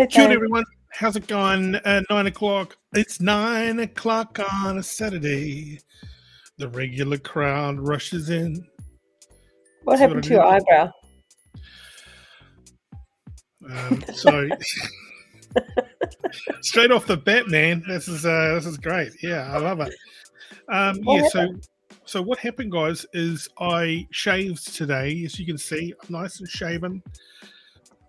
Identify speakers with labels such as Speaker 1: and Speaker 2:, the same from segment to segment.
Speaker 1: Hey,
Speaker 2: ora, everyone. How's it going? Uh, nine o'clock. It's nine o'clock on a Saturday. The regular crowd rushes in.
Speaker 1: What happened to your eyebrow?
Speaker 2: Um, so straight off the bat, man, this is uh, this is great. Yeah, I love it. Um, yeah. So so what happened, guys, is I shaved today. As you can see, I'm nice and shaven,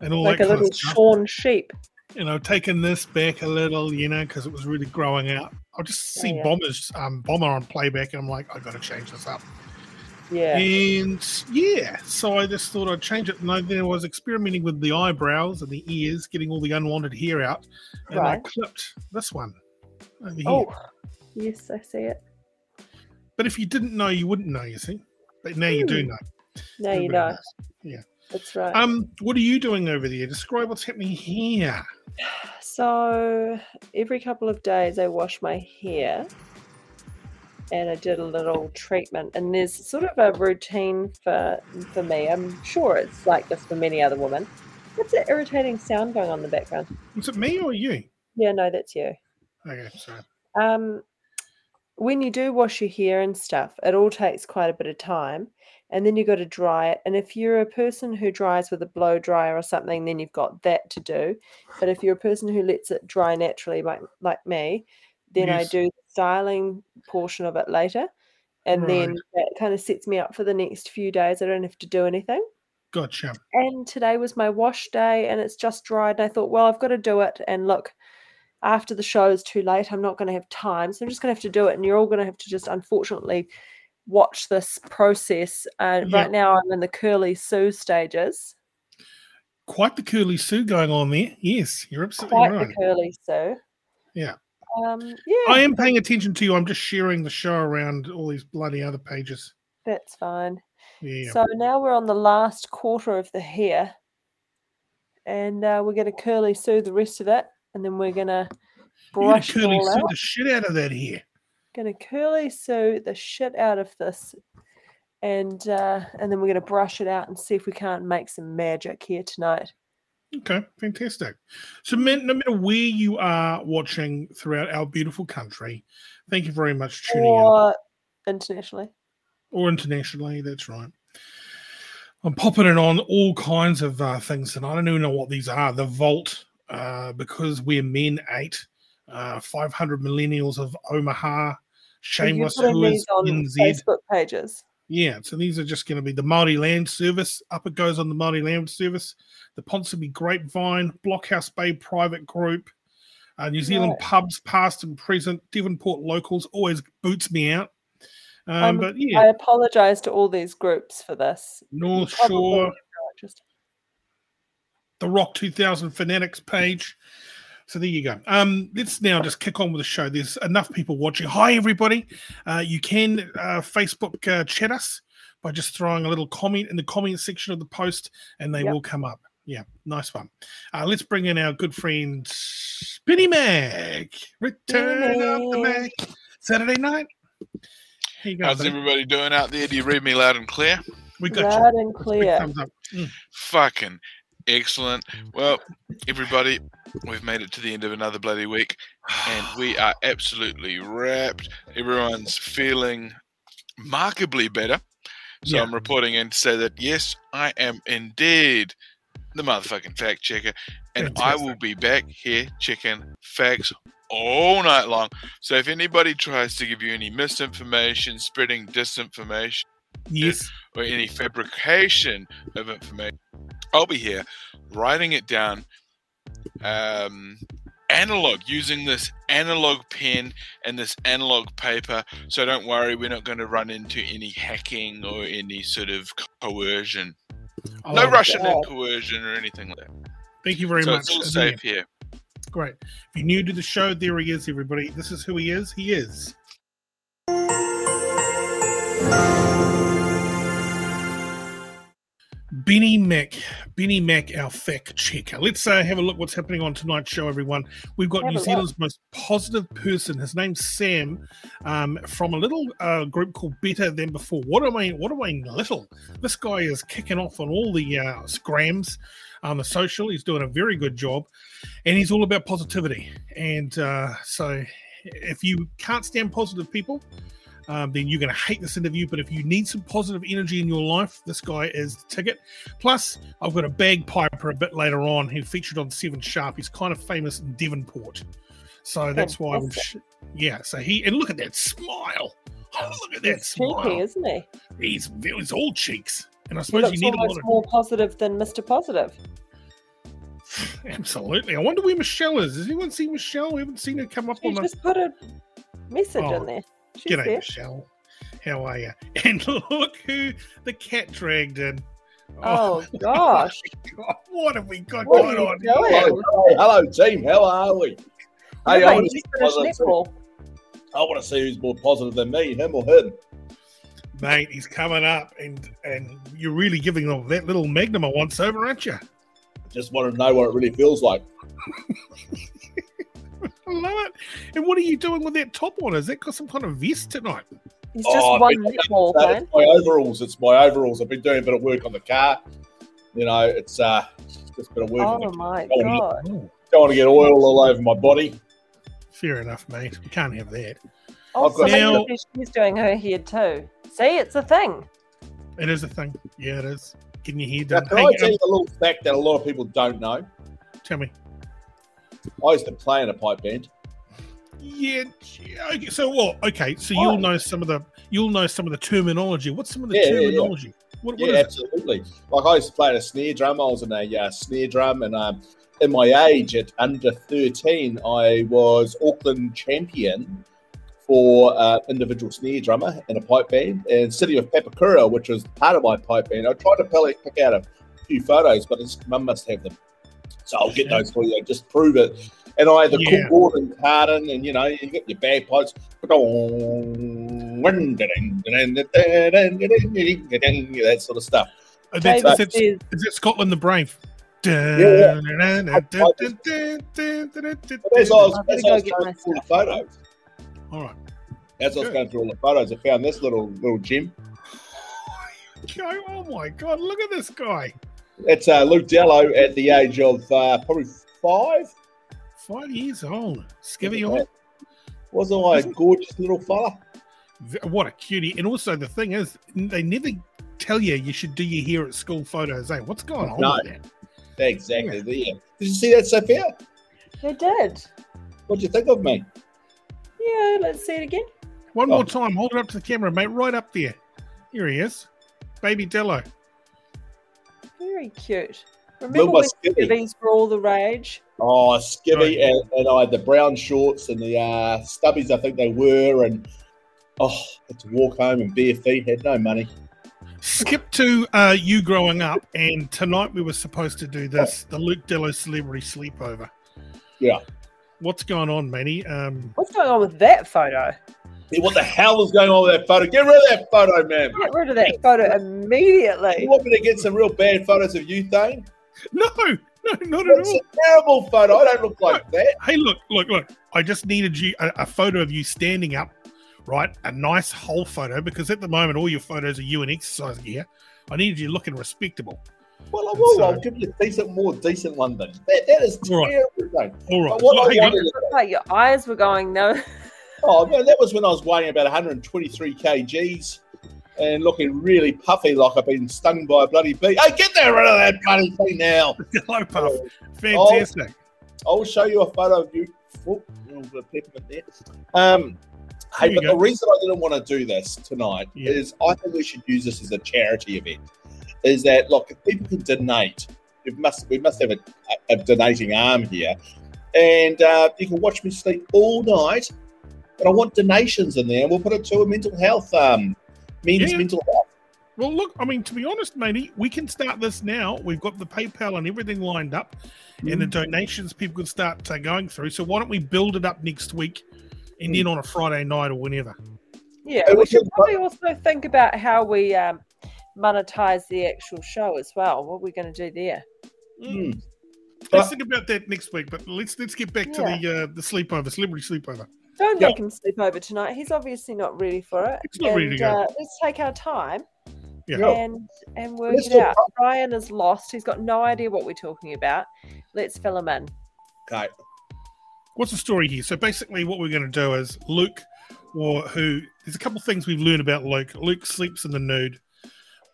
Speaker 2: and all
Speaker 1: Like
Speaker 2: that
Speaker 1: a little shorn sheep.
Speaker 2: you know, taking this back a little, you know, because it was really growing out. I'll just see
Speaker 1: Yeah,
Speaker 2: bombers, um, bomber on playback, and I'm like, I got to change this up.
Speaker 1: Yeah.
Speaker 2: And yeah, so I just thought I'd change it. And I, then I was experimenting with the eyebrows and the ears, getting all the unwanted hair out, and I clipped this one over here.
Speaker 1: Oh, yes, I see it.
Speaker 2: But if you didn't know, you wouldn't know. You see, but now you do
Speaker 1: Hmm.
Speaker 2: know.
Speaker 1: Now you know.
Speaker 2: knows.
Speaker 1: That's right.
Speaker 2: Um, what are you doing over there? Describe what's happening here.
Speaker 1: so every couple of days I wash my hair and I did a little treatment and there's sort of a routine for for me. I'm sure it's like this for many other women. What's that irritating sound going on in the background?
Speaker 2: Is it me or you?
Speaker 1: Yeah, no, that's you.
Speaker 2: Okay, sorry.
Speaker 1: Um, when you do wash your hair and stuff, it all takes quite a bit of time, and then you've got to dry it. And if you're a person who dries with a blow dryer or something, then you've got that to do. But if you're a person who lets it dry naturally, like like me, then I do the styling portion of it later, and then that kind of sets me up for the next few days. I don't have to do anything.
Speaker 2: Gotcha.
Speaker 1: And today was my wash day, and it's just dried. And I thought, well, I've got to do it. And look, after the show is too late, I'm not going to have time. So I'm just going to have to do it. And you're all going to have to just, unfortunately, watch this process. Uh,
Speaker 2: Yeah.
Speaker 1: Right now, I'm in the curly Sue stages.
Speaker 2: Quite the curly Sue going on there. Yes, you're absolutely
Speaker 1: Quite
Speaker 2: right.
Speaker 1: the curly Sue.
Speaker 2: Yeah.
Speaker 1: Um, yeah.
Speaker 2: I am paying attention to you. I'm just sharing the show around all these bloody other pages.
Speaker 1: That's fine.
Speaker 2: Yeah.
Speaker 1: So now we're on the last quarter of the hair. And uh, we're going to curly Sue the rest of it. And then we're going to brush
Speaker 2: curly
Speaker 1: all
Speaker 2: Sue the shit out of that hair.
Speaker 1: Gonna curly sew the shit out of this, and uh, and then we're gonna brush it out and see if we can't make some magic here tonight.
Speaker 2: Okay, fantastic. So, man, no matter where you are watching throughout our beautiful country, thank you very much for tuning in.
Speaker 1: Or internationally.
Speaker 2: Or internationally, that's right. I'm popping it on all kinds of uh, things, and I don't even know what these are. The Vault, uh, because we're men eight, uh, 500 millennials of Omaha, Shameless
Speaker 1: putting
Speaker 2: Who is
Speaker 1: on
Speaker 2: NZ.
Speaker 1: Facebook pages?
Speaker 2: Yeah, so these are just going to be the Māori Land Service. Up it goes on the Māori Land Service. The Ponsonby Grapevine, Blockhouse Bay Private Group, uh, New Zealand
Speaker 1: Right.
Speaker 2: pubs, past and present, Devonport locals always boots me out. Um,
Speaker 1: Um,
Speaker 2: but yeah,
Speaker 1: I apologize to all these groups for this.
Speaker 2: North Shore, the Rock 2000 Fanatics page. So there you go. Um, let's now just kick on with the show. There's enough people watching. Hi, everybody. Uh, you can uh, Facebook uh, chat us by just throwing a little comment in the comment section of the post, and they
Speaker 1: Yep.
Speaker 2: will come up. Yeah, nice one. Uh, let's bring in our good friend Spinny Mac. Return of the
Speaker 1: Mac.
Speaker 2: Mac. Saturday night. You go.
Speaker 3: How's
Speaker 2: buddy.
Speaker 3: everybody doing out there? Do you read me loud and clear?
Speaker 2: We got
Speaker 1: Loud
Speaker 2: you.
Speaker 1: and clear.
Speaker 2: Mm.
Speaker 3: Fucking excellent. Well, everybody, we've made it to the end of another bloody week, and we are absolutely wrapped. Everyone's feeling markedly better. So
Speaker 2: Yeah.
Speaker 3: I'm reporting in to say that yes, I am indeed the motherfucking fact checker, and I will be back here checking facts all night long. So if anybody tries to give you any misinformation, spreading disinformation,
Speaker 2: Yes.
Speaker 3: or any fabrication of information, I'll be here writing it down um, analog, using this analog pen and this analog paper. So don't worry, we're not going to run into any hacking or any sort of coercion.
Speaker 2: I
Speaker 3: no. Russian
Speaker 1: Yeah.
Speaker 3: coercion or anything like that.
Speaker 2: Thank you very
Speaker 3: so
Speaker 2: much.
Speaker 3: it's all safe here.
Speaker 2: Great. If you're new to the show, there he is, everybody. This is who he is. He is. Benny Mack, Benny Mack, our fact checker. Let's uh, have a look what's happening on tonight's show, everyone. We've got
Speaker 1: Have
Speaker 2: New. Zealand's most positive person. His name's Sam, um, from a little uh, group called Better Than Before. What am I? What am I? Little. This guy is kicking off on all the uh, scrams. on the social. He's doing a very good job, and he's all about positivity. And uh, so, if you can't stand positive people, um, then you're going to hate this interview. But if you need some positive energy in your life, this guy is the ticket. Plus, I've got a bagpiper a bit later on who featured on Seven Sharp. He's kind of famous in Devonport. So that's why would. Sh- yeah, so he. And look at that smile. Oh, look at that
Speaker 1: He's
Speaker 2: smile.
Speaker 1: cheeky, isn't he?
Speaker 2: He's, he's all cheeks. And I
Speaker 1: He
Speaker 2: suppose
Speaker 1: looks
Speaker 2: you need a lot of.
Speaker 1: more positive than Mr. Positive.
Speaker 2: Absolutely. I wonder where Michelle is. Has anyone seen Michelle? We haven't seen her come up
Speaker 1: She
Speaker 2: on the.
Speaker 1: just put a message
Speaker 2: Oh,
Speaker 1: in there. She's
Speaker 2: G'day,
Speaker 1: there.
Speaker 2: Michelle. How are you? And look who the cat dragged in.
Speaker 1: Oh, oh gosh.
Speaker 2: God, what have we got
Speaker 1: What
Speaker 2: going on? here?
Speaker 4: Hello, hey, hello, team. How are we? Hey, I
Speaker 1: Mate,
Speaker 4: want, to see positive- I want to see who's more positive than me, him or him.
Speaker 2: Mate, he's coming up, and and you're really giving off that little magnum a once over, aren't you?
Speaker 4: Just want to know what it really feels like.
Speaker 2: I love it. And what are you doing with that top on? Is that got some kind of vest tonight?
Speaker 1: It's just
Speaker 4: Oh,
Speaker 1: one
Speaker 4: I've been-
Speaker 1: netball
Speaker 4: So
Speaker 1: man.
Speaker 4: it's my overalls. It's my overalls. I've been doing a bit of work on the car. You know, it's uh, just a bit of work. on
Speaker 1: Oh my
Speaker 4: Oh,
Speaker 1: god.
Speaker 2: Oh,
Speaker 4: Don't want to get oil all over my body.
Speaker 2: fair enough, mate. We can't have that.
Speaker 1: Oh,
Speaker 4: I've got-
Speaker 1: so
Speaker 2: Now-
Speaker 1: she's doing her hair too. See, it's a thing.
Speaker 2: It is a thing. Yeah, it is. Getting your hair
Speaker 4: Now, can
Speaker 2: Hey,
Speaker 4: I tell
Speaker 2: um,
Speaker 4: you a little fact that a lot of people don't know?
Speaker 2: tell me.
Speaker 4: I used to play in a pipe band.
Speaker 2: Yeah. yeah, Okay, so what? Okay. So you'll
Speaker 4: Oh.
Speaker 2: know some of the you'll know some of the terminology. What's some of the
Speaker 4: Yeah, yeah, yeah.
Speaker 2: terminology? What, what
Speaker 4: Yeah,
Speaker 2: is it?
Speaker 4: absolutely. Like I used to play in a snare drum. I was in a uh, snare drum, and um, in my age at under thirteen, I was Auckland champion for uh, individual snare drummer in a pipe band. And City of Papakura, which was part of my pipe band, I tried to pick pick out a few photos, but his mum must have them, so I'll get those for you. Just prove it. And I had the
Speaker 2: Yeah.
Speaker 4: cool board and Carden, and you know, you get your bagpipes. That sort of stuff.
Speaker 2: That's,
Speaker 1: David
Speaker 2: that's,
Speaker 1: says,
Speaker 2: is it Scotland the Brave?
Speaker 4: yeah. But as I was,
Speaker 1: I'm gonna
Speaker 4: as I was going through the photos,
Speaker 2: All right.
Speaker 4: as I was
Speaker 2: Good.
Speaker 4: going through all the photos, I found this little little gem.
Speaker 2: Oh my God, look at this guy.
Speaker 4: It's uh, Luke Dallow at the age of uh, probably five.
Speaker 2: Five years old. Skivvy
Speaker 4: Wasn't
Speaker 2: on.
Speaker 4: Wasn't I a gorgeous little fella?
Speaker 2: What a cutie. And also, the thing is, they never tell you you should do your hair at school photos, Hey, What's going on
Speaker 4: No.
Speaker 2: with that?
Speaker 4: Exactly. There. Did you see that, Sophia?
Speaker 1: They did.
Speaker 4: What do you think of me?
Speaker 1: Yeah, let's see it again.
Speaker 2: One
Speaker 4: Oh.
Speaker 2: more time. Hold it up to the camera, mate. Right up there. Here he is. Baby Dallow.
Speaker 1: Very cute. Remember when
Speaker 4: Skivvy.
Speaker 1: skivvies were all the rage?
Speaker 4: Oh, Skivvy,
Speaker 2: Right.
Speaker 4: and, and I had the brown shorts and the uh, stubbies, I think they were, and oh, had to walk home and bare feet, had no money.
Speaker 2: Skip to uh, you growing up, and tonight we were supposed to do this the Luke Dallow Celebrity Sleepover.
Speaker 4: Yeah.
Speaker 2: What's going on, Manny? Um,
Speaker 1: What's going on with that photo?
Speaker 4: Hey, what the hell is going on with that photo? Get rid of that photo, man.
Speaker 1: Get rid of that photo immediately.
Speaker 4: You want me to get some real bad photos of you, Thane?
Speaker 2: no, no, not at
Speaker 4: That's
Speaker 2: all.
Speaker 4: a terrible photo. I don't look like that.
Speaker 2: Hey, look, look, look. I just needed you a, a photo of you standing up, right? A nice whole photo because at the moment all your photos are you in exercise gear. I needed you looking respectable.
Speaker 4: Well, I will.
Speaker 2: So-
Speaker 4: I'll give you a decent, more decent one then. That, that is
Speaker 2: All right.
Speaker 4: terrible, Thane.
Speaker 2: All right.
Speaker 4: But what
Speaker 2: Look,
Speaker 4: I
Speaker 2: hey,
Speaker 4: wanted is-
Speaker 1: Looked like your eyes were going no.
Speaker 4: Oh, man, that was when I was weighing about 123 kgs and looking really puffy like I've been stung by a bloody bee. Hey, get that rid of that bloody thing now.
Speaker 2: hello, Puff. Fantastic.
Speaker 4: I'll show you a photo of you. Oh, a little bit of peppermint there. Um, hey,
Speaker 2: There
Speaker 4: but
Speaker 2: go.
Speaker 4: the reason I didn't want to do this tonight
Speaker 2: Yeah.
Speaker 4: is I think we should use this as a charity event. Is that look, if people can donate, it must we must have a, a, a donating arm here, and uh, you can watch me sleep all night. But I want donations in there, and we'll put it to a mental health, um, men's
Speaker 2: Yeah.
Speaker 4: mental health.
Speaker 2: Well, look, I mean, to be honest, matey, we can start this now. We've got the PayPal and everything lined up, and the donations people can start uh, going through. So why don't we build it up next week, and then on a Friday night or whenever?
Speaker 1: Yeah, we
Speaker 4: we
Speaker 1: should
Speaker 4: should-
Speaker 1: probably also think about how we um, monetize the actual show as well. What we're going to do there.
Speaker 4: Hmm.
Speaker 2: Let's think about that next week. But let's let's get back to the uh, the sleepover, celebrity sleepover.
Speaker 1: Don't
Speaker 4: Yeah.
Speaker 1: make him sleep over tonight. He's obviously not ready for it.
Speaker 2: He's not ready to go.
Speaker 1: Uh, let's take our time
Speaker 2: Yeah.
Speaker 1: and and work
Speaker 4: Let's
Speaker 1: it
Speaker 4: talk
Speaker 1: out. Brian is lost. He's got no idea what we're talking about. Let's fill him in.
Speaker 4: Okay.
Speaker 2: What's the story here? So basically, what we're going to do is Luke, or who there's a couple of things we've learned about Luke. Luke sleeps in the nude,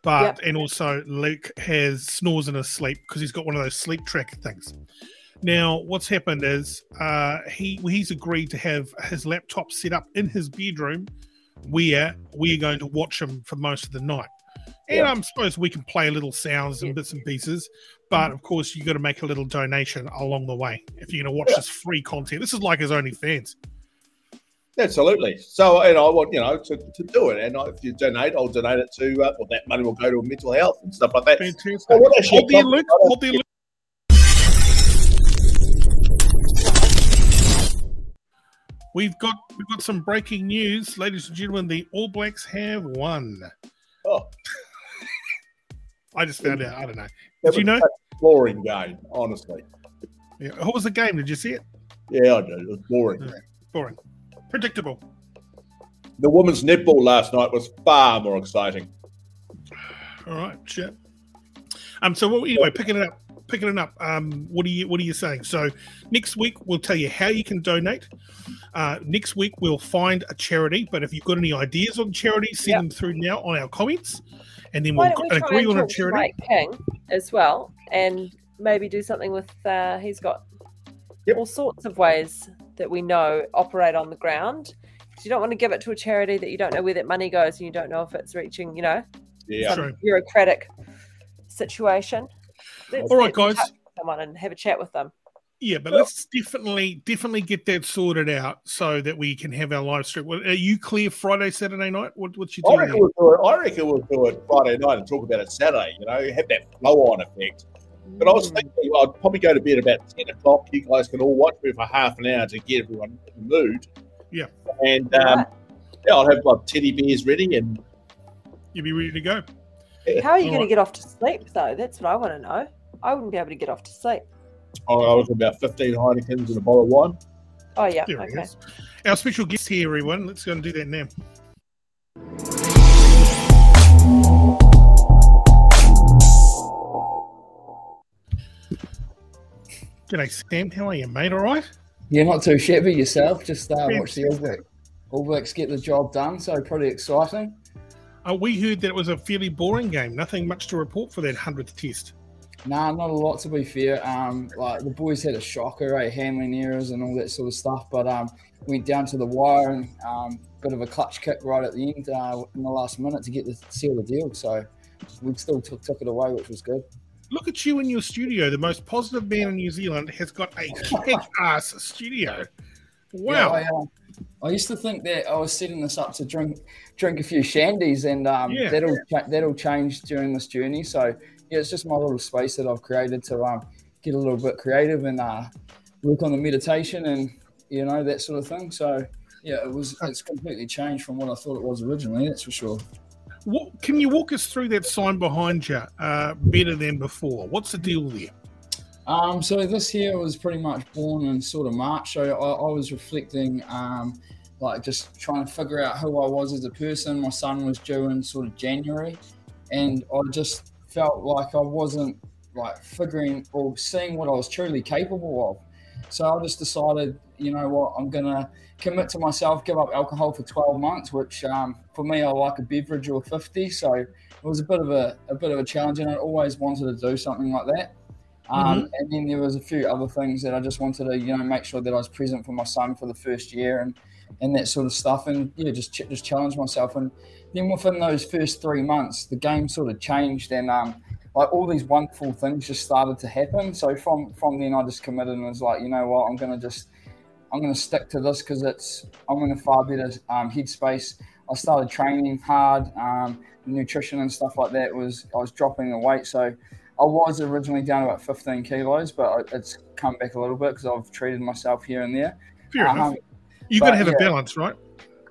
Speaker 2: but and also Luke has snores in his sleep because he's got one of those sleep tracker things. Now, what's happened is uh, he he's agreed to have his laptop set up in his bedroom, where we're going to watch him for most of the night. And
Speaker 4: Yeah.
Speaker 2: I suppose we can play little sounds and bits and pieces, but of course you got to make a little donation along the way if you're going to watch this free content. This is like his OnlyFans.
Speaker 4: Absolutely. So, and I want you know to, to do it, and I, if you donate, I'll donate it to. Uh, well, that money will go to mental health and stuff like that.
Speaker 2: Fantastic.
Speaker 4: Well, what actually
Speaker 2: Hold there,
Speaker 4: comes-
Speaker 2: Luke. Hold there, Luke. We've got we've got some breaking news, ladies and gentlemen. The All Blacks have won.
Speaker 4: Oh,
Speaker 2: I just found out. I don't know. Did you know?
Speaker 4: boring game, honestly.
Speaker 2: Yeah. What was the game? Did you see it?
Speaker 4: Yeah, I do. It was boring.
Speaker 2: Yeah. Boring. Predictable.
Speaker 4: The women's netball last night was far more exciting.
Speaker 2: All right. Shit. Um. So what, anyway, picking it up. Picking it up. Um. What are you What are you saying? So next week we'll tell you how you can donate. Uh, next week we'll find a charity. But if you've got any ideas on charity, send
Speaker 1: Yep.
Speaker 2: them through now on our comments, and then we'll
Speaker 1: we
Speaker 2: agree on a charity.
Speaker 1: Mike King as well, and maybe do something with? Uh, he's got
Speaker 4: Yep.
Speaker 1: all sorts of ways that we know operate on the ground. 'Cause You don't want to give it to a charity that you don't know where that money goes, and you don't know if it's reaching, you know,
Speaker 4: Yeah.
Speaker 2: True.
Speaker 1: bureaucratic situation. Let's
Speaker 2: All right,
Speaker 1: get
Speaker 2: guys.
Speaker 1: touch with Someone and have a chat with them.
Speaker 2: Yeah, but let's definitely definitely get that sorted out so that we can have our live stream. Are you clear Friday, Saturday night? What, what's your
Speaker 4: I reckon, we'll do it, I reckon we'll do it Friday night and talk about it Saturday, you know, have that flow on effect. But I was thinking I'd probably go to bed about 10 o'clock. You guys can all watch me for half an hour to get everyone in the mood.
Speaker 2: Yeah.
Speaker 4: And um, yeah, I'll have my teddy bears ready and
Speaker 2: You'll be ready to go.
Speaker 1: How are you going to get off to sleep, though? That's what I want to know. I wouldn't be able to get off to sleep.
Speaker 4: oh, I was about 15 Heinekens and a bottle of wine.
Speaker 1: Oh, yeah.
Speaker 2: There it
Speaker 1: okay.
Speaker 2: is. Our special guest here, everyone. Let's go and do that now. G'day, Sam. How are you, mate? All right?
Speaker 5: You're not too shabby yourself. Just uh,
Speaker 2: Yeah.
Speaker 5: watch the All Blacks. All Blacks get the job done, so pretty exciting.
Speaker 2: Uh, we heard that it was a fairly boring game. Nothing much to report for that 100th test.
Speaker 5: Nah, not a lot to be fair. Um, like the boys had a shocker, eh? Handling errors and all that sort of stuff, but um, went down to the wire and um, bit of a clutch kick right at the end uh, in the last minute to get the seal the deal. So we still took, took it away, which was good.
Speaker 2: Look at you in your studio. The most positive man in New Zealand has got a kick ass studio. Wow.
Speaker 5: Yeah, I, uh, I used to think that I was setting this up to drink drink a few shandies, and um,
Speaker 2: Yeah.
Speaker 5: that'll that'll change during this journey. So yeah, it's just my little space that I've created to um, get a little bit creative and uh, work on the meditation and you know that sort of thing. So yeah, it was it's completely changed from what I thought it was originally. That's for sure.
Speaker 2: What, can you walk us through that sign behind you? Uh, better than before. What's the deal there?
Speaker 5: Um, so this year was pretty much born in sort of March. So I, I was reflecting, um, like just trying to figure out who I was as a person. My son was due in sort of January, and I just felt like I wasn't like figuring or seeing what I was truly capable of. So I just decided, you know what, I'm gonna commit to myself, give up alcohol for 12 months, which um, for me I like a beverage or 50. So it was a bit of a, a bit of a challenge, and I always wanted to do something like that. Um, And then there was a few other things that I just wanted to, you know, make sure that I was present for my son for the first year and, and that sort of stuff, and yeah, just ch- just challenge myself. And then within those first three months, the game sort of changed, and um, like all these wonderful things just started to happen. So from from then, I just committed and was like, you know what, I'm gonna just I'm gonna stick to this because it's I'm in a far better um, headspace. I started training hard, um, nutrition and stuff like that was I was dropping the weight, so I was originally down about 15 kilos, but it's come back a little bit because I've treated myself here and there.
Speaker 2: Fair enough.
Speaker 5: Um,
Speaker 2: You've got to have a balance, right?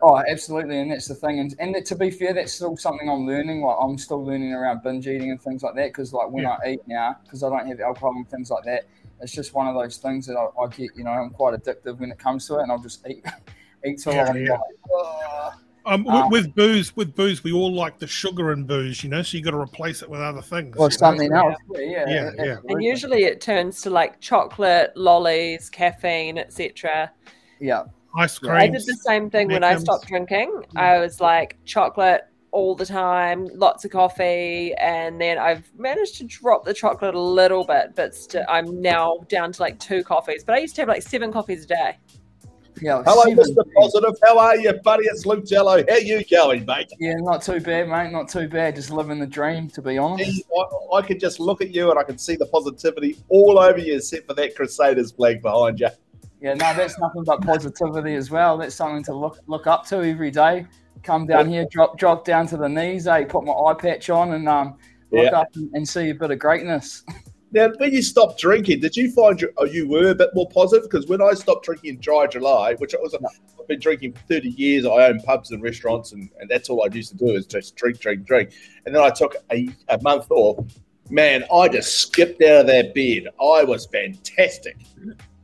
Speaker 5: Oh, absolutely, and that's the thing. And, and to be fair, that's still something I'm learning. Like I'm still learning around binge eating and things like that. Because like when
Speaker 2: Yeah.
Speaker 5: I eat now, because I don't have alcohol and things like that, it's just one of those things that I, I get. You know, I'm quite addictive when it comes to it, and I'll just eat eat till
Speaker 2: Yeah,
Speaker 5: I'm
Speaker 2: yeah.
Speaker 5: like, "Ugh."
Speaker 2: Um, with,
Speaker 5: Um,
Speaker 2: with booze, with booze, we all like the sugar in booze, you know. So you got to replace it with other things.
Speaker 5: or
Speaker 2: you know?
Speaker 5: something else. Yeah, yeah,
Speaker 2: Yeah, yeah.
Speaker 1: And usually it turns to like chocolate, lollies, caffeine, etc.
Speaker 5: yeah,
Speaker 2: Ice cream.
Speaker 1: I did the same thing when I stopped drinking. I was like chocolate all the time, lots of coffee, and then I've managed to drop the chocolate a little bit, but st- I'm now down to like two coffees. But I used to have like seven coffees a day.
Speaker 5: Yeah.
Speaker 4: Hello, Mr. Positive. How are you, buddy? It's Luke Jello. How you going, mate?
Speaker 5: Yeah, not too bad, mate. Not too bad. Just living the dream, to be honest.
Speaker 4: Gee, I, I could just look at you and I can see the positivity all over you, except for that Crusaders flag behind you.
Speaker 5: Yeah, no, that's nothing but positivity as well. That's something to look look up to every day. Come down here, drop drop down to the knees, eh? Put my eye patch on and um look
Speaker 4: Yeah.
Speaker 5: up and, and see a bit of greatness.
Speaker 4: Now, when you stopped drinking, did you find you, oh, you were a bit more positive? Because when I stopped drinking in dry July, which I was, I've been drinking for 30 years, I own pubs and restaurants, and, and that's all I used to do is just drink, drink, drink. And then I took a, a month off. Man, I just skipped out of that bed. I was fantastic.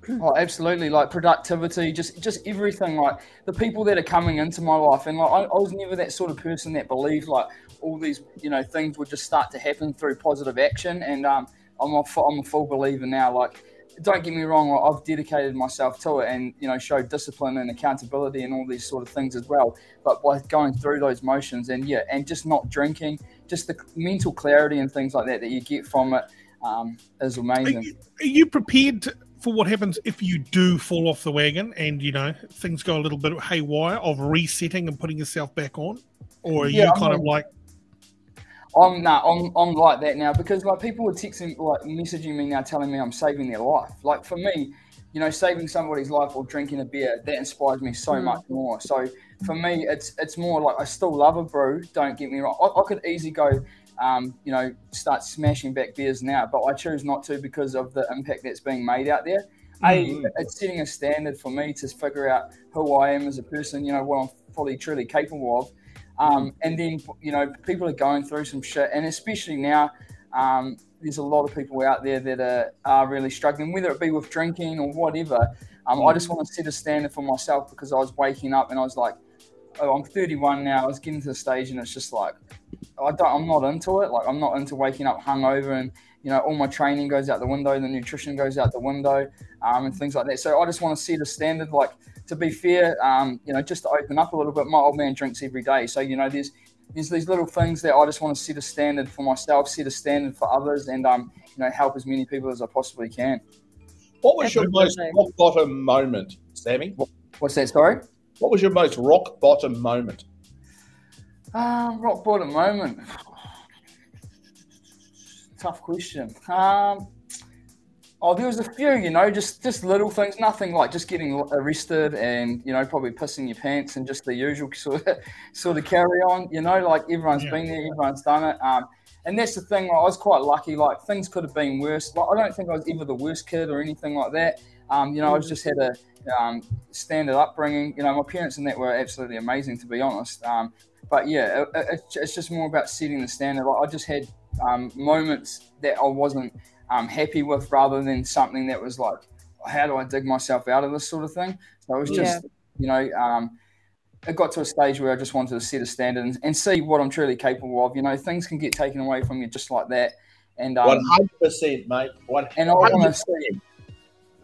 Speaker 5: Oh, absolutely! Like productivity, just just everything. Like the people that are coming into my life, and like I, I was never that sort of person that believed like all these you know things would just start to happen through positive action. And um, I'm a I'm a full believer now. Like, don't get me wrong, I've dedicated myself to it, and you know showed discipline and accountability and all these sort of things as well. But by going through those motions, and yeah, and just not drinking, just the mental clarity and things like that that you get from it um, is
Speaker 2: Are
Speaker 5: amazing.
Speaker 2: you, are you prepared to- for what happens if you do fall off the wagon and you know things go a little bit haywire of resetting and putting yourself back on, or are
Speaker 5: Yeah,
Speaker 2: you kind of
Speaker 5: like-
Speaker 2: like
Speaker 5: I'm nah, I'm I'm like that now because like people are texting like messaging me now telling me I'm saving their life. Like for me, you know, saving somebody's life or drinking a beer that inspires me so
Speaker 1: Mm.
Speaker 5: much more. So for me, it's it's more like I still love a brew. Don't get me wrong. I, I could easily go, um, you know, start smashing back beers now, but I choose not to because of the impact that's being made out there. A,
Speaker 2: Mm.
Speaker 5: it's setting a standard for me to figure out who I am as a person. You know what I'm fully truly capable of. Um, and then you know people are going through some shit, and especially now, um, there's a lot of people out there that are, are really struggling, whether it be with drinking or whatever. Um, I just want to set a standard for myself because I was waking up and I was like, oh, I'm 31 now. I was getting to the stage, and it's just like, I don't, I'm not into it. Like I'm not into waking up hungover, and you know all my training goes out the window, the nutrition goes out the window, um, and things like that. So I just want to set a standard, like to be fair, um, you know, just to open up a little bit. My old man drinks every day, so you know, there's there's these little things that I just want to set a standard for myself, set a standard for others, and um, you know, help as many people as I possibly can.
Speaker 4: What was your most
Speaker 1: Absolutely.
Speaker 4: rock bottom moment, Sammy?
Speaker 5: What's that? Sorry.
Speaker 4: What was your most rock bottom moment?
Speaker 5: Um, rock bottom moment. Tough question. Um, oh, there was a few, you know, just just little things, nothing like just getting arrested and you know probably pissing your pants and just the usual sort of sort of carry on. You know, like everyone's
Speaker 2: Yeah.
Speaker 5: been there, everyone's done it. Um, and that's the thing. Like, I was quite lucky. Like things could have been worse. Like I don't think I was ever the worst kid or anything like that. Um, you know, I just had a um, standard upbringing. You know, my parents and that were absolutely amazing, to be honest. Um, but yeah, it, it, it's just more about setting the standard. Like, I just had um, moments that I wasn't um, happy with, rather than something that was like, how do I dig myself out of this sort of thing? So it was just, you know, um, it got to a stage where I just wanted to set a standard and, and see what I'm truly capable of. You know, things can get taken away from you just like that, and um,
Speaker 4: One hundred percent, mate. One
Speaker 5: and I want to see,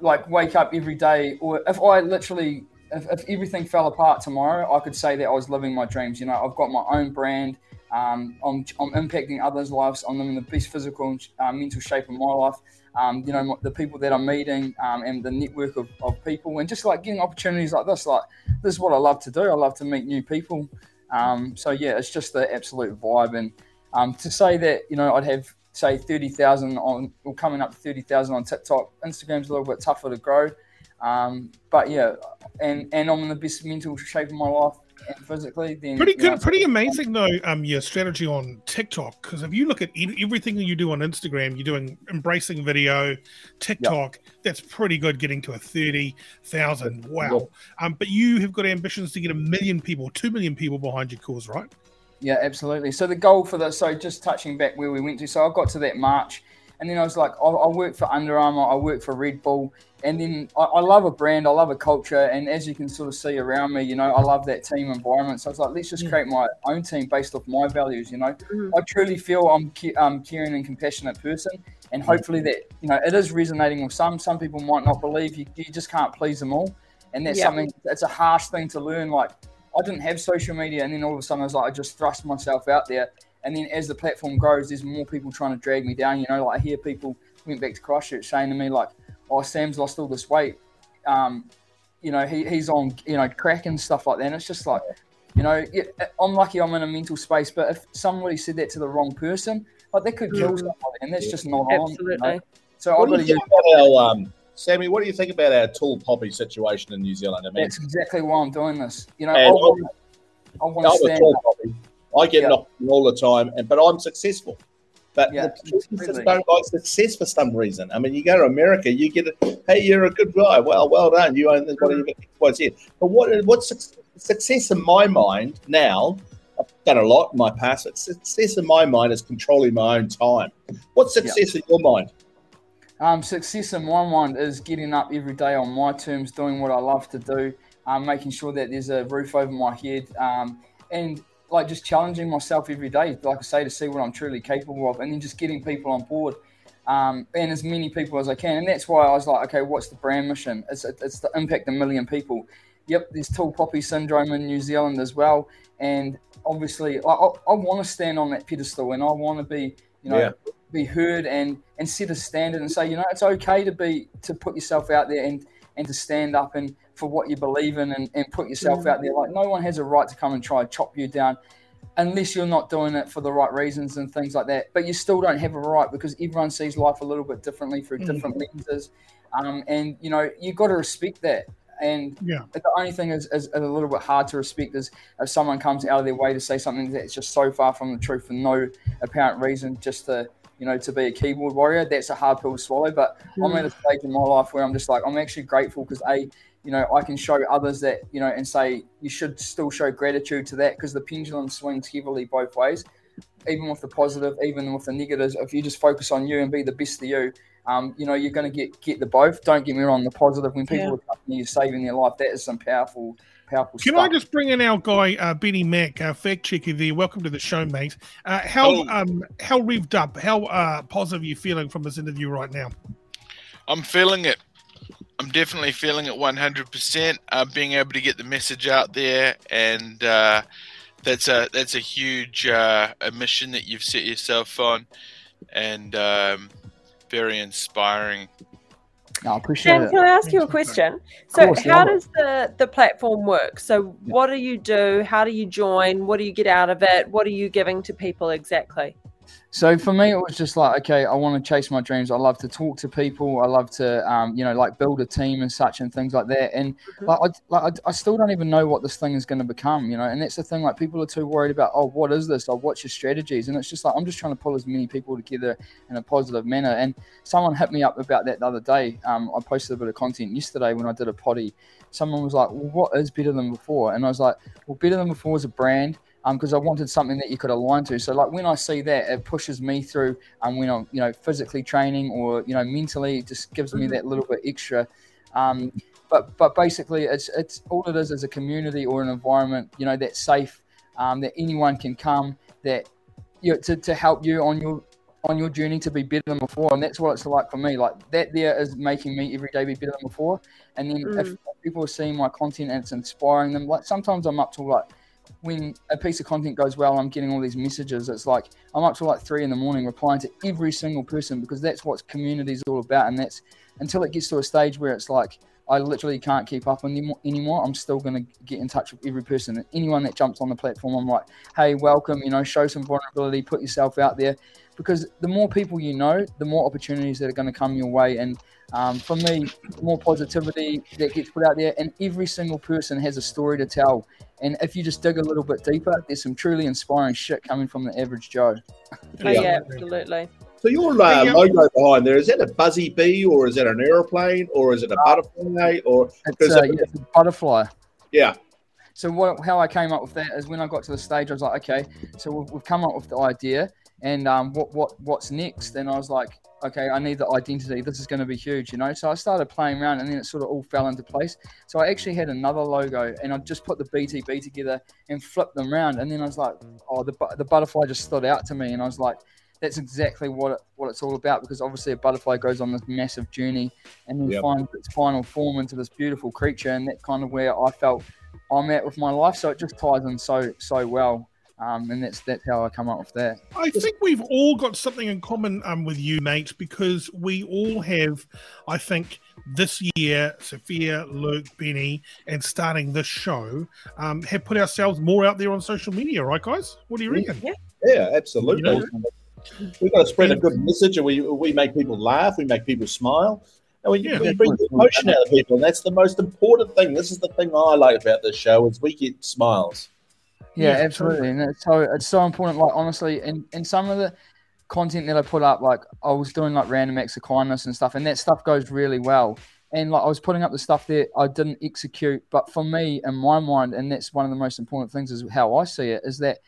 Speaker 5: like, wake up every day, or if I literally, if, if everything fell apart tomorrow, I could say that I was living my dreams. You know, I've got my own brand. Um, I'm, I'm impacting others' lives. I'm in the best physical and uh, mental shape of my life. Um, you know, the people that I'm meeting um, and the network of, of people, and just like getting opportunities like this. Like, this is what I love to do. I love to meet new people. Um, so yeah, it's just the absolute vibe. And um, to say that you know I'd have say thirty thousand on or coming up to thirty thousand on TikTok, Instagram's a little bit tougher to grow. Um, but yeah, and and I'm in the best mental shape of my life and physically. Then
Speaker 2: Pretty
Speaker 5: you know,
Speaker 2: good, pretty amazing though. Um, your strategy on TikTok because if you look at everything that you do on Instagram, you're doing embracing video, TikTok. That's pretty good, getting to a thirty thousand. Wow. Um, but you have got ambitions to get a million people, two million people behind your cause, right?
Speaker 5: Yeah, absolutely. So the goal for the so just touching back where we went to, so I got to that March And then I was like, I, I work for Under Armour, I work for Red Bull, and then I, I, love a brand, I love a culture, and as you can sort of see around me, you know, I love that team environment. So I was like, let's just create my own team based off my values. You know,
Speaker 1: Mhm.
Speaker 5: I truly feel I'm um, caring and compassionate person, and hopefully that you know it is resonating with some. Some people might not believe you. You just can't please them all, and that's
Speaker 1: Yeah.
Speaker 5: something. It's a harsh thing to learn. Like I didn't have social media, and then all of a sudden I was like, I just thrust myself out there. And then as the platform grows, there's more people trying to drag me down. You know, like I hear people went back to Christchurch saying to me like, "Oh, Sam's lost all this weight." Um, you know, he, he's on you know crack and stuff like that. And it's just like, you know, I'm lucky I'm in a mental space, but if somebody said that to the wrong person, like that could kill
Speaker 1: Mm.
Speaker 5: somebody, and that's just not on. you know?
Speaker 1: Absolutely.
Speaker 5: So I've
Speaker 4: What
Speaker 5: got
Speaker 4: do
Speaker 5: to
Speaker 4: you
Speaker 5: use.
Speaker 4: think our, um, Sammy? What do you think about our tall poppy situation in New Zealand? I mean,
Speaker 5: That's exactly why I'm doing this. You know, I want, I want to stand up.
Speaker 4: poppy. I get
Speaker 5: Yeah.
Speaker 4: knocked all the time, and but I'm successful. But
Speaker 5: Yeah,
Speaker 4: the just don't like success for some reason. I mean, you go to America, you get a hey, you're a good guy. Well, well done. You own what you what's it. But what what's success in my mind now? I've done a lot in my past. But success in my mind is controlling my own time. What's success in your mind?
Speaker 5: Um, success in my mind is getting up every day on my terms, doing what I love to do, um, making sure that there's a roof over my head, um, and like just challenging myself every day, like I say, to see what I'm truly capable of, and then just getting people on board, um, and as many people as I can. And that's why I was like, okay, what's the brand mission? It's, it's to impact a million people. Yep, there's tall poppy syndrome in New Zealand as well, and obviously, I, I, I want to stand on that pedestal, and I want to be, you know,
Speaker 4: Yeah.
Speaker 5: be heard and and set a standard and say, you know, it's okay to be to put yourself out there and and to stand up and for what you believe in and, and put yourself
Speaker 1: Mm.
Speaker 5: out there. Like no one has a right to come and try and chop you down unless you're not doing it for the right reasons and things like that. But you still don't have a right because everyone sees life a little bit differently through
Speaker 2: Mm.
Speaker 5: different lenses. Um, and you know, you've got to respect that. And
Speaker 2: Yeah.
Speaker 5: the only thing is, is a little bit hard to respect is if someone comes out of their way to say something that's just so far from the truth for no apparent reason, just to you know to be a keyboard warrior. That's a hard pill to swallow. But I'm at a stage in my life where I'm just like I'm actually grateful because a you know I can show others that you know and say you should still show gratitude to that because the pendulum swings heavily both ways. Even with the positive, even with the negatives, if you just focus on you and be the best of you, um, you know you're going to get get the both. Don't get me wrong, the positive when people
Speaker 1: Yeah.
Speaker 5: are coming to you saving their life, that is some powerful, powerful
Speaker 2: Can
Speaker 5: stuff.
Speaker 2: I just bring in our guy uh, Benny Mack, uh, fact checker there? Welcome to the show, mate. Uh, how
Speaker 3: Oh.
Speaker 2: um how revved up, how uh, positive are you feeling from this interview right now?
Speaker 3: I'm feeling it. I'm definitely feeling it 100%. Uh, being able to get the message out there, and uh, that's a that's a huge uh, a mission that you've set yourself on, and um, very inspiring.
Speaker 5: No, I appreciate
Speaker 1: Sam,
Speaker 5: it.
Speaker 1: can I ask you a question? So,
Speaker 5: course,
Speaker 1: how
Speaker 5: love it.
Speaker 1: does the the platform work? So, what do you do? How do you join? What do you get out of it? What are you giving to people exactly?
Speaker 5: So for me, it was just like, okay, I want to chase my dreams. I love to talk to people. I love to, um, you know, like build a team and such and things like that. And
Speaker 1: Mhm.
Speaker 5: like, I, like, I, I still don't even know what this thing is going to become, you know. And that's the thing. Like, people are too worried about, oh, what is this? Or what's your strategies? And it's just like I'm just trying to pull as many people together in a positive manner. And someone hit me up about that the other day. Um, I posted a bit of content yesterday when I did a potty. Someone was like, well, what is better than before? And I was like, well, better than before is a brand because I wanted something that you could align to. So like when I see that, it pushes me through. Um, when I'm you know physically training or you know mentally, it just gives me
Speaker 1: Mhm.
Speaker 5: that little bit extra. Um, but but basically, it's it's all it is is a community or an environment you know that's safe, um, that anyone can come that you know, to to help you on your on your journey to be better than before, and that's what it's like for me. Like that, there is making me every day be better than before. And then if
Speaker 1: Mm.
Speaker 5: people are seeing my content and it's inspiring them, like sometimes I'm up to like when a piece of content goes well, I'm getting all these messages. It's like I'm up to like three in the morning replying to every single person because that's what community is all about. And that's until it gets to a stage where it's like I literally can't keep up anymore. anymore I'm still going to get in touch with every person. and Anyone that jumps on the platform, I'm like, hey, welcome. You know, show some vulnerability, put yourself out there, because the more people you know, the more opportunities that are going to come your way. And um, for me, more positivity that gets put out there, and every single person has a story to tell. And if you just dig a little bit deeper, there's some truly inspiring shit coming from the average Joe.
Speaker 1: Oh,
Speaker 4: Yeah.
Speaker 1: yeah, absolutely.
Speaker 4: So your uh,
Speaker 2: Hey,
Speaker 4: logo behind there is that a buzzy bee or is that an aeroplane or is it a butterfly or
Speaker 5: It's,
Speaker 4: Because
Speaker 5: uh,
Speaker 4: of-
Speaker 5: yeah, it's a butterfly.
Speaker 4: yeah
Speaker 5: So what, how I came up with that is when I got to the stage, I was like, okay, so we've, we've come up with the idea. And um, what what what's next? And I was like, okay, I need the identity. This is going to be huge, you know. So I started playing around, and then it sort of all fell into place. So I actually had another logo, and I just put the BTB together and flipped them around, and then I was like, oh, the the butterfly just stood out to me, and I was like. That's exactly what it, what it's all about because obviously a butterfly goes on this massive journey and then
Speaker 4: Yep.
Speaker 5: finds its final form into this beautiful creature, and that's kind of where I felt I'm at with my life. So it just ties in so so well, um, and that's that's how I come up with that.
Speaker 2: I think we've all got something in common um, with you, mate, because we all have, I think, this year, Sophia, Luke, Benny, and starting this show, um, have put ourselves more out there on social media, right, guys? What do you reckon?
Speaker 4: Yeah, absolutely.
Speaker 2: You
Speaker 4: We've got to spread a good message, and we we make people laugh, we make people smile, and we,
Speaker 2: Yeah.
Speaker 4: we bring the emotion out of people, and that's the most important thing. This is the thing I like about this show is we get smiles.
Speaker 5: Yeah,
Speaker 2: Yeah,
Speaker 5: absolutely, and it's so it's so important. Like honestly, in in some of the content that I put up, like I was doing like random acts of kindness and stuff, and that stuff goes really well. And like I was putting up the stuff that I didn't execute, but for me, in my mind, and that's one of the most important things is how I see it, is that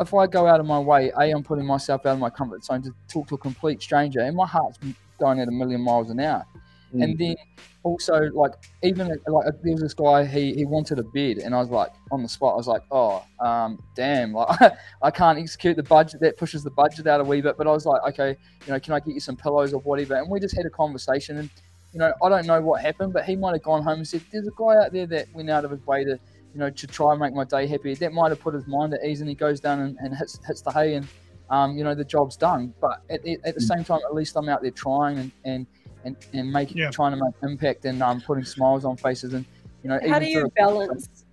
Speaker 5: if I go out of my way, a I'm putting myself out of my comfort zone to talk to a complete stranger, and my heart's going at a million miles an hour. And mm. then also like even like there was this guy he he wanted a bid and I was like on the spot I was like oh um damn like I can't execute the budget that pushes the budget out a wee bit but I was like okay you know can I get you some pillows or whatever? And we just had a conversation and you know I don't know what happened but he might have gone home and said there's a guy out there that went out of his way to you know to try and make my day happy that might have put his mind at ease and he goes down and, and hits hits the hay and um, you know the job's done. But at, the- at the same time at least I'm out there trying and and and, and making
Speaker 2: Yeah.
Speaker 5: trying to make impact and um, putting smiles on faces and you know
Speaker 1: how
Speaker 5: even
Speaker 1: do you
Speaker 5: through-
Speaker 1: balance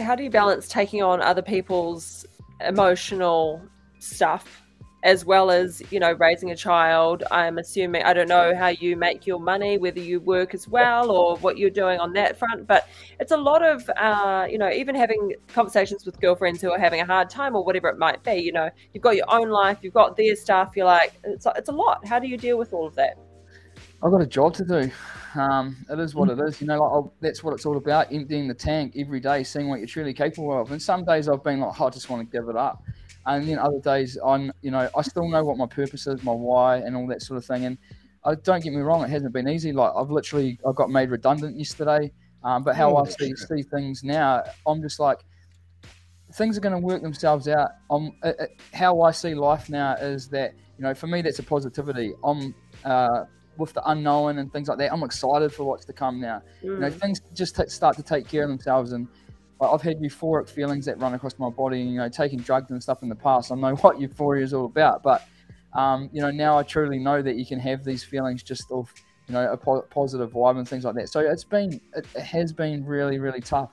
Speaker 1: how do you balance taking on other people's emotional stuff as well as you know raising a child? I'm assuming i don't know how you make your money whether you work as well or what you're doing on that front but it's a lot of uh, you know even having conversations with girlfriends who are having a hard time or whatever it might be you know you've got your own life you've got their stuff you're like it's, it's a lot. How do you deal with all of that
Speaker 5: I've got a job to do. Um, it is what it is. You know, like I'll, that's what it's all about: emptying the tank every day, seeing what you're truly capable of. And some days I've been like, oh, I just want to give it up, and then other days I'm, you know, I still know what my purpose is, my why, and all that sort of thing. And I, don't get me wrong, it hasn't been easy. Like I've literally, I got made redundant yesterday. Um, but how
Speaker 2: Oh,
Speaker 5: I see, see things now, I'm just like, things are going to work themselves out. Um, it, how I see life now is that you know, for me, that's a positivity. I'm uh, with the unknown and things like that. I'm excited for what's to come now. You know,
Speaker 1: Mm.
Speaker 5: things just t- start to take care of themselves, and like, I've had euphoric feelings that run across my body. And, You know, taking drugs and stuff in the past, I know what euphoria is all about. But um, you know, now I truly know that you can have these feelings just of you know a po- positive vibe and things like that. So it's been, it, it has been really, really tough.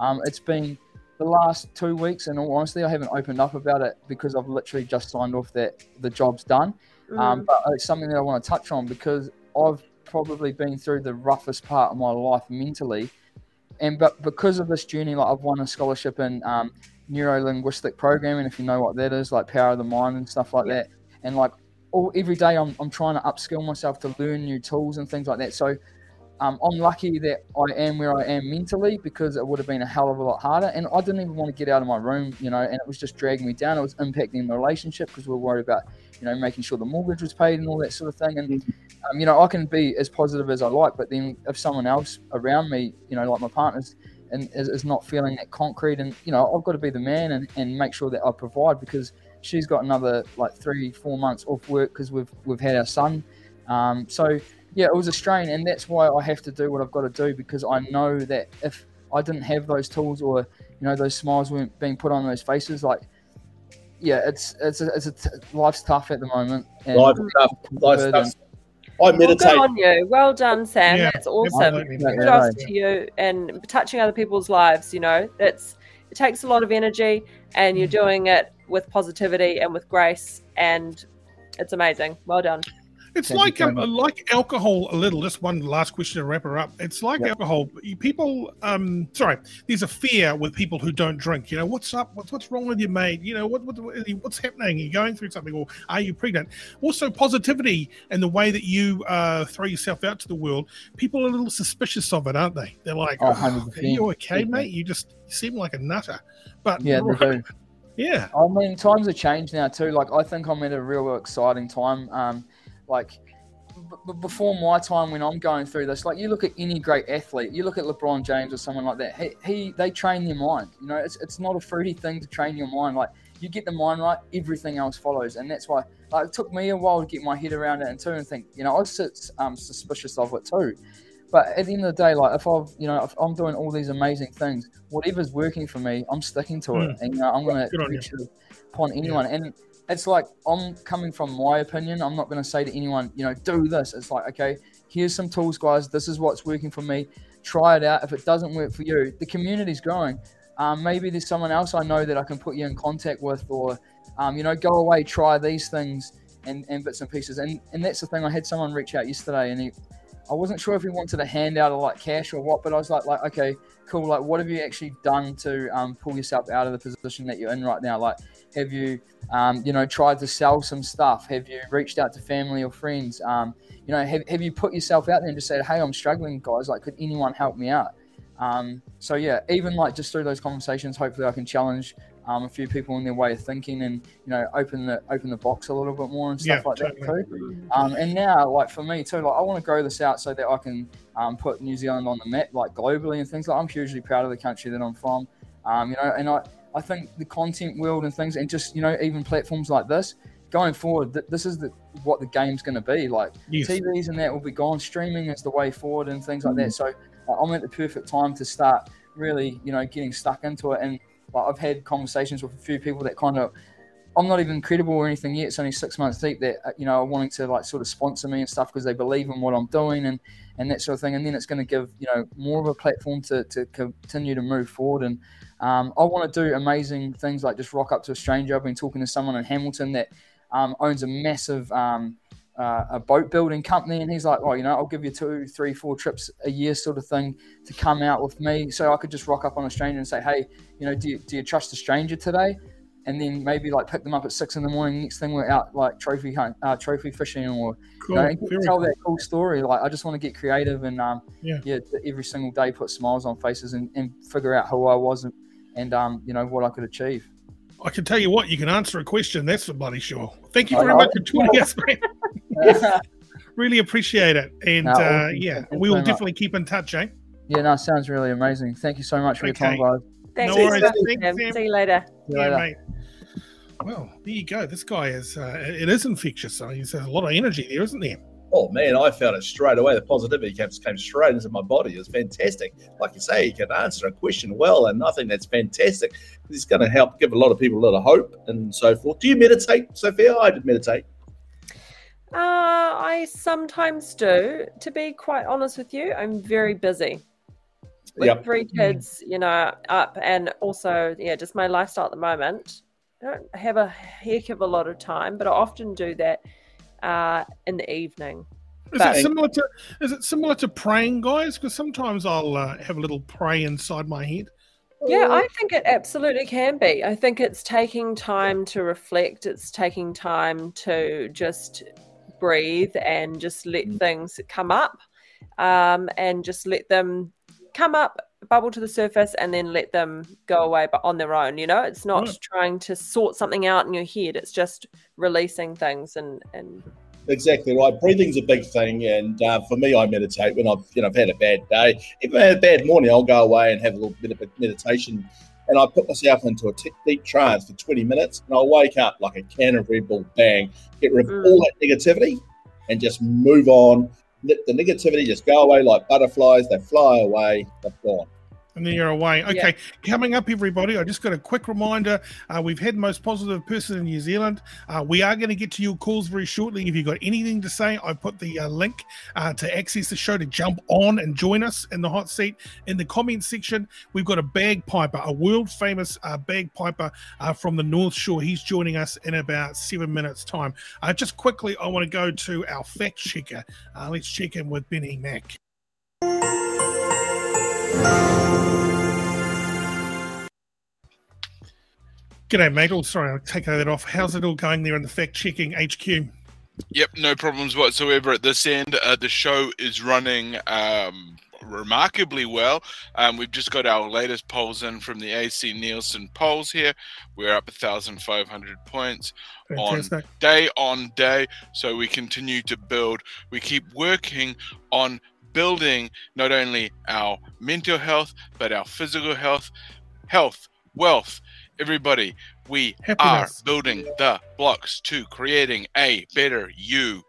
Speaker 5: Um, it's been the last two weeks, and honestly, I haven't opened up about it because I've literally just signed off that the job's done.
Speaker 1: Mm.
Speaker 5: Um, but it's something that I want to touch on because I've probably been through the roughest part of my life mentally, and but because of this journey, like I've won a scholarship in um, neuro linguistic programming, if you know what that is, like power of the mind and stuff like that, and like all every day I'm I'm trying to upskill myself to learn new tools and things like that. So. Um, I'm lucky that I am where I am mentally because it would have been a hell of a lot harder. And I didn't even want to get out of my room, you know, and it was just dragging me down. It was impacting the relationship because we were worried about you know, making sure the mortgage was paid and all that sort of thing. And, um, you know, I can be as positive as I like, but then if someone else around me, you know, like my partner's, and is, is not feeling that concrete, and, you know, I've got to be the man and, and make sure that I provide because she's got another like three, four months off work because we've, we've had our son. Um, so, yeah, it was a strain, and that's why I have to do what I've got to do because I know that if I didn't have those tools or, you know, those smiles weren't being put on those faces, like, yeah, it's it's a, it's a t- life's tough at the moment. and-
Speaker 4: Life's tough. Life's tough. I
Speaker 1: Well, good
Speaker 4: meditate.
Speaker 1: on you. Well done, Sam.
Speaker 2: Yeah,
Speaker 1: That's awesome.
Speaker 2: absolutely.
Speaker 5: Yeah,
Speaker 1: Kudos
Speaker 5: right.
Speaker 1: to you and touching other people's lives. You know, that's it takes a lot of energy, and you're doing it with positivity and with grace, and it's amazing. Well done.
Speaker 2: It's
Speaker 5: Thank
Speaker 2: like um, like alcohol a little. Just one last question to wrap her up. It's like
Speaker 5: Yep.
Speaker 2: alcohol. People, um, sorry, there's a fear with people who don't drink. You know, what's up? What's what's wrong with you, mate? You know, what, what what's happening? Are you going through something, or are you pregnant? Also, positivity and the way that you uh, throw yourself out to the world. People are a little suspicious of it, aren't they? They're like,
Speaker 5: oh,
Speaker 2: oh, "Are you okay, mate? You just seem like a nutter." But
Speaker 5: Yeah.
Speaker 2: Yeah.
Speaker 5: I mean, times have changed now too. Like, I think I'm at a real exciting time. Um, like, b- before my time when I'm going through this, like you look at any great athlete, you look at LeBron James or someone like that. He, he they train their mind. You know, it's it's not a fruity thing to train your mind. Like you get the mind right, everything else follows, and that's why. Like, it took me a while to get my head around it and too, and think. You know, I was um, suspicious of it too. But at the end of the day, like if I've, you know, if I'm doing all these amazing things, whatever's working for me, I'm sticking to it,
Speaker 2: Mm.
Speaker 5: and you know, I'm going to
Speaker 2: Good on you.
Speaker 5: reach upon anyone. And it's like I'm coming from my opinion. I'm not going to say to anyone, you know, do this. It's like, okay, here's some tools, guys. This is what's working for me. Try it out. If it doesn't work for you, the community's growing. Um, maybe there's someone else I know that I can put you in contact with, or um, you know, go away, try these things and, and bits and pieces. And and that's the thing. I had someone reach out yesterday, and he, I wasn't sure if he wanted a handout or like cash or what, but I was like, like okay, cool. Like, what have you actually done to um, pull yourself out of the position that you're in right now? Like, have you, um, you know, tried to sell some stuff? Have you reached out to family or friends? Um, you know, have, have you put yourself out there and just said, hey, I'm struggling, guys. Like, could anyone help me out? Um, so yeah, even like just through those conversations, hopefully I can challenge um, a few people in their way of thinking and you know open the open the box a little bit more and stuff
Speaker 2: Yeah,
Speaker 5: like
Speaker 2: totally.
Speaker 5: that too. Um, and now, like for me too, like I want to grow this out so that I can um, put New Zealand on the map, like globally and things. Like I'm hugely proud of the country that I'm from. Um, you know, and I I think the content world and things, and just you know even platforms like this. Going forward, th- this is the, what the game's going to be. Like
Speaker 2: Yes.
Speaker 5: TVs and that will be gone. Streaming is the way forward and things like that. So uh, I'm at the perfect time to start really, you know, getting stuck into it. And like, I've had conversations with a few people that kind of, I'm not even credible or anything yet. It's only six months deep that uh, you know are wanting to like sort of sponsor me and stuff because they believe in what I'm doing and and that sort of thing. And then it's going to give you know more of a platform to to continue to move forward. And um, I want to do amazing things like just rock up to a stranger. I've been talking to someone in Hamilton that um, owns a massive um, uh, a boat building company, and he's like, "Oh, you know, I'll give you two, three, four trips a year, sort of thing, to come out with me." So I could just rock up on a stranger and say, "Hey, you know, do you, do you trust a stranger today?" And then maybe like pick them up at six in the morning. Next thing we're out like trophy hunt, uh, trophy fishing, or
Speaker 2: Cool.
Speaker 5: you know, tell that cool story. Like I just want to get creative and um,
Speaker 2: Yeah.
Speaker 5: yeah, every single day put smiles on faces and, and figure out who I was and, and um, you know what I could achieve.
Speaker 2: I can tell you what, you can answer a question. That's for bloody sure. Thank you very much for joining us, mate. Really appreciate it. And
Speaker 5: No,
Speaker 2: uh, yeah, we will
Speaker 5: very much.
Speaker 2: definitely keep in touch, eh?
Speaker 5: yeah, no, sounds really amazing. Thank you so much for your time,
Speaker 2: Okay.
Speaker 5: guys.
Speaker 1: Thanks,
Speaker 2: No worries.
Speaker 1: Sam.
Speaker 2: Thanks, Sam.
Speaker 1: See you later.
Speaker 5: See you
Speaker 2: Yeah,
Speaker 5: later.
Speaker 2: mate. Well, there you go. This guy is, uh, it is infectious. So he's a lot of energy there, isn't there?
Speaker 4: Oh man, I felt it straight away. The positivity came, came straight into my body. It was fantastic. Like you say, you can answer a question well, and I think that's fantastic. He's going to help give a lot of people a lot of hope and so forth. Do you meditate, Sophia? I did meditate.
Speaker 1: Uh, I sometimes do. To be quite honest with you, I'm very busy. With
Speaker 4: Yep.
Speaker 1: three kids, you know, up and also, yeah, just my lifestyle at the moment. I don't have a heck of a lot of time, but I often do that uh, in the evening.
Speaker 2: Is
Speaker 1: But-
Speaker 2: it similar to is it similar to praying, guys? Because sometimes I'll uh, have a little pray inside my head.
Speaker 1: Yeah, I think it absolutely can be. I think it's taking time to reflect, it's taking time to just breathe and just let
Speaker 4: Mm.
Speaker 1: things come up um, and just let them come up, bubble to the surface, and then let them go away but on their own. You know, it's not
Speaker 2: Right.
Speaker 1: trying to sort something out in your head, it's just releasing things and, and
Speaker 4: Exactly right. Breathing's a big thing, and uh, for me, I meditate when I've you know I've had a bad day. If I had a bad morning, I'll go away and have a little bit of meditation, and I put myself into a t- deep trance for twenty minutes, and I'll wake up like a can of Red Bull, bang, get rid of
Speaker 1: Mm.
Speaker 4: all that negativity, and just move on. Let the negativity just go away like butterflies. They fly away. They're gone.
Speaker 2: And then you're away.
Speaker 1: Yeah.
Speaker 2: Okay, coming up, everybody. I just got a quick reminder. Uh, we've had most positive person in New Zealand. Uh, we are going to get to your calls very shortly. If you've got anything to say, I put the uh, link uh, to access the show to jump on and join us in the hot seat in the comments section. We've got a bagpiper, a world famous uh, bagpiper uh, from the North Shore. He's joining us in about seven minutes' time. Uh, just quickly, I want to go to our fact checker. Uh, let's check in with Benny Mack. G'day, mate. Oh, sorry, I'll take that off. How's it all going there in the fact checking HQ?
Speaker 3: Yep, no problems whatsoever at this end. Uh, the show is running um, remarkably well. Um, we've just got our latest polls in from the AC Nielsen polls here. We're up 1,500 points
Speaker 2: Fantastic.
Speaker 3: on day on day. So we continue to build. We keep working on building not only our mental health, but our physical health, health, wealth. Everybody, we
Speaker 2: Happiness.
Speaker 3: are building the blocks to creating a better you.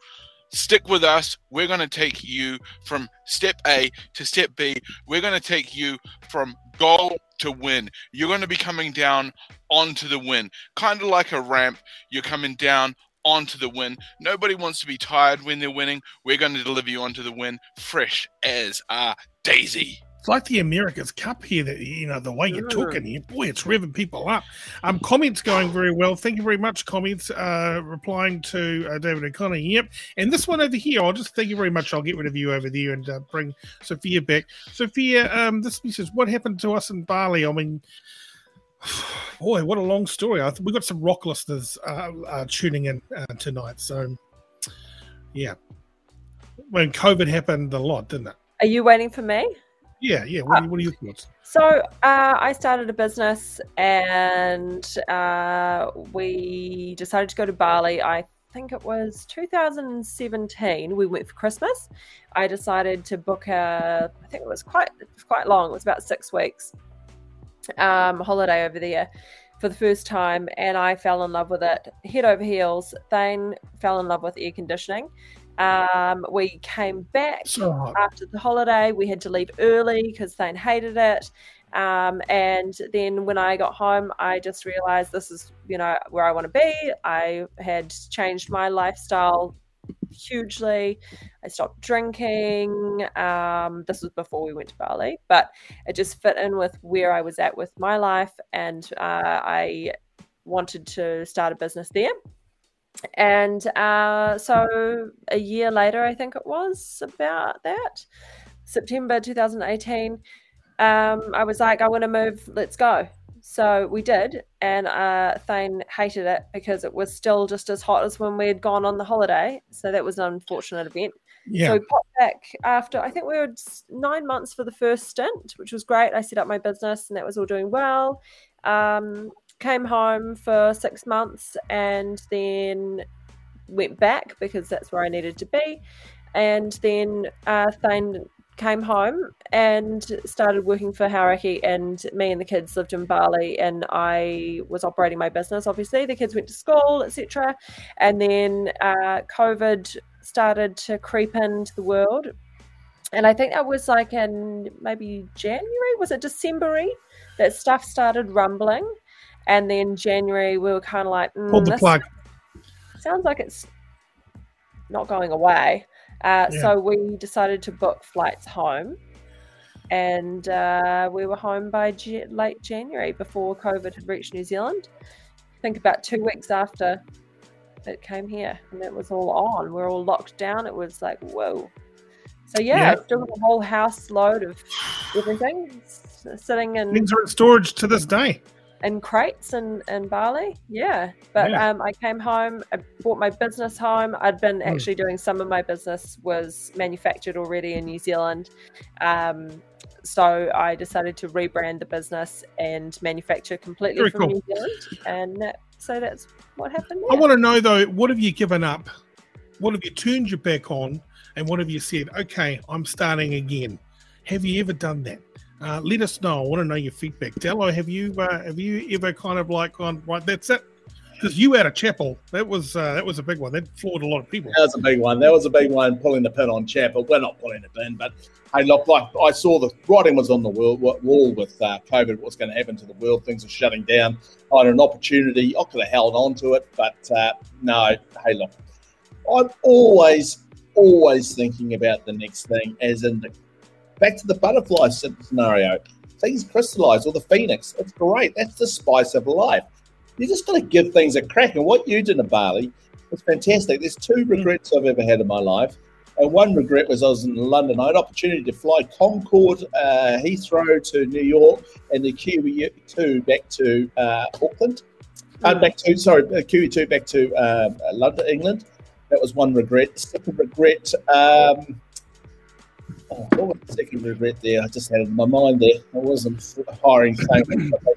Speaker 3: Stick with us. We're going to take you from step A to step B. We're going to take you from goal to win. You're going to be coming down onto the win, kind of like a ramp. You're coming down onto the win. Nobody wants to be tired when they're winning. We're going to deliver you onto the win, fresh as a daisy.
Speaker 2: It's like the America's Cup here. That you know the way you're talking here, boy, it's revving people up. Um, comments going very well. Thank you very much. Comments uh, replying to uh, David O'Connor. Yep, and this one over here, I'll just thank you very much. I'll get rid of you over there and uh, bring Sophia back. Sophia, um, this says, what happened to us in Bali? I mean. Boy, what a long story! I th- we got some rock listeners uh, uh, tuning in uh, tonight. So, yeah, when COVID happened a lot, didn't it?
Speaker 1: Are you waiting for me?
Speaker 2: Yeah, yeah. What, are, what are your thoughts?
Speaker 1: So uh, I started a business, and uh, we decided to go to Bali. I think it was 2017. We went for Christmas. I decided to book a. I think it was quite quite long. It was about six weeks. Um, holiday over there for the first time, and I fell in love with it head over heels. Thane fell in love with air conditioning. Um, we came back
Speaker 2: So
Speaker 1: after the holiday. We had to leave early because Thane hated it. Um, and then when I got home, I just realized this is, you know, where I want to be. I had changed my lifestyle hugely. I stopped drinking. Um, this was before we went to Bali, but it just fit in with where I was at with my life. And uh, I wanted to start a business there. And uh, so a year later, I think it was about that, September 2018, um, I was like, I want to move, let's go. So we did, and uh, Thane hated it because it was still just as hot as when we had gone on the holiday. So that was an unfortunate event.
Speaker 2: Yeah.
Speaker 1: So we popped back after I think we were nine months for the first stint, which was great. I set up my business and that was all doing well. Um, came home for six months and then went back because that's where I needed to be. And then uh, Thane came home and started working for Hauraki and me and the kids lived in Bali and I was operating my business obviously. The kids went to school etc and then uh, COVID started to creep into the world. And I think that was like in maybe January? Was it December that stuff started rumbling and then January we were kind of like mm,
Speaker 2: Pulled the plug.
Speaker 1: sounds like it's not going away. Uh,
Speaker 2: Yeah.
Speaker 1: So we decided to book flights home, and uh, we were home by J- late January before COVID had reached New Zealand. I think about two weeks after it came here, and it was all on. We are all locked down. It was like whoa. So yeah. I still a whole house load of everything sitting in
Speaker 2: Things are in storage to this day.
Speaker 1: In crates in, in Bali. Yeah. But
Speaker 2: Yeah.
Speaker 1: um, I came home, I bought my business home. I'd been
Speaker 2: Hmm.
Speaker 1: actually doing some of my business was manufactured already in New Zealand. Um, so I decided to rebrand the business and manufacture completely
Speaker 2: Very
Speaker 1: from
Speaker 2: cool.
Speaker 1: New Zealand. And that, so that's what happened
Speaker 2: I want to know though, what have you given up? What have you turned your back on? And what have you said? Okay, I'm starting again. Have you ever done that? Uh, let us know. I want to know your feedback. Dallow, have you uh, have you ever kind of like gone right? That's it. Because you had a chapel. That was uh, that was a big one. That floored a lot of people.
Speaker 4: That was a big one. That was a big one, pulling the pin on Chapel. We're not pulling the pin, but hey, look, like I saw the writing was on the world, wall with uh, COVID. What's going to happen to the world? Things are shutting down. I had an opportunity. I could have held on to it, but uh, no. Hey, look, I'm always, always thinking about the next thing, as in the, back to the butterfly scenario. Things crystallize or the phoenix. It's great. That's the spice of life. You just got to give things a crack. And what you did in Bali was fantastic. There's two regrets I've ever had in my life. And one regret was I was in London. I had opportunity to fly Concorde, uh, Heathrow to New York, and the QE2 back to uh, Auckland. Uh, back to sorry, uh, QE2 back to um, London, England. That was one regret. Second regret. Um, Oh, what was the second regret there? I just had it in my mind there. I wasn't hiring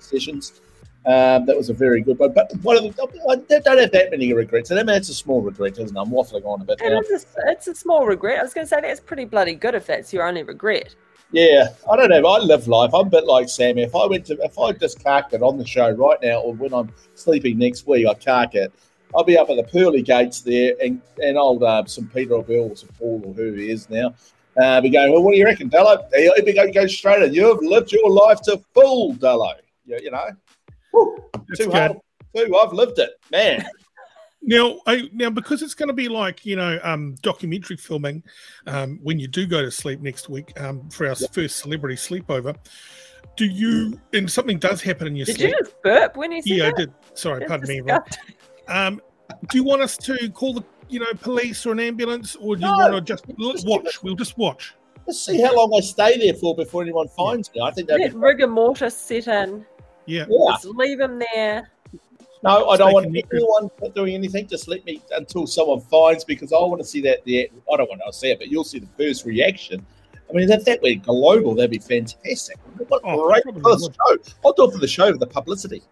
Speaker 4: sessions. Um, that was a very good one. But one of the, I don't have that many regrets. And I mean, it's a small regret, isn't it? I'm waffling on a bit
Speaker 1: It
Speaker 4: now.
Speaker 1: is a, it's a small regret. I was going to say that's pretty bloody good if that's your only regret.
Speaker 4: Yeah, I don't know. I live life. I'm a bit like Sammy. If I went to, if I just carked it on the show right now, or when I'm sleeping next week, I cark it. I'll be up at the pearly gates there, and and old uh, St Peter or Bill or St Paul or who he is now. Uh, be going. Well, what do you reckon, Dallow? He'll be going go straight in. You've lived your life to full, Dallow. You, you know, Woo, too
Speaker 2: good.
Speaker 4: hard. Too. I've lived it, man.
Speaker 2: Now, I, now because it's going to be like you know um, documentary filming um, when you do go to sleep next week um, for our first celebrity sleepover. Do you and something does happen in your sleep?
Speaker 1: Did you just burp when you said
Speaker 2: yeah, I did. Sorry,
Speaker 1: That's
Speaker 2: pardon me. Rob. Um, do you want us to call the you know police or an ambulance, or do you
Speaker 4: No.
Speaker 2: want to just l-
Speaker 4: Just
Speaker 2: watch? We'll just watch.
Speaker 4: Let's see how long I stay there for before anyone finds me. I think that'd
Speaker 1: Let rigor mortis set in.
Speaker 2: Yeah.
Speaker 4: Yeah.
Speaker 1: Just leave him there.
Speaker 4: No, I don't want
Speaker 2: connected.
Speaker 4: anyone doing anything. Just let me until someone finds because I want to see that. The I don't want to see it, but you'll see the first reaction. I mean, if that went global, that'd be fantastic. What a
Speaker 2: Oh,
Speaker 4: great
Speaker 2: probably
Speaker 4: for the show. I'll do it for the show for the publicity.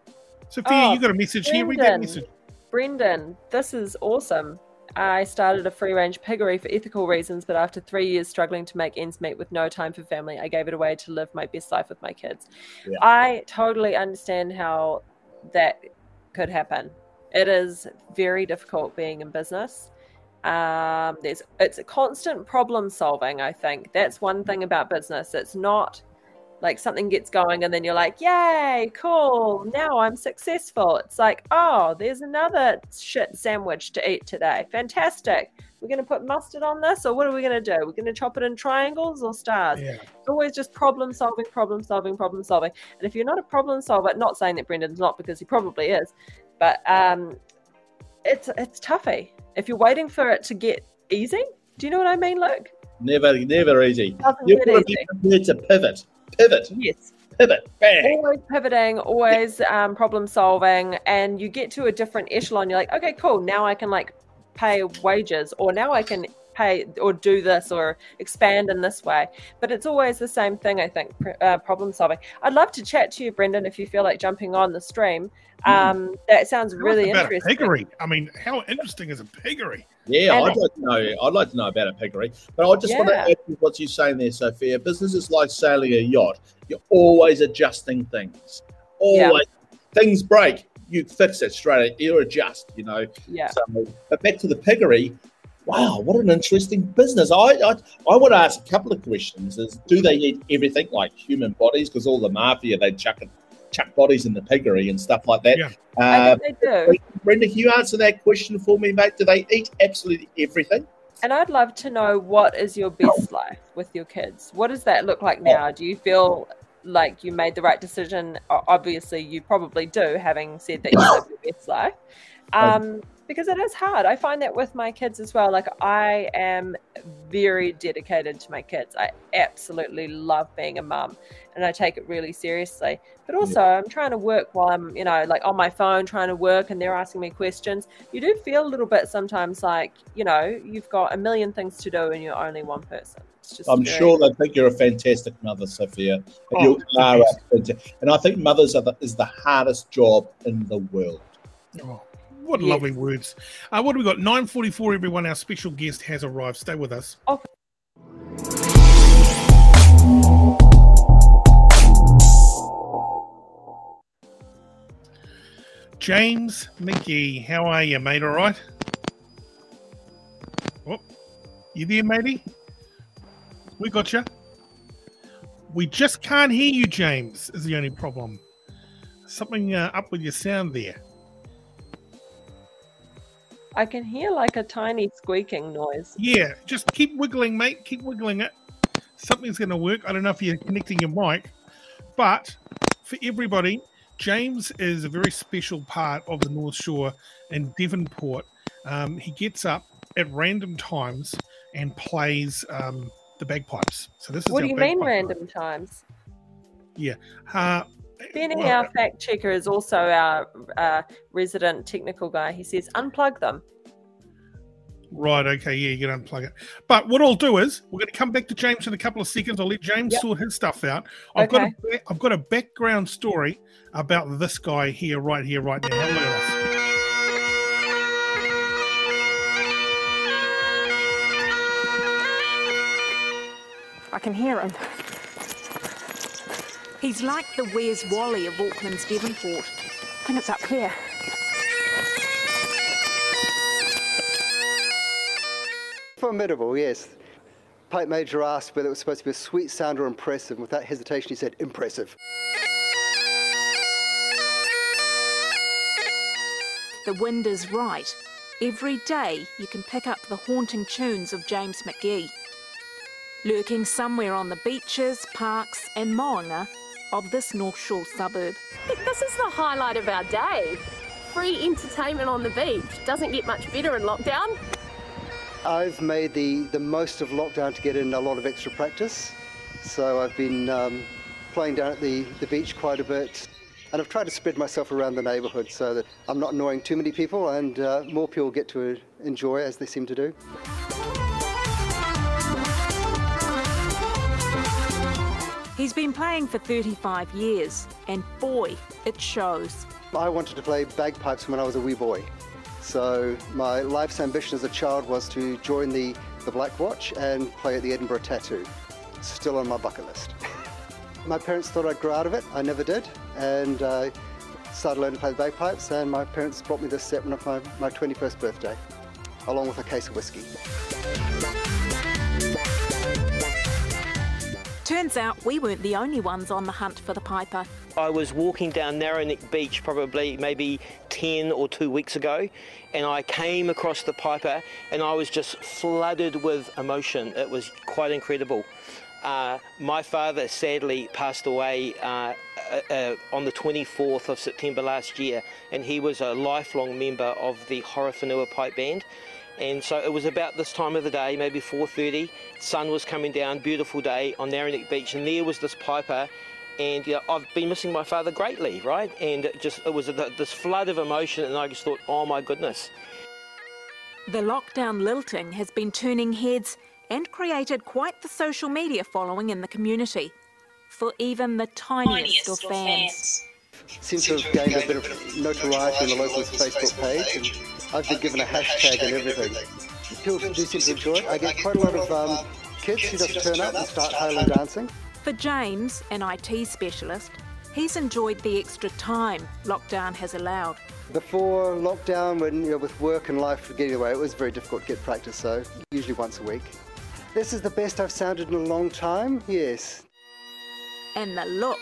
Speaker 2: Sophia,
Speaker 1: Oh,
Speaker 2: you got a message here. Read that
Speaker 1: Brendan.
Speaker 2: message.
Speaker 1: Brendan, this is awesome. I started a free range piggery for ethical reasons, but after three years struggling to make ends meet with no time for family, I gave it away to live my best life with my kids.
Speaker 4: Yeah.
Speaker 1: I totally understand how that could happen. It is very difficult being in business. Um, there's it's a constant problem solving. I think that's one thing about business. It's not like something gets going and then you're like, yay, cool, now I'm successful. It's like, oh, there's another shit sandwich to eat today. Fantastic. We're going to put mustard on this, or what are we going to do? We're going to chop it in triangles or stars.
Speaker 2: Yeah.
Speaker 1: It's always just problem solving, problem solving, problem solving. And if you're not a problem solver, not saying that Brendan's not because he probably is, but um, it's it's toughy. If you're waiting for it to get easy, do you know what I mean, Luke?
Speaker 4: Never, never easy.
Speaker 1: Doesn't
Speaker 4: You've
Speaker 1: get
Speaker 4: got to be prepared to pivot, pivot,
Speaker 1: Yes.
Speaker 4: pivot, bang.
Speaker 1: always pivoting, always um, problem solving, and you get to a different echelon. You're like, okay, cool. Now I can like pay wages, or now I can pay or do this or expand in this way. But it's always the same thing. I think pr- uh, problem solving. I'd love to chat to you, Brendan, if you feel like jumping on the stream. Um, that sounds
Speaker 2: Tell us
Speaker 1: really
Speaker 2: about
Speaker 1: interesting.
Speaker 2: a piggery. I mean, how interesting is a piggery?
Speaker 4: Yeah,
Speaker 1: And-
Speaker 4: I'd like to know. I'd like to know about a piggery, but I just want to
Speaker 1: Yeah.
Speaker 4: add to what you're saying there, Sophia. Business is like sailing a yacht. You're always adjusting things.
Speaker 1: Yeah.
Speaker 4: Always things break, you fix it straight. You adjust. You know.
Speaker 1: Yeah.
Speaker 4: So, but back to the piggery. Wow, what an interesting business. I I, I want to ask a couple of questions. Is do they eat everything like human bodies? Because all the mafia they chuck it, chuck bodies in the piggery and stuff like that.
Speaker 2: Yeah.
Speaker 1: I
Speaker 4: Uh,
Speaker 1: think they do.
Speaker 4: Brenda, can you answer that question for me, mate? Do they eat absolutely everything?
Speaker 1: And I'd love to know what is your best life with your kids? What does that look like now? Do you feel like you made the right decision? Obviously, you probably do, having said that you live your best life. Um, because it is hard. I find that with my kids as well. Like, I am very dedicated to my kids. I absolutely love being a mum and I take it really seriously. But also, I'm trying to work while I'm, you know, like on my phone trying to work and they're asking me questions you do feel a little bit sometimes like you know you've got a million things to do and you're only one person it's just
Speaker 4: I'm
Speaker 1: very-
Speaker 4: sure they think you're a fantastic mother, Sophia. And
Speaker 2: Oh,
Speaker 4: you are a fantastic- and I think mothers are the, is the hardest job in the world.
Speaker 2: Oh, what
Speaker 1: Yes.
Speaker 2: lovely words. Uh, what do we got? 9.44, everyone. Our special guest has arrived. Stay with us. James McGee, how are you, mate? All right? Oh, you there, matey? We got you. We just can't hear you, James, is the only problem. Something uh, up with your sound there.
Speaker 1: I can hear like a tiny squeaking noise
Speaker 2: Yeah, just keep wiggling, mate. Keep wiggling it. Something's going to work. I don't know if you're connecting your mic, but for everybody, James is a very special part of the North Shore in Devonport. Um, he gets up at random times and plays um, the bagpipes. So this is
Speaker 1: what do you mean random times
Speaker 2: Yeah, Uh,
Speaker 1: benny
Speaker 2: well,
Speaker 1: our fact checker is also our uh, resident technical guy he says unplug them
Speaker 2: Right. Okay. Yeah, you can unplug it. But what I'll do is we're going to come back to James in a couple of seconds. I'll let James
Speaker 1: Yep.
Speaker 2: sort his stuff out. I've got
Speaker 1: Okay.
Speaker 2: a, ba- I've got a background story about this guy here, right here, right now. Have look at this.
Speaker 6: I can hear him.
Speaker 7: He's like the Where's Wally of Auckland's Devonport.
Speaker 6: I think it's up here.
Speaker 8: Formidable, yes. Pipe Major asked whether it was supposed to be a sweet sound or impressive, and without hesitation he said impressive.
Speaker 7: The wind is right. Every day you can pick up the haunting tunes of James McGee. Lurking somewhere on the beaches, parks, and maunga of this North Shore suburb.
Speaker 9: This is the highlight of our day. Free entertainment on the beach. Doesn't get much better in lockdown.
Speaker 8: I've made the, the most of lockdown to get in a lot of extra practice. So I've been um, playing down at the, the beach quite a bit. And I've tried to spread myself around the neighbourhood so that I'm not annoying too many people and uh, more people get to enjoy as they seem to do.
Speaker 7: He's been playing for 35 years, and boy, it shows.
Speaker 8: I wanted to play bagpipes when I was a wee boy. So my life's ambition as a child was to join the, the Black Watch and play at the Edinburgh Tattoo. Still on my bucket list. my parents thought I'd grow out of it. I never did. And I started learning to play the bagpipes and my parents brought me this set on my, my 21st birthday, along with a case of whiskey.
Speaker 7: Turns out we weren't the only ones on the hunt for the piper.
Speaker 10: I was walking down Narrowneck Beach probably maybe 10 or 2 weeks ago and I came across the piper and I was just flooded with emotion. It was quite incredible. Uh, my father sadly passed away uh, uh, uh, on the 24th of September last year and he was a lifelong member of the Horowhenua Pipe Band and so it was about this time of the day, maybe 4.30, sun was coming down, beautiful day on Narrowneck Beach and there was this piper and you know, I've been missing my father greatly, right? And it just it was a, this flood of emotion, and I just thought, oh my goodness.
Speaker 7: The lockdown lilting has been turning heads and created quite the social media following in the community for even the tiniest, of fans.
Speaker 8: Seems to have gained a bit of notoriety on the local Facebook page and I've been given a hashtag and everything. People do seem to enjoy it. I get quite a lot of um, kids who just turn up and start Highland dancing.
Speaker 7: For James, an IT specialist, he's enjoyed the extra time lockdown has allowed.
Speaker 8: Before lockdown, when you know, with work and life getting away, it was very difficult to get practice, so usually once a week. This is the best I've sounded in a long time, yes.
Speaker 7: And the look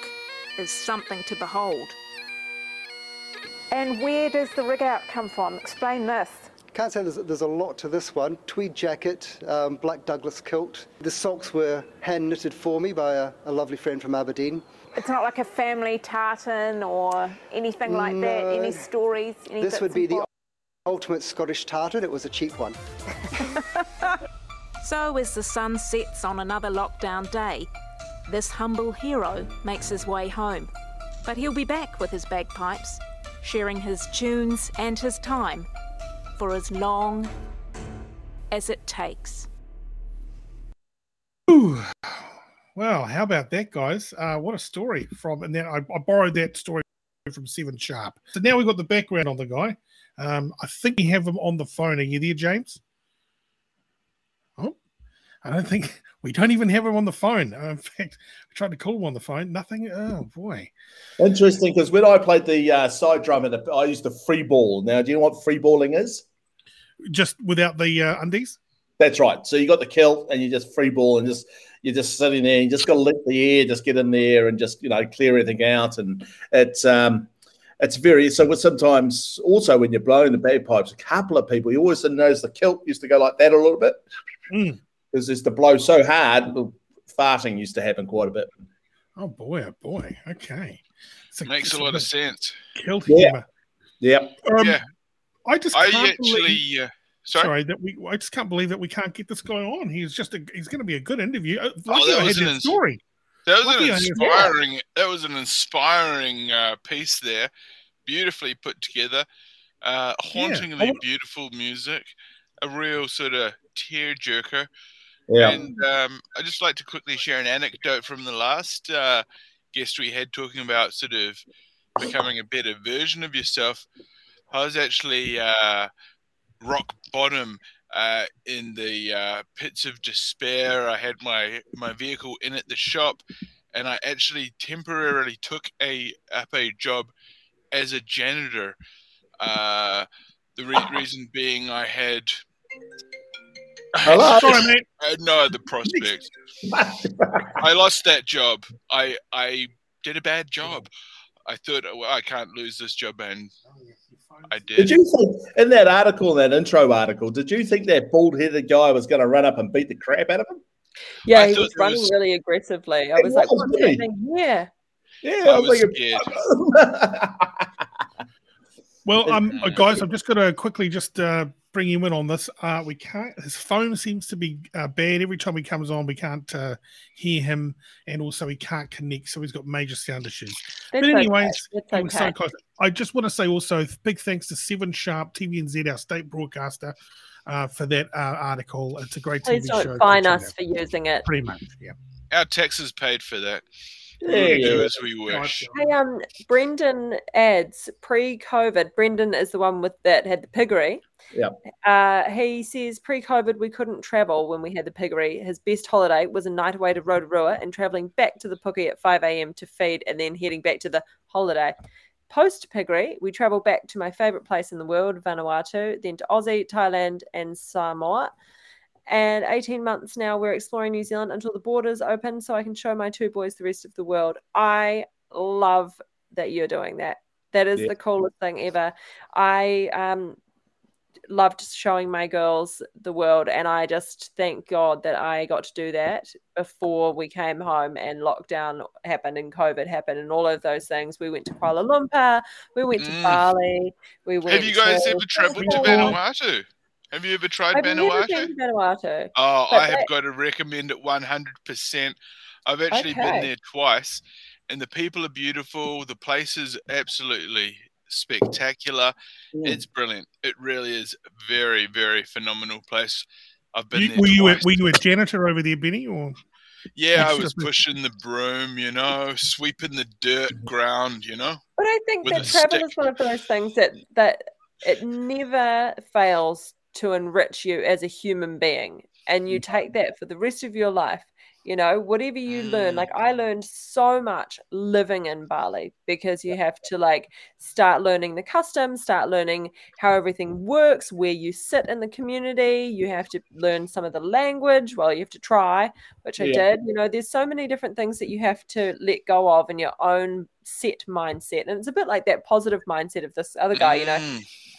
Speaker 7: is something to behold.
Speaker 6: And where does the rig out come from? Explain this.
Speaker 8: Can't say there's, there's a lot to this one. Tweed jacket, um, black Douglas kilt. The socks were hand knitted for me by a, a lovely friend from Aberdeen.
Speaker 6: It's not like a family tartan or anything like that. Any stories? Any
Speaker 8: This would be the ultimate Scottish tartan. It was a cheap one.
Speaker 7: So, as the sun sets on another lockdown day, this humble hero makes his way home. But he'll be back with his bagpipes, sharing his tunes and his time for as long as it takes.
Speaker 2: Ooh. Well, how about that, guys? Uh, what a story from, and then I, I borrowed that story from Seven Sharp. So now we've got the background on the guy. Um, I think we have him on the phone. Are you there, James? I don't think we don't even have him on the phone. Uh, in fact, I tried to call him on the phone. Nothing. Oh boy.
Speaker 4: Interesting, because when I played the uh, side drum, and I used to free ball. Now, do you know what free balling is?
Speaker 2: Just without the uh, undies.
Speaker 4: That's right. So you got the kilt, and you just free ball, and just you're just sitting there. You just got to let the air just get in there, and just you know clear everything out. And it's um, it's very so. Sometimes also when you're blowing the bagpipes, a couple of people you always notice the kilt used to go like that a little bit
Speaker 2: Mm.
Speaker 4: Because it's to blow so hard. Farting used to happen quite a bit.
Speaker 2: Oh boy, oh boy. Okay. So,
Speaker 3: Makes a lot
Speaker 2: the
Speaker 3: of sense.
Speaker 2: Kilt
Speaker 4: Yeah.
Speaker 2: humor.
Speaker 4: Yep.
Speaker 2: Um,
Speaker 3: Yeah.
Speaker 2: I just
Speaker 3: I
Speaker 2: can't
Speaker 3: actually,
Speaker 2: believe-
Speaker 3: uh, sorry.
Speaker 2: sorry that we. I just can't believe that we can't get this guy on. He's just a. He's going to be a good interview. Uh, Lucky
Speaker 3: Oh, that
Speaker 2: I
Speaker 3: was an ins-
Speaker 2: story.
Speaker 3: That was
Speaker 2: Lucky
Speaker 3: an inspiring. That was an inspiring uh, piece there, beautifully put together, uh, hauntingly
Speaker 2: want-
Speaker 3: beautiful music. a real sort of tearjerker.
Speaker 4: Yeah.
Speaker 3: And um, I'd just like to quickly share an anecdote from the last uh, guest we had talking about sort of becoming a better version of yourself. I was actually uh, rock bottom uh, in the uh, pits of despair. I had my, my vehicle in at the shop, and I actually temporarily took a up a job as a janitor. Uh, the re- reason being I had
Speaker 4: Hello?
Speaker 2: Sorry, mate.
Speaker 3: I had no other prospect. I lost that job. I I did a bad job. I thought well, I can't lose this job, and I did.
Speaker 4: Did you think in that article, that intro article, did you think that bald-headed guy was going to run up and beat the crap out of him?
Speaker 1: Yeah,
Speaker 3: I
Speaker 1: he was running
Speaker 3: was-
Speaker 1: really aggressively. I
Speaker 4: He
Speaker 1: was like,
Speaker 4: was,
Speaker 1: what's
Speaker 4: wasn't
Speaker 1: happening here?
Speaker 4: Yeah,
Speaker 3: I
Speaker 4: I was,
Speaker 3: was
Speaker 4: thinking.
Speaker 2: Well, um, guys, I'm just going to quickly just uh, bring you in on this. Uh, we can't. His phone seems to be uh, bad every time he comes on. We can't uh, hear him, and also he can't connect, so he's got major sound issues.
Speaker 1: That's
Speaker 2: but anyways,
Speaker 1: okay.
Speaker 2: he
Speaker 1: That's
Speaker 2: was so close. I just want to say also big thanks to Seven Sharp TVNZ, our state broadcaster, uh, for that uh, article. It's a great
Speaker 1: Please
Speaker 2: TV show.
Speaker 1: don't
Speaker 2: Go
Speaker 1: fine us for using it.
Speaker 2: Pretty much, yeah.
Speaker 3: Our taxes paid for that.
Speaker 4: Yeah,
Speaker 3: do as we wish.
Speaker 1: Hey, um, Brendan adds pre-COVID. Brendan is the one with that had the piggery.
Speaker 4: Yep.
Speaker 1: Uh, he says pre-COVID we couldn't travel when we had the piggery. His best holiday was a night away to Rotorua and traveling back to the Puki at 5 a.m. to feed and then heading back to the holiday. Post piggery, we travelled back to my favourite place in the world, Vanuatu, then to Aussie, Thailand, and Samoa. And 18 months now, we're exploring New Zealand until the borders open so I can show my two boys the rest of the world. I love that you're doing that. That is
Speaker 4: Yeah.
Speaker 1: the coolest thing ever. I um, loved showing my girls the world, and I just thank God that I got to do that before we came home and lockdown happened and COVID happened and all of those things. We went to Kuala Lumpur, we went to
Speaker 3: Mm.
Speaker 1: Bali, we went.
Speaker 3: Have you guys
Speaker 1: to
Speaker 3: ever travelled to Vanuatu? Have you ever tried
Speaker 1: I've never
Speaker 3: Vanuatu?
Speaker 1: been to Vanuatu.
Speaker 3: Oh,
Speaker 1: But
Speaker 3: I have
Speaker 1: that-
Speaker 3: got to recommend it 100%. I've actually
Speaker 1: Okay.
Speaker 3: been there twice, and the people are beautiful. The place is absolutely spectacular.
Speaker 4: Mm.
Speaker 3: It's brilliant. It really is a very, very phenomenal place. I've been
Speaker 2: You,
Speaker 3: there
Speaker 2: were you a, were you a janitor over there, Benny? Or
Speaker 3: yeah, I was pushing the broom, you know, sweeping the dirt ground, you know.
Speaker 1: But I think that travel
Speaker 3: stick.
Speaker 1: is one of those things that that it never fails to enrich you as a human being, and you mm. take that for the rest of your life. You know, whatever you learn,
Speaker 3: Mm.
Speaker 1: like I learned so much living in Bali because you have to like start learning the customs, start learning how everything works, where you sit in the community. You have to learn some of the language. Well, you have to try, which I
Speaker 4: Yeah.
Speaker 1: did. You know, there's so many different things that you have to let go of in your own set mindset. And it's a bit like that positive mindset of this other guy, you know.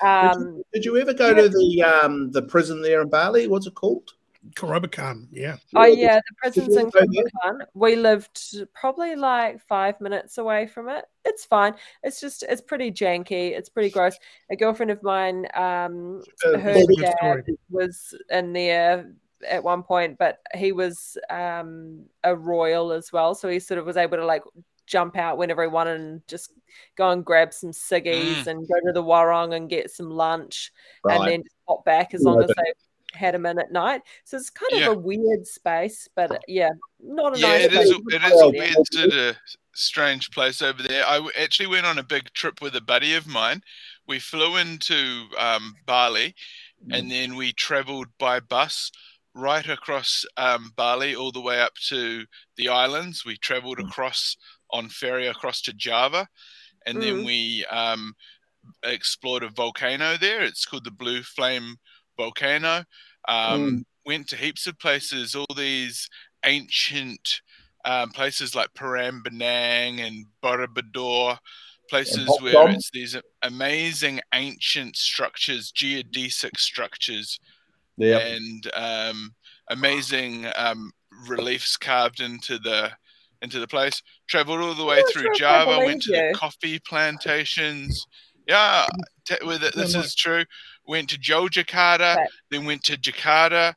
Speaker 3: Mm.
Speaker 1: Um,
Speaker 4: Did you ever go to the um the prison there in Bali? What's it called?
Speaker 2: Kerobokan, yeah.
Speaker 1: oh yeah, the prisons in
Speaker 4: ever go there?
Speaker 1: Kerobokan. We lived probably like five minutes away from it. It's fine. It's just it's pretty janky. It's pretty gross. A girlfriend of mine, um,
Speaker 4: Uh,
Speaker 1: her
Speaker 2: that's a good
Speaker 1: dad
Speaker 2: story.
Speaker 1: was in there at one point, but he was um a royal as well, so he sort of was able to like jump out whenever he wanted and just go and grab some ciggies
Speaker 3: Mm.
Speaker 1: and go to the warung and get some lunch and then just pop back as
Speaker 4: Yeah,
Speaker 1: long as
Speaker 4: but-
Speaker 1: they had him in at night. So it's kind
Speaker 3: Yeah.
Speaker 1: of a weird space, but uh, yeah, not a
Speaker 3: Yeah,
Speaker 1: nice
Speaker 3: it is.
Speaker 1: place.
Speaker 3: A,
Speaker 1: to
Speaker 3: it
Speaker 1: go
Speaker 3: is a weird sort of strange place over there. I actually went on a big trip with a buddy of mine. We flew into um, Bali, and then we travelled by bus right across um, Bali all the way up to the islands. We travelled across on ferry across to Java, and then
Speaker 1: Mm.
Speaker 3: we um, explored a volcano there. It's called the Blue Flame Volcano. Um, Went to heaps of places, all these ancient um, places like Prambanan and Borobudur, places
Speaker 4: Hop
Speaker 3: where
Speaker 4: Dom.
Speaker 3: it's these amazing ancient structures, geodesic structures,
Speaker 4: Yeah.
Speaker 3: and um, amazing um, reliefs carved into the into the place. Traveled all the way
Speaker 1: not
Speaker 3: through
Speaker 1: sure if I
Speaker 3: Java, went to the coffee plantations. Yeah, t- with it, this is true. Went to Yogyakarta,
Speaker 1: Right.
Speaker 3: then went to Jakarta,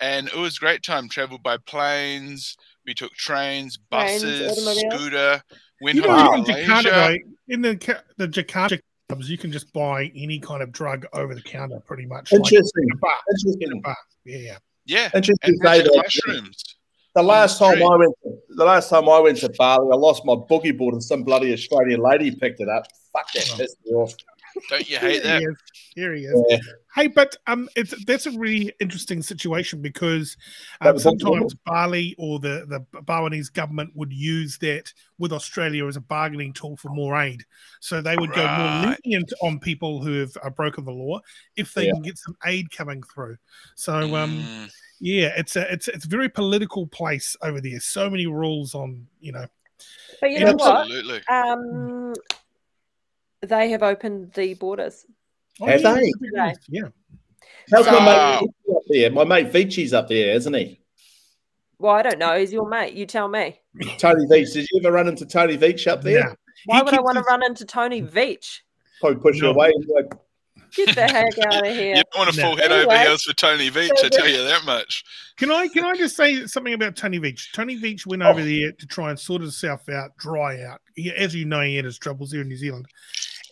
Speaker 3: and it was a great time. Traveled by planes. We took trains,
Speaker 1: Trains,
Speaker 3: buses,
Speaker 1: automobiles.
Speaker 3: scooter. Went
Speaker 2: You know,
Speaker 3: home
Speaker 2: in Jakarta, though, in the the Jakarta clubs, you can just buy any kind of drug over the counter, pretty much. like
Speaker 4: Interesting.
Speaker 2: in a bar.
Speaker 4: Interesting.
Speaker 2: In a bar. Yeah, yeah.
Speaker 3: Yeah.
Speaker 4: Interesting
Speaker 3: And
Speaker 4: to say
Speaker 3: magic
Speaker 4: that.
Speaker 3: mushrooms.
Speaker 4: The last time. I went, the last time I went to Bali, I lost my boogie board, and some bloody Australian lady picked it up. Fuck that oh. pissed me off.
Speaker 3: Don't you hate
Speaker 2: Here
Speaker 3: that?
Speaker 2: he. Here he is.
Speaker 4: Yeah.
Speaker 2: Hey, but um, it's that's a really interesting situation because um, sometimes Bali or the the Balinese government would use that with Australia as a bargaining tool for more aid. So they would go more lenient on people who have uh, broken the law if they
Speaker 4: Yeah.
Speaker 2: can get some aid coming through. So um,
Speaker 3: Mm,
Speaker 2: yeah, it's a it's it's a very political place over there. So many rules on you know.
Speaker 1: But you
Speaker 2: Yeah,
Speaker 1: know what?
Speaker 3: absolutely.
Speaker 1: Um, they have opened the borders.
Speaker 2: Oh,
Speaker 4: Have
Speaker 2: yeah,
Speaker 4: they?
Speaker 1: Today.
Speaker 2: Yeah.
Speaker 4: How's
Speaker 1: So-
Speaker 4: my mate Vici up there? My mate Vinci's up there, isn't he?
Speaker 1: Well, I don't know. He's your mate. You tell me.
Speaker 4: Tony Veitch. Did you ever run into Tony Veitch up there?
Speaker 2: Yeah.
Speaker 1: Why
Speaker 2: He
Speaker 1: would I
Speaker 2: keeps
Speaker 1: want to
Speaker 2: his-
Speaker 1: run into Tony Veitch?
Speaker 4: Probably push
Speaker 2: No.
Speaker 4: away. and like,
Speaker 1: Get the heck out of here!
Speaker 3: You don't want to
Speaker 2: No.
Speaker 3: fall head over heels for Tony Veitch, I tell you that much.
Speaker 2: Can I can I just say something about Tony Veitch? Tony Veitch went
Speaker 4: Oh.
Speaker 2: over there to try and sort himself out, dry out. He, as you know, he had his troubles here in New Zealand,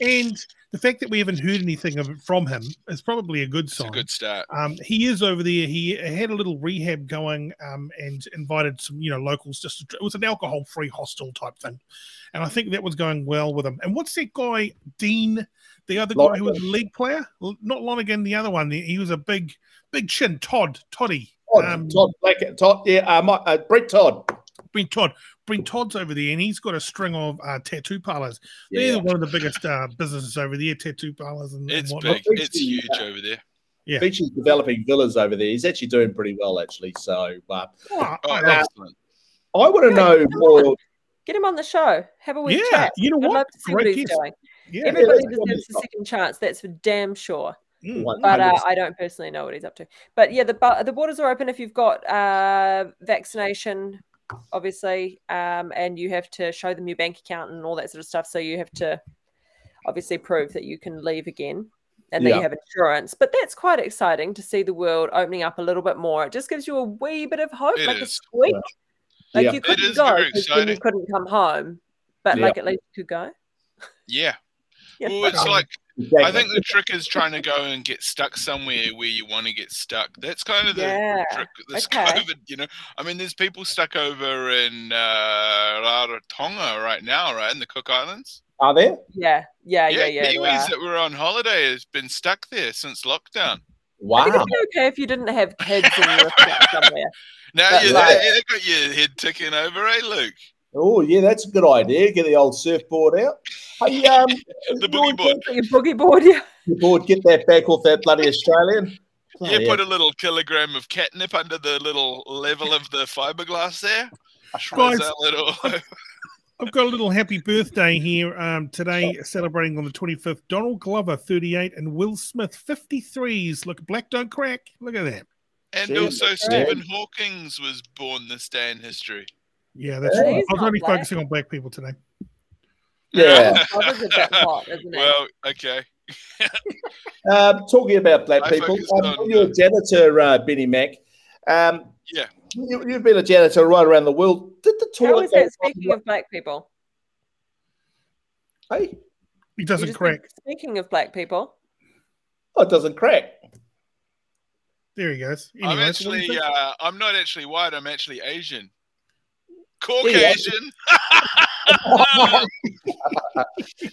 Speaker 2: and the fact that we haven't heard anything of, it from him is probably a good
Speaker 3: It's a
Speaker 2: sign.
Speaker 3: good start.
Speaker 2: Um, he is over there. He had a little rehab going um, and invited some, you know, locals. Just to, it was an alcohol-free hostel type thing, and I think that was going well with him. And what's that guy, Dean, the other guy who was a league player? L- Not Lonergan, the other one. He was a big, big chin. Todd, Toddy.
Speaker 4: Todd,
Speaker 2: Um,
Speaker 4: Todd, Black, Todd, yeah, uh, my, uh, Brett Todd.
Speaker 2: Brent Todd. Brent Todd's over there, and he's got a string of uh, tattoo parlors.
Speaker 4: Yeah.
Speaker 2: They're one of the biggest uh, businesses over there, tattoo parlors and, and
Speaker 3: It's
Speaker 2: whatnot.
Speaker 3: big. It's
Speaker 4: Vici,
Speaker 3: huge over there.
Speaker 2: Yeah.
Speaker 4: Vinci's developing villas over there. He's actually doing pretty well, actually. So, uh,
Speaker 2: Oh,
Speaker 3: Oh,
Speaker 2: I-
Speaker 3: excellent.
Speaker 4: I want to know more.
Speaker 1: Get him on the show. Have a wee
Speaker 2: yeah,
Speaker 1: chat.
Speaker 2: you know
Speaker 1: I'd
Speaker 2: what?
Speaker 1: love to see what he's
Speaker 2: guess.
Speaker 1: doing.
Speaker 2: Yeah.
Speaker 1: Everybody
Speaker 4: let's go on
Speaker 1: deserves a second chance. That's for damn sure.
Speaker 2: Mm.
Speaker 1: But uh, I don't personally know what he's up to. But yeah, the the borders are open if you've got uh, vaccination, obviously, um, and you have to show them your bank account and all that sort of stuff. So you have to obviously prove that you can leave again and that
Speaker 4: Yeah.
Speaker 1: you have insurance. But that's quite exciting to see the world opening up a little bit more. It just gives you a wee bit of hope,
Speaker 3: It
Speaker 1: like a
Speaker 3: is.
Speaker 1: squeak. Like
Speaker 4: Yeah.
Speaker 1: you couldn't go
Speaker 3: very
Speaker 1: 'cause then you couldn't come home, but
Speaker 4: Yeah.
Speaker 1: like at least you could go.
Speaker 3: Yeah.
Speaker 1: Yeah.
Speaker 3: Well, it's like. I think the trick is trying to go and get stuck somewhere where you want to get stuck. That's kind of the
Speaker 1: Yeah,
Speaker 3: trick. This
Speaker 1: okay.
Speaker 3: COVID, you know. I mean, there's people stuck over in uh, Rarotonga right now, right in the Cook Islands.
Speaker 4: Are there?
Speaker 1: Yeah, yeah, yeah, yeah. there
Speaker 3: Kiwis
Speaker 1: are.
Speaker 3: that were on holiday has been stuck there since lockdown.
Speaker 1: I
Speaker 4: Wow.
Speaker 1: think it'd be okay if you didn't have kids and you were stuck somewhere.
Speaker 3: Now
Speaker 1: But
Speaker 3: you're
Speaker 1: like-
Speaker 3: got your head ticking over, eh, Luke?
Speaker 4: Oh, yeah, that's a good idea. Get the old surfboard out. Hey, um,
Speaker 3: The boogie board.
Speaker 1: Your boogie board, yeah.
Speaker 4: Your board, get that back off that bloody Australian.
Speaker 3: Yeah,
Speaker 4: Bloody
Speaker 3: put a little kilogram of catnip under the little level of the fiberglass there.
Speaker 2: Guys,
Speaker 3: Drizzle it.
Speaker 2: I've got a little happy birthday here um, today, celebrating on the 25th. Donald Glover, 38, and Will Smith, 53s. Look, black don't crack. Look at that.
Speaker 3: And
Speaker 4: Jeez,
Speaker 3: also Stephen Hawking's was born this day in history.
Speaker 2: Yeah, that's
Speaker 4: Yeah.
Speaker 2: right. I was
Speaker 1: not
Speaker 2: only
Speaker 1: black.
Speaker 2: focusing on black people today.
Speaker 4: Yeah.
Speaker 1: Glover's a bit isn't it?
Speaker 3: well, okay.
Speaker 4: Um, talking about black
Speaker 3: I
Speaker 4: people, um,
Speaker 3: on,
Speaker 4: you're
Speaker 3: uh,
Speaker 4: a janitor, uh, Benny Mack. Um,
Speaker 3: Yeah.
Speaker 4: you, you've been a janitor right around the world. Did the toilet
Speaker 1: is that
Speaker 4: go-
Speaker 1: speaking of black people?
Speaker 4: Hey,
Speaker 2: He doesn't crack.
Speaker 1: Speaking of black people,
Speaker 4: oh, it doesn't crack.
Speaker 2: There he goes.
Speaker 3: I'm
Speaker 2: Anyways, what do you
Speaker 3: actually, uh, I'm not actually white. I'm actually Asian. Caucasian.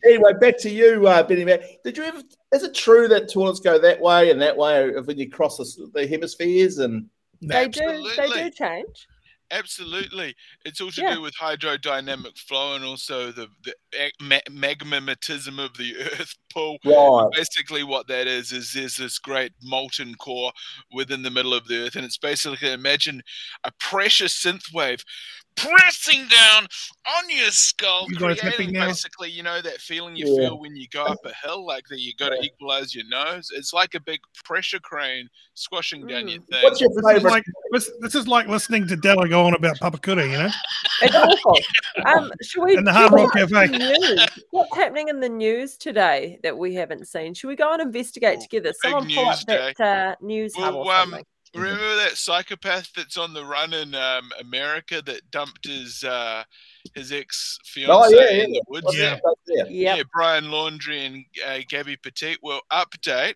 Speaker 4: anyway, back to you, uh, Benny Mack. Did you ever? Is it true that toilets go that way and that way when you cross the, the hemispheres? And
Speaker 1: they do they do change.
Speaker 3: Absolutely, it's all to
Speaker 1: Yeah.
Speaker 3: do with hydrodynamic flow and also the the ag- magmatism of the Earth pull.
Speaker 4: right,
Speaker 3: Basically, what that is is there's this great molten core within the middle of the Earth, and it's basically imagine a pressure synth wave pressing down on your skull,
Speaker 2: You
Speaker 3: creating basically, you know, that feeling you
Speaker 4: Yeah.
Speaker 3: feel when you go up a hill, like that you got to equalize your nose. It's like a big pressure crane squashing down your thing.
Speaker 4: what's your
Speaker 2: This is,
Speaker 4: favorite?
Speaker 2: like, this, this is like listening to Dallow go on about Papakura, you know?
Speaker 1: It's awful. Um, should we?
Speaker 2: And the
Speaker 1: should
Speaker 2: Hard Rock Cafe.
Speaker 1: What's happening in the news today that we haven't seen? Should we go and investigate
Speaker 3: Oh,
Speaker 1: together? Someone pull up
Speaker 3: news
Speaker 1: that uh, Newshub
Speaker 3: Well,
Speaker 1: or
Speaker 3: um,
Speaker 1: something.
Speaker 3: Remember that psychopath that's on the run in um, America that dumped his uh, his ex
Speaker 4: Oh
Speaker 3: fiance
Speaker 4: yeah, yeah.
Speaker 3: in the woods.
Speaker 4: Yeah.
Speaker 3: there.
Speaker 4: that back there?
Speaker 1: Yep.
Speaker 3: Yeah, Brian Laundrie and uh, Gabby Petit. Well, update.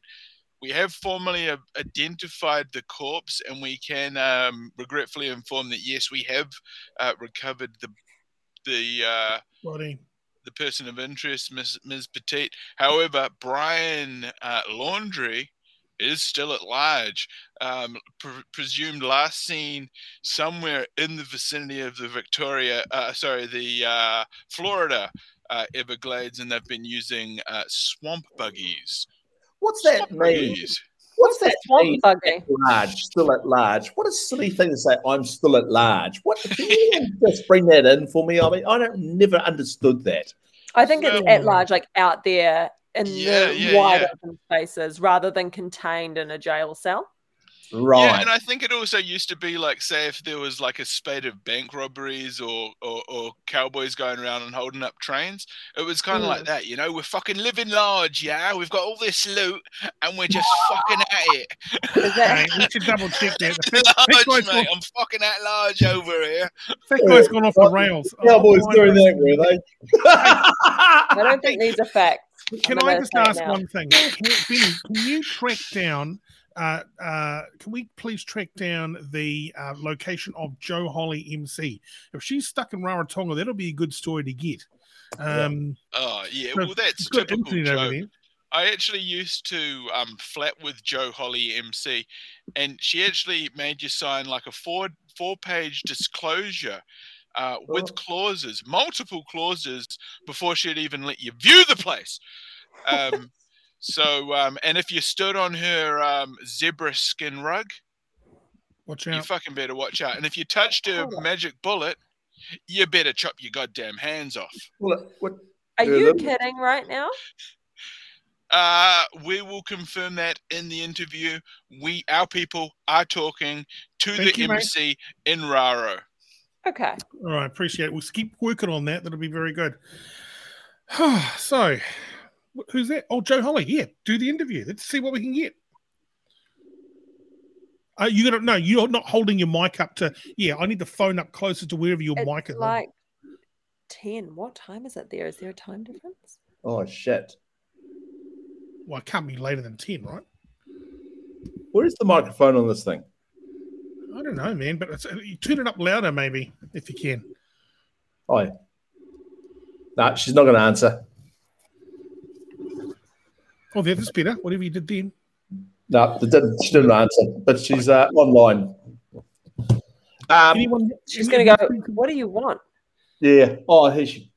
Speaker 3: We have formally uh, identified the corpse, and we can um, regretfully inform that yes, we have uh, recovered the the uh,
Speaker 2: Body.
Speaker 3: the person of interest, Ms. Ms. Petit. However, Brian uh, Laundrie is still at large. Um, pre- presumed last seen somewhere in the vicinity of the Victoria, uh, sorry, the uh, Florida uh, Everglades, and they've been using uh, swamp buggies.
Speaker 4: What's that
Speaker 3: Swamp
Speaker 4: mean?
Speaker 3: buggies.
Speaker 4: What's that
Speaker 1: swamp
Speaker 4: mean?
Speaker 1: buggy.
Speaker 4: Large, still at large. What a silly thing to say. I'm still at large. What? Can you just bring that in for me? I mean, I don't never understood that.
Speaker 1: I think it's at large, like out there in
Speaker 3: Yeah,
Speaker 1: the
Speaker 3: yeah,
Speaker 1: wide
Speaker 3: yeah.
Speaker 1: open spaces, rather than contained in a jail cell.
Speaker 4: Right.
Speaker 3: Yeah, and I think it also used to be like, say, if there was like a spate of bank robberies or, or, or cowboys going around and holding up trains, it was kind of
Speaker 1: Mm.
Speaker 3: like that, you know. We're fucking living large, yeah. We've got all this loot, and we're just fucking at it.
Speaker 1: that-
Speaker 2: we should double check that. The fat, fat
Speaker 3: large, mate.
Speaker 2: gone,
Speaker 3: I'm fucking at large over here.
Speaker 2: fat guy's gone off the rails.
Speaker 4: Cowboys
Speaker 2: Oh,
Speaker 4: doing
Speaker 2: I-
Speaker 4: that, were they?
Speaker 1: I don't think these are facts.
Speaker 2: Can
Speaker 1: I'm
Speaker 2: I
Speaker 1: gonna
Speaker 2: just ask one thing? Can, Benny, can you track down? Uh, uh, can we please track down the uh, location of Joe Holly MC? If she's stuck in Rarotonga, that'll be a good story to get. Um,
Speaker 3: Oh yeah, well that's
Speaker 2: it's got
Speaker 3: typical
Speaker 2: internet over
Speaker 3: Joe. I actually used to um, flat with Joe Holly MC, and she actually made you sign like a four four page disclosure uh, with
Speaker 4: Oh.
Speaker 3: clauses, multiple clauses, before she'd even let you view the place. Um, so, um, and if you stood on her um, zebra skin rug,
Speaker 2: Watch
Speaker 3: you fucking better watch out. And if you touched her magic bullet, you better chop your goddamn hands off.
Speaker 4: What? what
Speaker 1: Are you kidding right now?
Speaker 3: Uh, we will confirm that in the interview. We, our people, are talking to
Speaker 2: Thank
Speaker 3: the
Speaker 2: you, mate.
Speaker 3: In Raro.
Speaker 1: Okay.
Speaker 2: All right, appreciate it. We'll keep working on that. That'll be very good. so, who's that? Oh, Joe Holly. Yeah, do the interview. Let's see what we can get. Uh, you gotta no, you're not holding your mic up to. Yeah, I need the phone up closer to wherever your mic is.
Speaker 1: like ten. What time is it there? Is there a time difference?
Speaker 4: Oh shit!
Speaker 2: Well, it can't be later than ten, right?
Speaker 4: Where's the microphone on this thing?
Speaker 2: I don't know, man. But it's, you turn it up louder, maybe if you can.
Speaker 4: Oh, yeah. no, she's not going to answer.
Speaker 2: Oh, there, that's better. Whatever you did then.
Speaker 4: No, they didn't, she didn't answer, but she's uh, online. Um,
Speaker 2: Anyone?
Speaker 1: She's gonna go. What do you want?
Speaker 4: yeah. Oh, here she.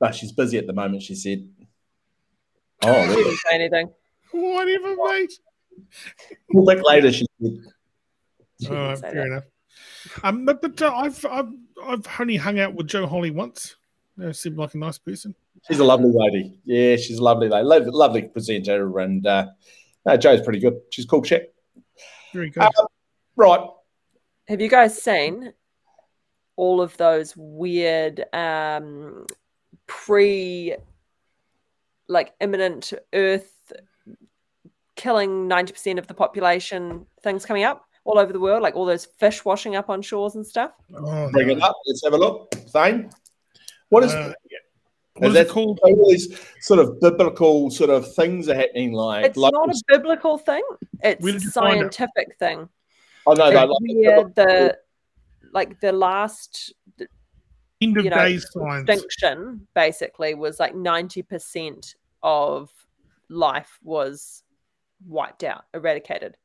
Speaker 4: No, she's busy at the moment. She said.
Speaker 1: She
Speaker 4: Oh,
Speaker 1: didn't say anything.
Speaker 2: Whatever, mate.
Speaker 4: we'll back later. She said.
Speaker 1: She
Speaker 2: right, fair
Speaker 1: that.
Speaker 2: enough. Um, but, but uh, I've I've I've only hung out with Joe Holly once. You know, seemed like a nice person.
Speaker 4: She's a lovely lady. Yeah, she's a lovely lady. Lovely, lovely presenter, and uh, no, Joe's pretty good. She's a cool chick.
Speaker 2: Very good.
Speaker 4: Um, right.
Speaker 1: Have you guys seen all of those weird um pre like imminent earth killing 90% of the population things coming up all over the world like all those fish washing up on shores and stuff
Speaker 2: oh,
Speaker 4: Bring
Speaker 2: no.
Speaker 4: it up. Let's have a look. Thane. What is,
Speaker 2: Uh,
Speaker 4: is
Speaker 2: what is
Speaker 4: that
Speaker 2: it called?
Speaker 4: all these sort of biblical sort of things are happening? Like,
Speaker 1: it's not a biblical thing it's a
Speaker 2: you find it?
Speaker 1: scientific thing
Speaker 4: I know,
Speaker 1: It's
Speaker 4: no, like,
Speaker 1: where the like the last
Speaker 2: End of
Speaker 1: you know,
Speaker 2: days signs.
Speaker 1: extinction basically was like 90% of life was wiped out, eradicated.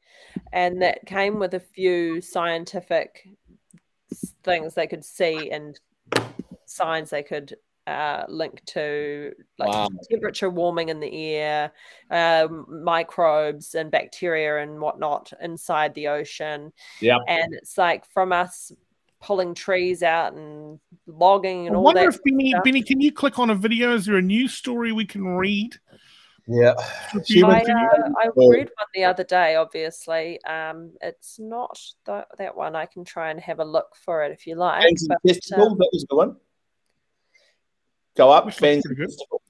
Speaker 1: And that came with a few scientific things they could see and signs they could uh, link to, like
Speaker 4: Wow.
Speaker 1: temperature warming in the air, um, microbes and bacteria and whatnot inside the ocean.
Speaker 4: Yeah.
Speaker 1: And it's like from us pulling trees out and logging
Speaker 2: I
Speaker 1: and all
Speaker 2: wonder
Speaker 1: that.
Speaker 2: if Benny,
Speaker 1: stuff.
Speaker 2: Benny, can you click on a video? Is there a news story we can read?
Speaker 4: Yeah. She
Speaker 1: I, uh, I read one the other day, obviously. Um, it's not th- that one. I can try and have a look for it if you like.
Speaker 4: Fans
Speaker 1: but,
Speaker 4: Festival,
Speaker 1: um,
Speaker 4: that was the one. Go up,
Speaker 2: Which
Speaker 4: Fans and. Festival.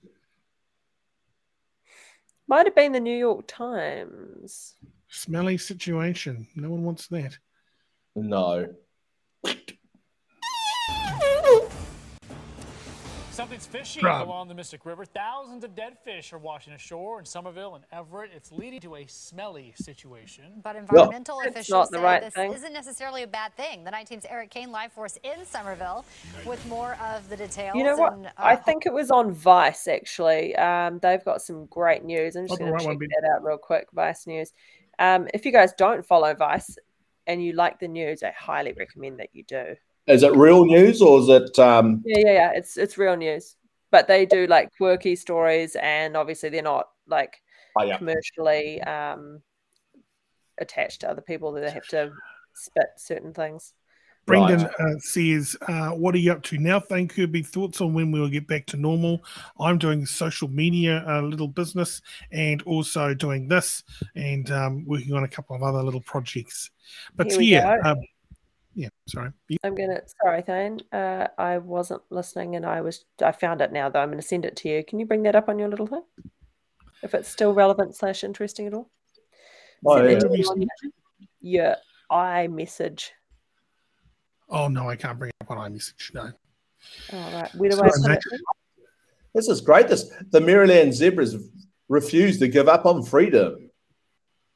Speaker 1: might have been the New York Times.
Speaker 2: Smelly situation. No one wants that.
Speaker 4: No.
Speaker 11: Something's fishy
Speaker 2: Rob.
Speaker 11: along the Mystic River. Thousands of dead fish are washing ashore in Somerville and Everett. It's leading to a smelly situation.
Speaker 12: But environmental
Speaker 1: It's
Speaker 12: officials say
Speaker 1: right
Speaker 12: this
Speaker 1: thing.
Speaker 12: isn't necessarily a bad thing. The night team's Eric Kane live for us in Somerville with more of the details.
Speaker 1: You know what?
Speaker 12: and, uh,
Speaker 1: I think it was on Vice actually. Um, they've got some great news. I'm just
Speaker 2: the
Speaker 1: going
Speaker 2: right
Speaker 1: to check that out real quick. Vice News. Um, if you guys don't follow Vice and you like the news, I highly recommend that you do.
Speaker 4: Is it real news or is it? Um,
Speaker 1: Yeah, yeah, yeah. It's it's real news, but they do like quirky stories, and obviously they're not like
Speaker 4: oh, yeah.
Speaker 1: commercially um, attached to other people that they have to spit certain things.
Speaker 2: Brendan
Speaker 4: Right.
Speaker 2: uh, says, uh, "What are you up to now, Thank you. Kirby? Thoughts on when we'll get back to normal? I'm doing social media, uh, little business, and also doing this, and um, working on a couple of other little projects. But
Speaker 1: Here
Speaker 2: yeah,
Speaker 1: go.
Speaker 2: um, yeah. Sorry.
Speaker 1: I'm gonna sorry, Thane. Uh, I wasn't listening, and I was. I found it now, though. I'm gonna send it to you. Can you bring that up on your little thing? If it's still relevant slash interesting at all.
Speaker 4: Oh,
Speaker 1: Send
Speaker 4: yeah.
Speaker 1: it to me on your iMessage.
Speaker 2: Oh no, I can't bring it up on iMessage. No.
Speaker 1: All right. Where do I
Speaker 2: Sorry,
Speaker 1: put
Speaker 2: mate.
Speaker 1: it?
Speaker 4: This is great. This the Maryland zebras refuse to give up on freedom.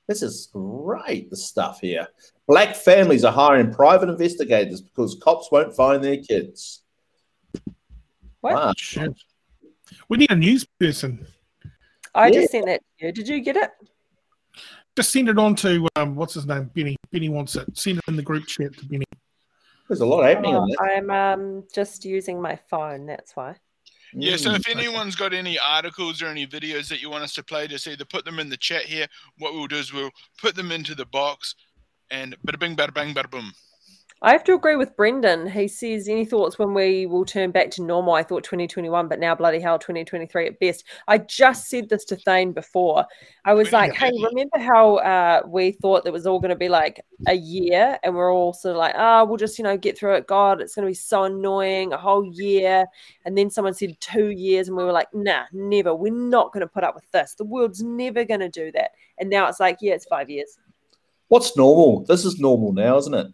Speaker 4: This is great. The stuff here. Black families are hiring private investigators because cops won't find their kids.
Speaker 1: What?
Speaker 4: Wow.
Speaker 2: Shit. We need a news person.
Speaker 1: I
Speaker 4: Yeah.
Speaker 1: just sent that to you. Did you get it?
Speaker 2: Just send it on to um, what's his name, Benny. Benny wants it. Send it in the group chat to Benny.
Speaker 4: There's a lot happening
Speaker 1: Oh,
Speaker 4: on this.
Speaker 1: I'm um just using my phone. That's why.
Speaker 3: Yeah, so
Speaker 4: Mm.
Speaker 3: if anyone's got any articles or any videos that you want us to play, just either put them in the chat here. What we'll do is we'll put them into the box and bada bing, bada bang, bada boom.
Speaker 1: I have to agree with Brendan. He says, Any thoughts when we will turn back to normal? I thought 2021, but now bloody hell, 2023 at best. I just said this to Thane before. I was like, Hey, remember how uh, we thought that was all going to be like a year? And we're all sort of like, Oh, we'll just, you know, get through it. God, it's going to be so annoying, a whole year. And then someone said two years, and we were like, Nah, never. We're not going to put up with this. The world's never going to do that. And now it's like, Yeah, it's five years.
Speaker 4: What's normal? This is normal now, isn't it?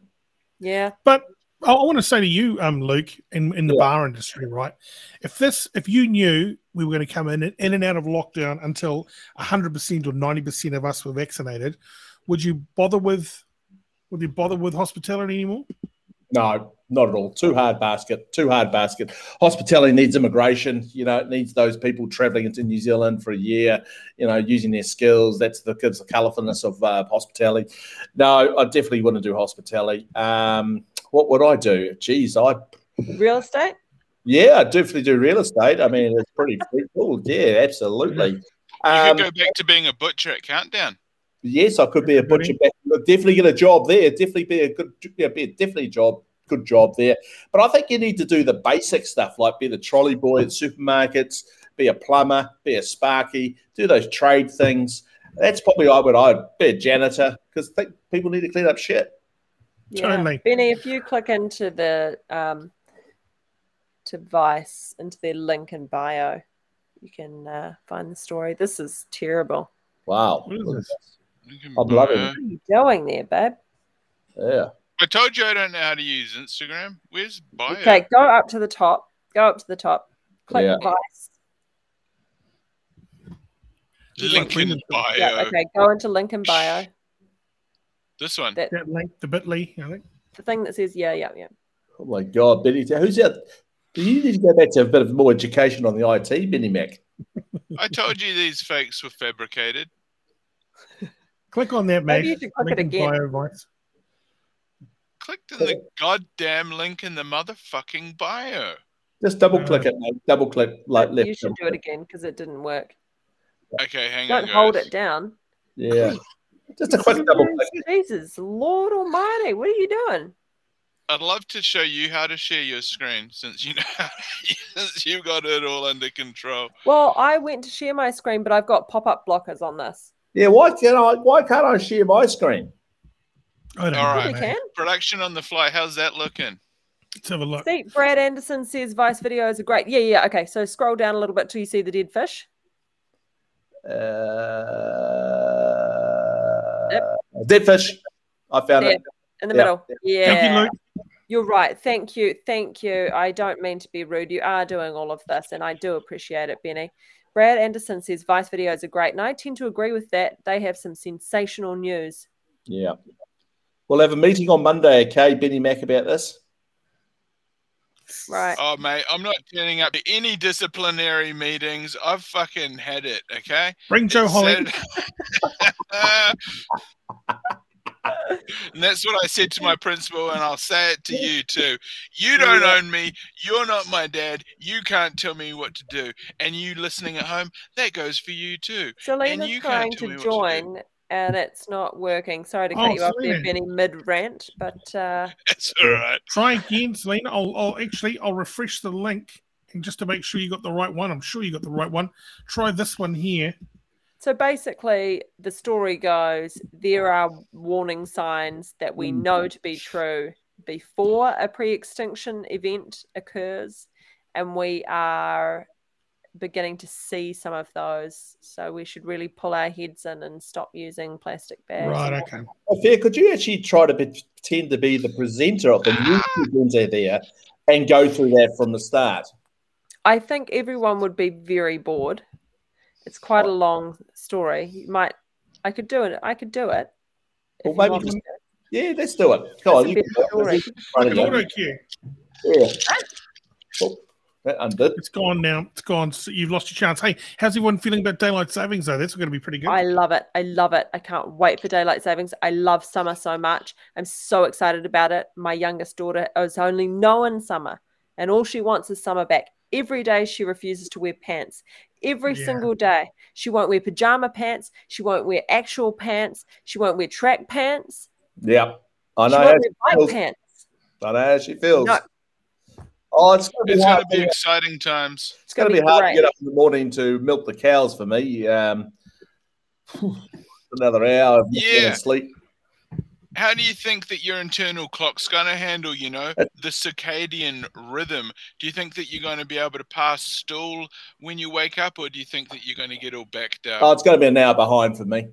Speaker 1: Yeah.
Speaker 2: But I, want to say to you, um, Luke, in, in the
Speaker 4: Yeah.
Speaker 2: bar industry, right? If this, if you knew we were going to come in in and out of lockdown until hundred percent or ninety percent of us were vaccinated, would you bother with? Would you bother with hospitality anymore?
Speaker 4: No, not at all. Too hard basket. Too hard basket. Hospitality needs immigration. You know, it needs those people traveling into New Zealand for a year. You know, using their skills. That's the gives the colourfulness of uh, hospitality. No, I definitely wouldn't do hospitality. Um, what would I do? Geez, I
Speaker 1: Real estate?
Speaker 4: yeah, I definitely do real estate. I mean, it's pretty cool. Yeah, absolutely.
Speaker 3: You
Speaker 4: Um,
Speaker 3: could go back to being a butcher at Countdown.
Speaker 4: Yes, I could be a butcher. Back. Definitely get a job there. Definitely be a good, yeah, be a definitely job, good job there. But I think you need to do the basic stuff, like be the trolley boy at supermarkets, be a plumber, be a sparky, do those trade things. That's probably I would I'd be a janitor because think people need to clean up shit.
Speaker 1: Yeah.
Speaker 2: Totally.
Speaker 1: Benny, if you click into the um to Vice into their link in bio, you can uh, find the story. This is terrible.
Speaker 4: Wow,
Speaker 2: What is this?
Speaker 4: I'm loving it.
Speaker 1: What are you doing there, babe?
Speaker 4: Yeah,
Speaker 3: I told you I don't know how to use Instagram. Where's bio?
Speaker 1: Okay, go up to the top. Go up to the top. Click
Speaker 4: Yeah.
Speaker 1: Vice.
Speaker 3: Link in bio.
Speaker 1: Yeah, okay, go into link in bio.
Speaker 3: This one.
Speaker 1: That
Speaker 2: That link, the Bitly, I think.
Speaker 1: the thing that says yeah, yeah, yeah.
Speaker 4: Oh my God, Benny, who's out? You need to go back to a bit of more education on the IT, Benny Mack.
Speaker 3: I told you these fakes were fabricated.
Speaker 2: Click on that, mate.
Speaker 1: Maybe you should click
Speaker 2: Link
Speaker 1: it again.
Speaker 2: bio, Vice.
Speaker 3: Clicked in the goddamn link in the motherfucking bio.
Speaker 4: Just double click it, mate. Double click, like left.
Speaker 1: you should do it again because it didn't work.
Speaker 3: Okay, hang on.
Speaker 1: Don't hold it down.
Speaker 4: Yeah, just a quick double click.
Speaker 1: Jesus, Lord Almighty, what are you doing?
Speaker 3: I'd love to show you how to share your screen since you know since you got it all under control.
Speaker 1: Well, I went to share my screen, but I've got pop-up blockers on this.
Speaker 4: Yeah, why can't I? Why can't I share my screen?
Speaker 2: I don't
Speaker 3: All
Speaker 2: know,
Speaker 3: right.
Speaker 1: We can.
Speaker 3: Production on the fly. How's that looking?
Speaker 2: Let's have a look.
Speaker 1: See, Brad Anderson says Vice videos are great. Yeah, yeah. Okay, so scroll down a little bit till you see the dead fish.
Speaker 4: Uh, Dead fish. I found
Speaker 1: There,
Speaker 4: it.
Speaker 1: in the
Speaker 4: Yeah.
Speaker 1: middle. Yeah.
Speaker 2: Thank you, Luke.
Speaker 1: You're right. Thank you. Thank you. I don't mean to be rude. You are doing all of this, and I do appreciate it, Benny. Brad Anderson says Vice videos are great, and I tend to agree with that. They have some sensational news.
Speaker 4: Yeah. We'll have a meeting on Monday, okay, Benny Mack, about this.
Speaker 1: Right.
Speaker 3: Oh, mate, I'm not turning up to any disciplinary meetings. I've fucking had it, okay?
Speaker 2: Bring Joe
Speaker 3: It's
Speaker 2: Holly.
Speaker 3: Saturday- and that's what I said to my principal, and I'll say it to you too. You don't own me. You're not my dad. You can't tell me what to do. And you listening at home, that goes for you too. and
Speaker 1: Selena's
Speaker 3: you
Speaker 1: trying to
Speaker 3: me what to
Speaker 1: join, and it's not working. Sorry to
Speaker 2: Oh,
Speaker 1: cut you off there, Benny, mid rant, but uh,
Speaker 3: It's all right.
Speaker 2: Try again, Selena. I'll, I'll actually I'll refresh the link and just to make sure you got the right one. I'm sure you got the right one. Try this one here.
Speaker 1: So basically, the story goes there are warning signs that we
Speaker 2: Mm.
Speaker 1: know to be true before a pre extinction event occurs, and we are beginning to see some of those. So we should really pull our heads in and stop using plastic bags.
Speaker 2: Right, okay.
Speaker 4: Oh, Fair, could you actually try to be- pretend to be the presenter of the new presenter there and go through that from the start?
Speaker 1: I think everyone would be very bored. It's quite a long story. You might, I could do it. I could do it.
Speaker 4: Well, maybe just- Yeah, let's do it. Come on,
Speaker 1: That's a
Speaker 4: you can do
Speaker 1: story.
Speaker 4: You can run it
Speaker 2: Look
Speaker 4: down.
Speaker 2: at auto cue.
Speaker 4: Yeah. Oh, that undid.
Speaker 2: It's gone now. It's gone. So you've lost your chance. Hey, how's everyone feeling about daylight savings though? That's going to be pretty good.
Speaker 1: I love it. I love it. I can't wait for daylight savings. I love summer so much. I'm so excited about it. My youngest daughter oh, has only known summer, and all she wants is summer back. Every day she refuses to wear pants. Every
Speaker 2: Yeah.
Speaker 1: single day. She won't wear pajama pants. She won't wear actual pants. She won't wear track pants.
Speaker 4: Yeah. I know. how
Speaker 1: won't
Speaker 4: she
Speaker 1: wear bike
Speaker 4: feels.
Speaker 1: pants.
Speaker 4: I know how she feels.
Speaker 1: No.
Speaker 4: Oh, it's going to be
Speaker 3: It's going to be exciting times.
Speaker 4: It's going to be hard to get up in the morning to milk the cows for me. Um, another hour of
Speaker 3: Yeah.
Speaker 4: sleep.
Speaker 3: How do you think that your internal clock's going to handle, you know, the circadian rhythm? Do you think that you're going to be able to pass stool when you wake up, or do you think that you're going to get all backed up?
Speaker 4: Oh, it's going to be an hour behind for me.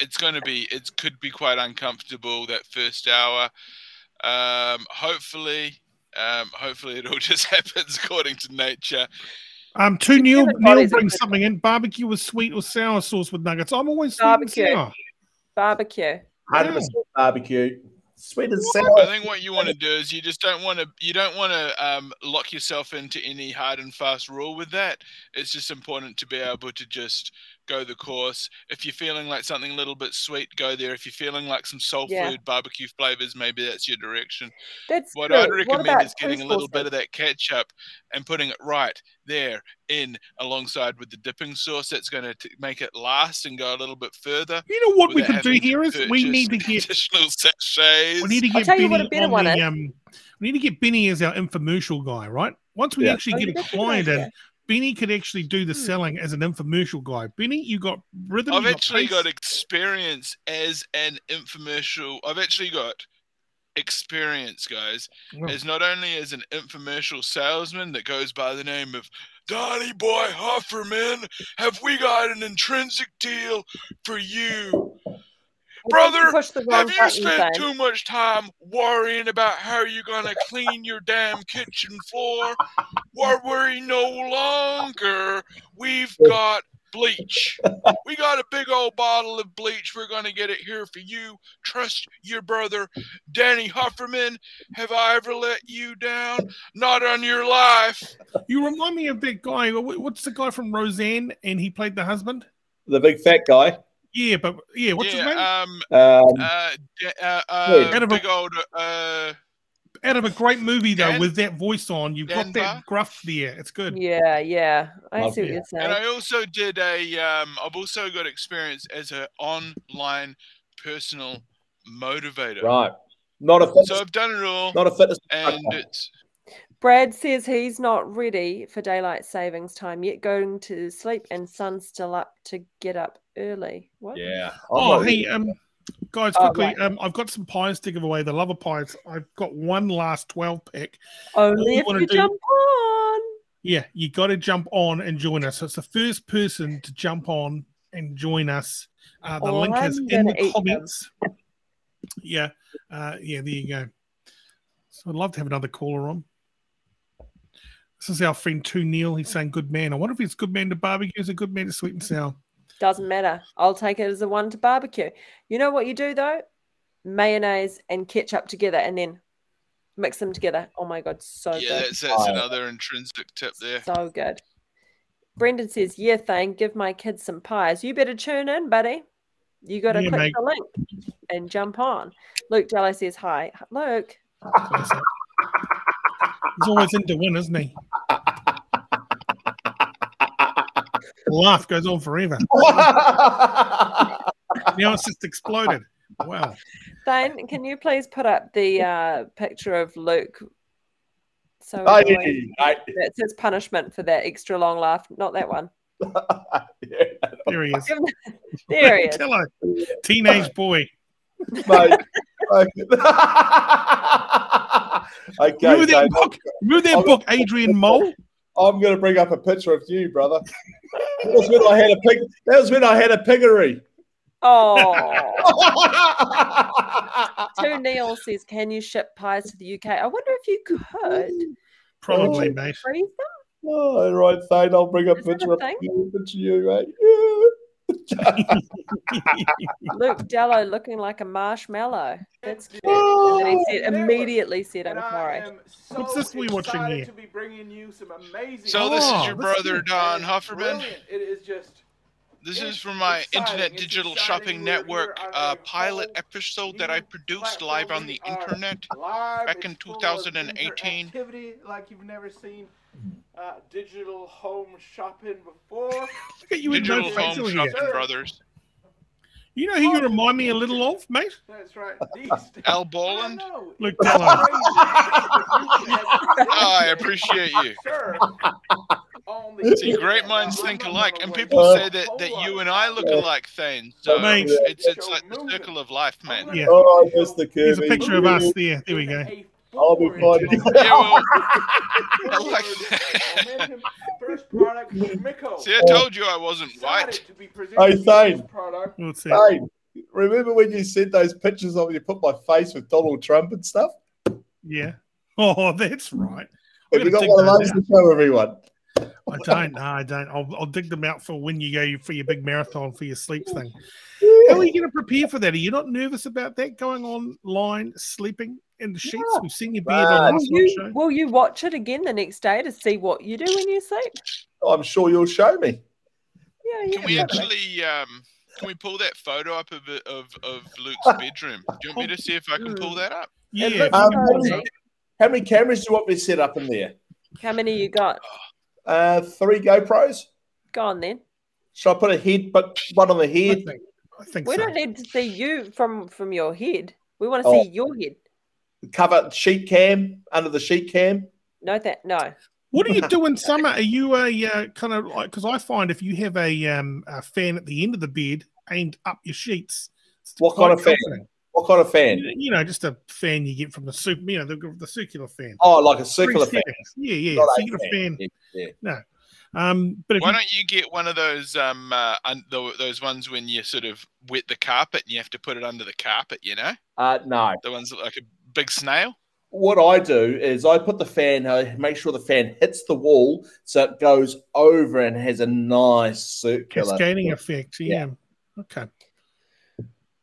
Speaker 3: it's going to be it could be quite uncomfortable that first hour um hopefully um hopefully it all just happens according to nature
Speaker 2: Um, two Neil
Speaker 1: Different
Speaker 2: Neil brings something in. Barbecue with sweet or sour sauce with nuggets. I'm always sweet
Speaker 1: Barbecue.
Speaker 2: and sour.
Speaker 1: Barbecue.
Speaker 4: 100% barbecue. Sweet and sour.
Speaker 3: i think what you want to do is you just don't want to you don't want to um lock yourself into any hard and fast rule with that it's just important to be able to just go the course if you're feeling like something a little bit sweet go there if you're feeling like some soul
Speaker 1: Yeah.
Speaker 3: food barbecue flavors maybe that's your direction
Speaker 1: That's
Speaker 3: what
Speaker 1: true.
Speaker 3: I'd recommend
Speaker 1: about
Speaker 3: is getting a
Speaker 1: toast
Speaker 3: little bit of that ketchup and putting it right there in alongside with the dipping sauce. That's going to make it last and go a little bit further.
Speaker 2: You know what we
Speaker 3: without
Speaker 2: could do here is we need to get
Speaker 3: additional sachets.
Speaker 2: we need to
Speaker 1: I'll
Speaker 2: get
Speaker 1: tell you
Speaker 2: Benny
Speaker 1: what a better
Speaker 2: on
Speaker 1: one
Speaker 2: the
Speaker 1: is.
Speaker 2: um we need to get Benny as our infomercial guy, right? Once we
Speaker 4: Yeah.
Speaker 2: actually
Speaker 1: Oh,
Speaker 2: get a
Speaker 1: that's a good
Speaker 2: client in,
Speaker 1: idea.
Speaker 2: Benny could actually do the
Speaker 1: Hmm.
Speaker 2: selling as an infomercial guy. Benny, you got rhythm.
Speaker 3: I've
Speaker 2: you
Speaker 3: actually
Speaker 2: pace.
Speaker 3: got experience as an infomercial. I've actually got experience, guys,
Speaker 2: Well,
Speaker 3: as not only as an infomercial salesman that goes by the name of Donny Boy Hufferman. Have we got an intrinsic deal for you?
Speaker 1: I you
Speaker 3: Brother,
Speaker 1: the wrong
Speaker 3: Have you spent
Speaker 1: Zane.
Speaker 3: too much time worrying about how you're gonna clean your damn kitchen floor? Wor- worry no longer. We've got bleach. We got a big old bottle of bleach. We're gonna get it here for you. Trust your brother, Danny Hufferman. Have I ever let you down? Not on your life.
Speaker 2: you remind me of that guy. What's the guy from Roseanne? And he played the husband.
Speaker 4: The big fat guy.
Speaker 2: Yeah, but yeah, what's his name?
Speaker 3: yeah, um,
Speaker 4: Um,
Speaker 3: uh, da- uh,
Speaker 4: Yeah.
Speaker 3: uh, big old, uh,
Speaker 2: Out of a great movie though,
Speaker 3: Dan-
Speaker 2: with that voice on, you've got that
Speaker 3: Denver?
Speaker 2: gruff there. It's good.
Speaker 1: Yeah, yeah. I
Speaker 4: Love
Speaker 1: see what
Speaker 2: it.
Speaker 1: you're saying.
Speaker 3: And I also did a. Um, I've also got experience as an online personal motivator.
Speaker 4: right. Not a fitness,
Speaker 3: So I've done it all,
Speaker 4: not a fitness.
Speaker 3: and
Speaker 4: instructor.
Speaker 3: it's
Speaker 1: Brad says he's not ready for daylight savings time yet, going to sleep, and sun's still up to get up early. What?
Speaker 4: yeah. I'm
Speaker 2: Oh, hey, um, guys,
Speaker 1: Oh,
Speaker 2: quickly,
Speaker 1: right.
Speaker 2: um, I've got some pies to give away. The lover pies. I've got one last twelve pick.
Speaker 1: Only
Speaker 2: All
Speaker 1: if you
Speaker 2: do-
Speaker 1: jump on.
Speaker 2: Yeah, you got to jump on and join us. So it's the first person to jump on and join us. Uh, the
Speaker 1: Oh,
Speaker 2: link is
Speaker 1: I'm
Speaker 2: in the
Speaker 1: eat them.
Speaker 2: comments. Yeah, uh, yeah. There you go. So I'd love to have another caller on. This is our friend Two Neil. He's saying good man. I wonder if he's good man to barbecue, is a good man to sweet and sour.
Speaker 1: Doesn't matter. I'll take it as a one to barbecue. You know what you do though? Mayonnaise and ketchup together and then mix them together. Oh my god, so
Speaker 3: yeah,
Speaker 1: good.
Speaker 3: that's that's another intrinsic tip there.
Speaker 1: So good. Brendan says, Yeah, thing, give my kids some pies. You better tune in, buddy. You got to
Speaker 2: Yeah,
Speaker 1: click
Speaker 2: mate.
Speaker 1: the link and jump on. Luke Dallow says, Hi. Luke.
Speaker 2: He's always into win, isn't he? Laugh goes on forever. now it's just exploded. Wow.
Speaker 1: Thane, can you please put up the uh, picture of Luke? So
Speaker 4: Hey,
Speaker 1: annoying.
Speaker 4: hey.
Speaker 1: that's his punishment for that extra long laugh. Not that one.
Speaker 2: There he is.
Speaker 1: There he is.
Speaker 2: Hello. Teenage boy.
Speaker 4: Mate. okay,
Speaker 2: Remember that
Speaker 4: Dave,
Speaker 2: book? Remember that book, Adrian Mole?
Speaker 4: I'm going to bring up a picture of you, brother. That was when I had a pig. That was when I had a piggery.
Speaker 1: Oh. Two Neil says, "Can you ship pies to the UK?" I wonder if you could.
Speaker 2: Probably, mate.
Speaker 1: Freeze?
Speaker 4: Oh, right, Thane. I'll bring a
Speaker 1: Is that
Speaker 4: picture of you, picture you, mate.
Speaker 1: Luke Dallow looking like a marshmallow. That's cute. And he said, immediately said, "I'm sorry."
Speaker 2: What's this we watching here?
Speaker 13: to be bringing you some amazing.
Speaker 3: So this is
Speaker 2: Oh,
Speaker 3: your
Speaker 2: this is
Speaker 3: brother
Speaker 2: good.
Speaker 3: Don Hufferman.
Speaker 13: Brilliant. It is just.
Speaker 3: This is from my
Speaker 13: exciting.
Speaker 3: Internet
Speaker 13: It's
Speaker 3: Digital
Speaker 13: exciting.
Speaker 3: Shopping
Speaker 13: We're
Speaker 3: Network uh, pilot episode that I produced live on the internet back in
Speaker 13: It's full of
Speaker 3: 2018.
Speaker 13: interactivity like you've never seen uh, digital home shopping before.
Speaker 2: Look at you in
Speaker 3: Digital
Speaker 2: no
Speaker 3: Home
Speaker 2: facial here.
Speaker 3: Shopping Brothers.
Speaker 2: You know who you remind me a little of, mate?
Speaker 13: That's right. These
Speaker 3: Al Boland.
Speaker 2: Luke
Speaker 13: It's Dallow.
Speaker 3: Oh, I appreciate you.
Speaker 13: Sure.
Speaker 3: See, great minds think alike, and people
Speaker 4: Uh,
Speaker 3: say that, that you and I look alike, Thane. So
Speaker 2: Mate.
Speaker 3: it's it's like the circle of life, man.
Speaker 2: Yeah.
Speaker 4: All right, Mr. Kirby.
Speaker 2: Here's a picture of us there. There we go.
Speaker 4: I'll be finding you.
Speaker 3: Yeah, well, like.
Speaker 13: First product, Miko.
Speaker 3: See, I told you I wasn't white.
Speaker 13: To be presenting
Speaker 4: Hey, Thane.
Speaker 13: this product.
Speaker 2: What's that?
Speaker 4: Hey, remember when you sent those pictures of you put my face with Donald Trump and stuff?
Speaker 2: Yeah. Oh, that's right.
Speaker 4: Have you
Speaker 2: gotta
Speaker 4: got
Speaker 2: dig
Speaker 4: one of
Speaker 2: those
Speaker 4: those to show everyone?
Speaker 2: I don't. No, I don't. I'll, I'll dig them out for when you go for your big marathon for your sleep thing. How are you going to prepare for that? Are you not nervous about that going online, sleeping in the sheets? We've seen your beard on
Speaker 1: Will
Speaker 2: last night's
Speaker 1: you, will you watch it again the next day to see what you do when you sleep?
Speaker 4: I'm sure you'll show me.
Speaker 1: Yeah, yeah.
Speaker 3: Can we actually um can we pull that photo up of of of Luke's bedroom? Do you want me to see if I can pull that up?
Speaker 2: Yeah.
Speaker 1: looks
Speaker 4: Um,
Speaker 1: cozy.
Speaker 4: how many cameras do you want me to set up in there?
Speaker 1: How many you got?
Speaker 4: Uh, three GoPros.
Speaker 1: Go on then.
Speaker 4: Should I put a head, but one on the
Speaker 2: I
Speaker 4: head?
Speaker 2: think, I think
Speaker 1: We
Speaker 2: so.
Speaker 1: don't need to see you from from your head. We want to
Speaker 4: Oh.
Speaker 1: see your head.
Speaker 4: Cover sheet cam under the sheet cam.
Speaker 1: No, that no.
Speaker 2: What do you do in summer? Are you a uh, kind of like because I find if you have a, um, a fan at the end of the bed aimed up your sheets,
Speaker 4: What kind of fan? What kind of fan?
Speaker 2: You know, just a fan you get from the soup. You know, the, the circular fan.
Speaker 4: Oh, like a circular fan.
Speaker 2: Yeah, yeah,
Speaker 4: Not
Speaker 2: circular fan.
Speaker 4: Yeah, yeah.
Speaker 2: No, um, but
Speaker 3: Why
Speaker 2: you,
Speaker 3: don't you get one of those um uh, un- tho- those ones when you sort of wet the carpet and you have to put it under the carpet? You know,
Speaker 4: Uh, no.
Speaker 3: the ones that like a big snail.
Speaker 4: What I do is I put the fan, I make sure the fan hits the wall so it goes over and has a nice circular.
Speaker 2: cascading effect. Yeah. Okay.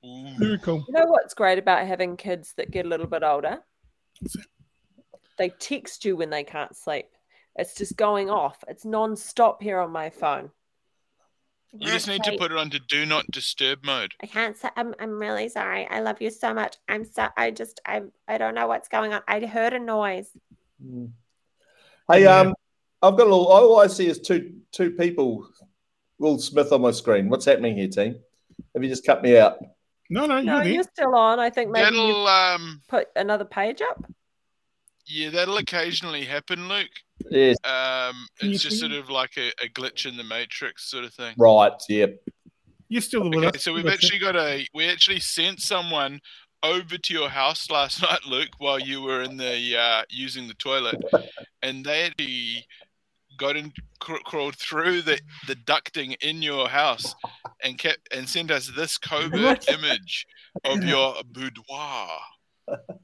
Speaker 3: Ooh.
Speaker 2: Very cool.
Speaker 1: You know what's great about having kids that get a little bit older? They text you when they can't sleep. It's just going off. It's non-stop here on my phone.
Speaker 3: You just need to put it onto do not disturb mode.
Speaker 6: I can't say I'm I'm really sorry. I love you so much. I'm so I just I I don't know what's going on. I heard a noise.
Speaker 4: Hey,
Speaker 2: Yeah.
Speaker 4: um, I've got a little. All I see is two two people. Will Smith on my screen. What's happening here, team? Have you just cut me out?
Speaker 2: No, no,
Speaker 1: No,
Speaker 2: you're there.
Speaker 1: you're still on. I think maybe you
Speaker 3: That'll um
Speaker 1: put another page up.
Speaker 3: Yeah, that'll occasionally happen, Luke.
Speaker 4: Yes.
Speaker 3: Um, it's just sort of like a, a glitch in the matrix sort of thing.
Speaker 4: Right. Yep.
Speaker 2: You're still with
Speaker 3: Okay,
Speaker 2: us.
Speaker 3: so we've actually got a we actually sent someone over to your house last night, Luke, while you were in the uh, using the toilet, and they actually got in cr- crawled through the the ducting in your house and kept and sent us this covert image of your boudoir.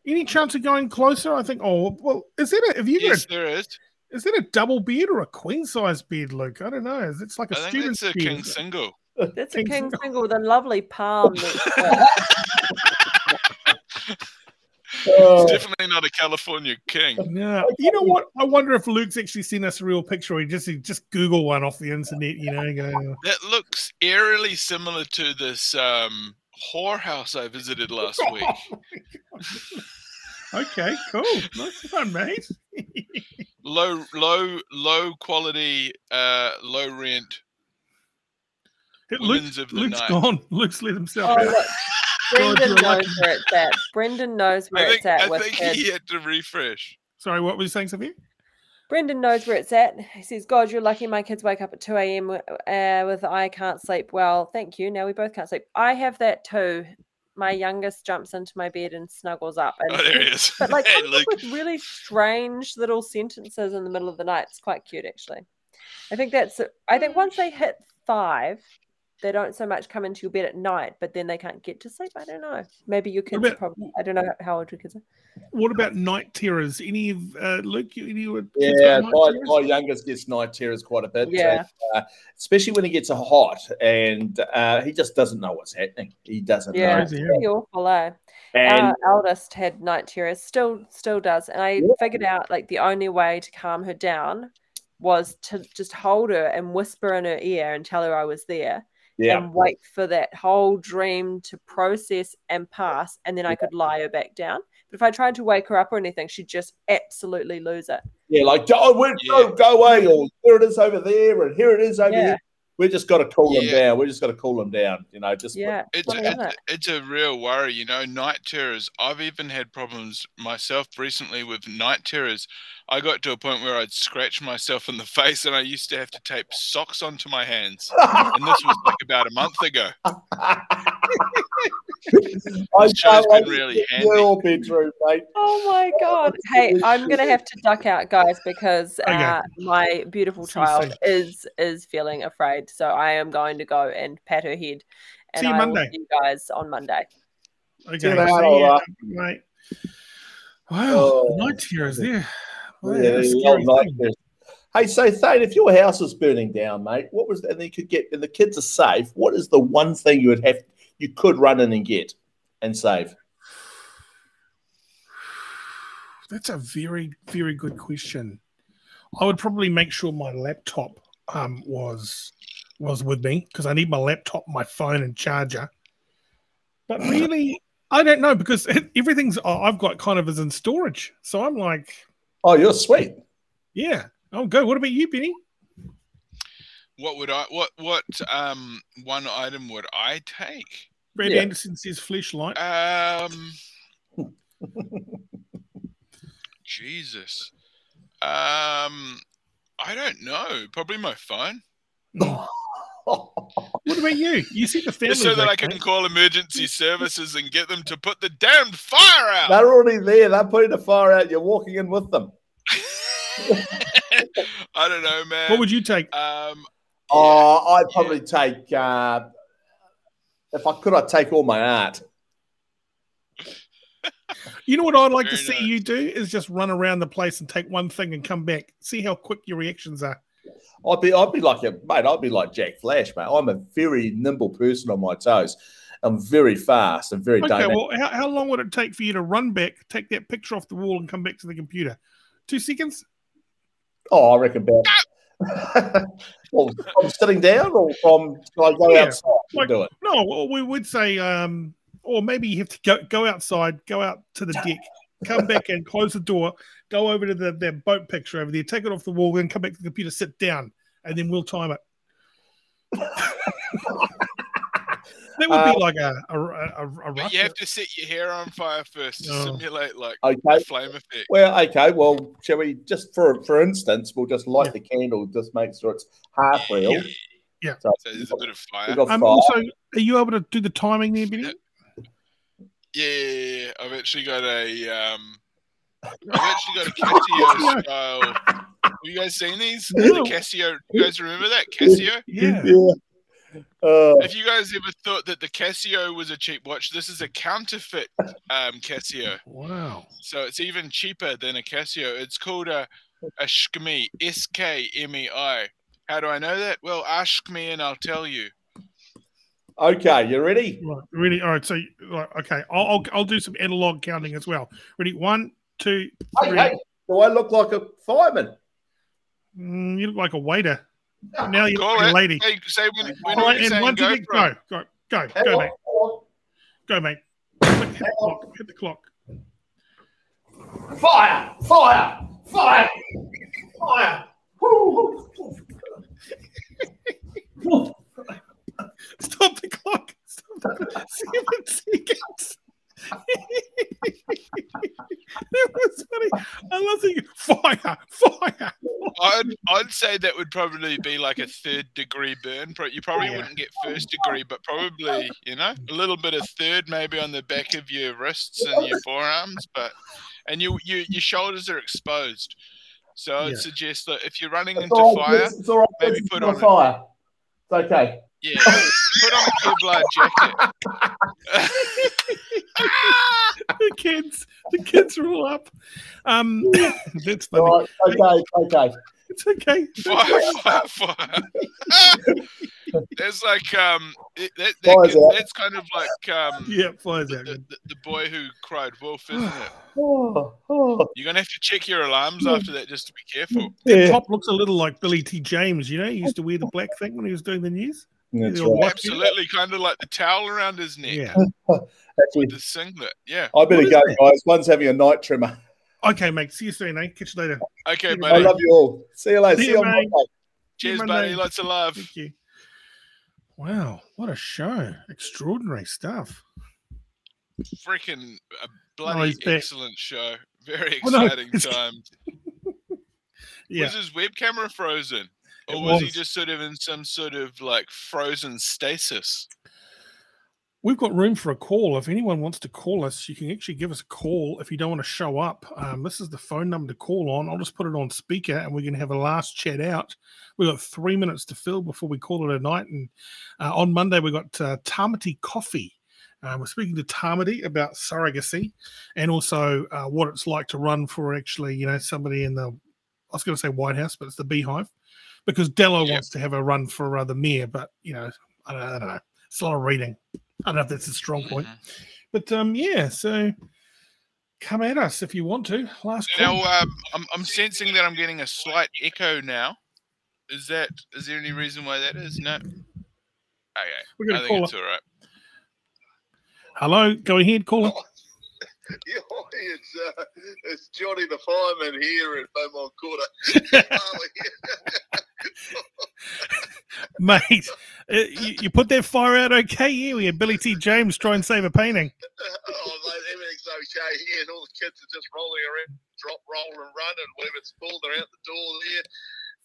Speaker 2: Any chance of going closer? I think. Oh well, is that a? Have you
Speaker 3: Yes,
Speaker 2: got?
Speaker 3: there is.
Speaker 2: Is that a double beard or a queen size beard, Luke? I don't know. Is it's like a
Speaker 3: I think
Speaker 2: student's
Speaker 3: it's a
Speaker 2: beard.
Speaker 3: king single.
Speaker 1: That's a king single with a lovely palm. that's, uh,
Speaker 4: Oh.
Speaker 3: It's definitely not a California king.
Speaker 2: No, you know what? I wonder if Luke's actually seen us a real picture, or he just he just Google one off the internet. You know, go,
Speaker 3: That looks eerily similar to this um, whorehouse I visited last week.
Speaker 2: okay, cool, nice one, mate.
Speaker 3: low, low, low quality, uh, low rent.
Speaker 2: Luke,
Speaker 3: Women's of the
Speaker 2: Luke's
Speaker 3: night.
Speaker 2: gone. Luke's let himself
Speaker 1: Oh,
Speaker 2: out.
Speaker 1: look, Brendan
Speaker 2: you're
Speaker 1: knows
Speaker 2: lucky.
Speaker 1: where it's at. Brendan knows where
Speaker 3: think,
Speaker 1: it's at
Speaker 3: I
Speaker 1: with
Speaker 3: think
Speaker 1: kids.
Speaker 3: he had to refresh.
Speaker 2: Sorry, what were you saying, Sophia?
Speaker 1: Brendan knows where it's at. He says, God, you're lucky my kids wake up at 2 a.m. Uh, with I can't sleep. Well, thank you. Now we both can't sleep. I have that too. My youngest jumps into my bed and snuggles up. And,
Speaker 3: Oh, there he is.
Speaker 1: But like
Speaker 3: Hey,
Speaker 1: comes with really strange little sentences in the middle of the night. It's quite cute, actually. I think that's, I think once they hit five, they don't so much come into your bed at night, but then they can't get to sleep. I don't know. Maybe your kids
Speaker 2: about-
Speaker 1: probably, I don't know how old your kids are.
Speaker 2: What about night terrors? Any of uh, Luke? You, any of your kids
Speaker 4: Yeah, my, my youngest gets night terrors quite a bit.
Speaker 1: Yeah.
Speaker 4: and, uh, especially when he gets hot and uh, he just doesn't know what's happening. He doesn't
Speaker 1: Yeah,
Speaker 4: know.
Speaker 1: it's pretty awful, eh?
Speaker 4: And
Speaker 1: Our eldest had night terrors, still still does, and I figured out like the only way to calm her down was to just hold her and whisper in her ear and tell her I was there,
Speaker 4: Yeah.
Speaker 1: and wait for that whole dream to process and pass, and then I could lie her back down. But if I tried to wake her up or anything, she'd just absolutely lose it.
Speaker 4: yeah, like, oh, where, go, go away, or here it is over there, and here it is over
Speaker 1: Yeah.
Speaker 4: here. We just got to cool them down. We just got to cool them down. You know, just
Speaker 1: Yeah,
Speaker 3: It's
Speaker 1: funny,
Speaker 3: a,
Speaker 1: isn't
Speaker 3: it's, it's a real worry, you know. Night terrors. I've even had problems myself recently with night terrors. I got to a point where I'd scratch myself in the face, and I used to have to tape socks onto my hands. and this was like about a month ago.
Speaker 4: I
Speaker 3: This show's
Speaker 4: can't wait
Speaker 3: been
Speaker 4: to
Speaker 3: really
Speaker 4: get
Speaker 3: handy.
Speaker 4: Your bedroom, mate.
Speaker 1: Oh my god! Hey, I'm gonna have to duck out, guys, because
Speaker 2: Okay.
Speaker 1: uh, my beautiful
Speaker 2: See
Speaker 1: child
Speaker 2: soon.
Speaker 1: is is feeling afraid. So I am going to go and pat her head. And
Speaker 2: See you
Speaker 1: I will
Speaker 2: Monday.
Speaker 1: see you guys on Monday.
Speaker 2: Okay,
Speaker 4: See you later,
Speaker 2: ya, mate. Wow,
Speaker 4: Oh.
Speaker 2: night terrors there. Wow,
Speaker 4: Yeah,
Speaker 2: that's a
Speaker 4: the
Speaker 2: scary thing.
Speaker 4: Hey, so Thane, if your house is burning down, mate, what was and you could get and the kids are safe, what is the one thing you would have you could run in and get and save?
Speaker 2: That's a very, very good question. I would probably make sure my laptop um, was was with me because I need my laptop, my phone, and charger. But really, I don't know because everything's oh, I've got kind of is in storage. So I'm like,
Speaker 4: Oh, you're sweet.
Speaker 2: yeah, I'll go. What about you, Benny?
Speaker 3: What would I? What what um one item would I take?
Speaker 2: Brad
Speaker 4: Yeah.
Speaker 2: Anderson says flashlight.
Speaker 3: Um, Jesus. Um, I don't know. Probably my phone,
Speaker 2: What about you? You see the family
Speaker 3: just so that I can call emergency services and get them to put the damned fire out.
Speaker 4: They're already there. They're putting the fire out. You're walking in with them.
Speaker 3: I don't know, man.
Speaker 2: What would you take?
Speaker 3: Um,
Speaker 4: Oh, I'd probably take. Uh, if I could, I'd take all my art.
Speaker 2: You know what I'd like to see
Speaker 3: nice.
Speaker 2: you do is just run around the place and take one thing and come back. See how quick your reactions are.
Speaker 4: I'd be, I'd be like a mate. I'd be like Jack Flash, mate. I'm a very nimble person on my toes. I'm very fast and very
Speaker 2: Okay,
Speaker 4: dynamic.
Speaker 2: well, how, how long would it take for you to run back, take that picture off the wall, and come back to the computer? Two seconds?
Speaker 4: Oh, I reckon about. well, from sitting down or from can I go
Speaker 2: Yeah,
Speaker 4: outside and
Speaker 2: like-
Speaker 4: do it?
Speaker 2: No, well, we would say, um, or maybe you have to go, go outside, go out to the deck, come back and close the door, go over to the that boat picture over there, take it off the wall, then come back to the computer, sit down, and then we'll time it. that would
Speaker 4: Uh,
Speaker 2: be like a a, a, a, a
Speaker 3: but you have to set your hair on fire first to
Speaker 2: Oh.
Speaker 3: simulate like
Speaker 4: Okay.
Speaker 3: the flame effect.
Speaker 4: Well, okay. Well, shall we just for for instance, we'll just light the candle, just make sure it's half real.
Speaker 2: Yeah.
Speaker 4: So,
Speaker 3: So there's a bit of fire.
Speaker 2: Um,
Speaker 4: fire.
Speaker 2: also, are you able to do the timing there, Benny?
Speaker 3: Yeah, yeah, yeah, I've actually got a um, I've actually got a Casio style. Have you guys seen these?
Speaker 2: No.
Speaker 3: The Casio. You guys remember that Casio?
Speaker 2: Yeah.
Speaker 4: yeah. Uh,
Speaker 3: If you guys ever thought that the Casio was a cheap watch, this is a counterfeit um, Casio.
Speaker 2: Wow.
Speaker 3: So it's even cheaper than a Casio. It's called a a Skmei, S K M E I. How do I know that? Well, ask me and I'll tell you.
Speaker 4: okay, you ready?
Speaker 2: Right, ready? All right. So, right, okay, I'll, I'll I'll do some analog counting as well. Ready? One, two,
Speaker 4: Hey, hey, do I look like a fireman?
Speaker 2: Mm, you look like a waiter. Now you look like a lady.
Speaker 3: Say, say when, when
Speaker 2: All
Speaker 3: are
Speaker 2: right,
Speaker 3: you
Speaker 2: and
Speaker 3: saying
Speaker 2: one, two,
Speaker 3: go
Speaker 2: three,
Speaker 3: from?
Speaker 2: go, go, go,
Speaker 4: Hang
Speaker 2: go,
Speaker 4: on,
Speaker 2: mate,
Speaker 4: hang
Speaker 2: go, mate. Hit the clock. Hit the clock.
Speaker 4: Fire! Fire! Fire! Fire! Woo!
Speaker 2: Stop the clock. Stop the clock. Seven seconds. that was funny. I love thinking fire, fire.
Speaker 3: I'd, I'd say that would probably be like a third degree burn. You probably
Speaker 2: Yeah.
Speaker 3: wouldn't get first degree, but probably, you know, a little bit of third maybe on the back of your wrists and your forearms, but and you, you your shoulders are exposed. So I'd
Speaker 2: Yeah.
Speaker 3: suggest that if you're running
Speaker 4: It's
Speaker 3: into
Speaker 4: all right,
Speaker 3: fire,
Speaker 4: it's, it's all right.
Speaker 3: maybe
Speaker 4: it's
Speaker 3: put
Speaker 4: not
Speaker 3: on a-
Speaker 4: fire. It's okay.
Speaker 3: yeah, put on a Kevlar jacket.
Speaker 2: the kids, the kids are all up. Um, that's funny.
Speaker 4: All right, okay, okay.
Speaker 2: It's okay.
Speaker 3: fire, fire, fire. There's like um, it, that,
Speaker 4: Fire's
Speaker 3: that,
Speaker 4: out.
Speaker 3: that's kind of like um,
Speaker 2: Yeah, fires out.
Speaker 3: the, the, the boy who cried wolf, isn't it?
Speaker 4: Oh, oh.
Speaker 3: You're gonna have to check your alarms after that just to be careful.
Speaker 2: That
Speaker 4: Yeah.
Speaker 2: top looks a little like Billy T. James. You know, he used to wear the black thing when he was doing the news.
Speaker 4: That's right.
Speaker 3: Absolutely, kind of like the towel around his neck,
Speaker 2: Yeah.
Speaker 4: Actually,
Speaker 3: the singlet. Yeah.
Speaker 4: I better
Speaker 2: What is
Speaker 4: go,
Speaker 2: that?
Speaker 4: guys. One's having a night trimmer.
Speaker 2: Okay, mate. See you soon, eh? Catch you later.
Speaker 3: Okay,
Speaker 2: I
Speaker 4: I love you all. See you later.
Speaker 2: See
Speaker 4: See
Speaker 2: you,
Speaker 4: you on
Speaker 2: mate.
Speaker 4: Monday.
Speaker 3: Cheers, buddy. Lots of love.
Speaker 2: Thank you. Wow, what a show! Extraordinary stuff.
Speaker 3: Freaking a
Speaker 2: Oh,
Speaker 3: bloody
Speaker 2: back.
Speaker 3: excellent show. Very
Speaker 2: Oh, no,
Speaker 3: exciting time.
Speaker 2: Yeah,
Speaker 3: Was his web camera frozen? Or was, he just sort of in some sort of like frozen stasis?
Speaker 2: We've got room for a call. If anyone wants to call us, you can actually give us a call if you don't want to show up. Um, this is the phone number to call on. I'll just put it on speaker, and we can have a last chat out. We've got three minutes to fill before we call it a night. And uh, on Monday, we got uh, Tamati Coffey. Uh, we're speaking to Tamati about surrogacy and also uh, what it's like to run for actually, you know, somebody in the, I was going to say White House, but it's the Beehive, because
Speaker 3: Dallow
Speaker 2: wants to have a run for uh, the mayor, but you know, I don't, I don't know. It's a lot of reading. I don't know if that's a strong point,
Speaker 3: Mhm.
Speaker 2: but um, yeah. So come at us if you want to. Last call.
Speaker 3: Now, um, I'm, I'm sensing that I'm getting a slight echo now. Is that is there any reason why that is? No. Okay.
Speaker 2: We're gonna
Speaker 3: I
Speaker 2: call
Speaker 3: think it's all right.
Speaker 2: Hello, go ahead, caller.
Speaker 14: Yeah, it's uh, it's Johnny the fireman here at Beaumont Quarter.
Speaker 2: Mate, uh, you, you put that fire out okay? Yeah, we had Billy T. James try and save a painting.
Speaker 14: oh, mate, everything's okay here, and all the kids are just rolling around, drop, roll, and run, and whenever it's full, they're out the door there.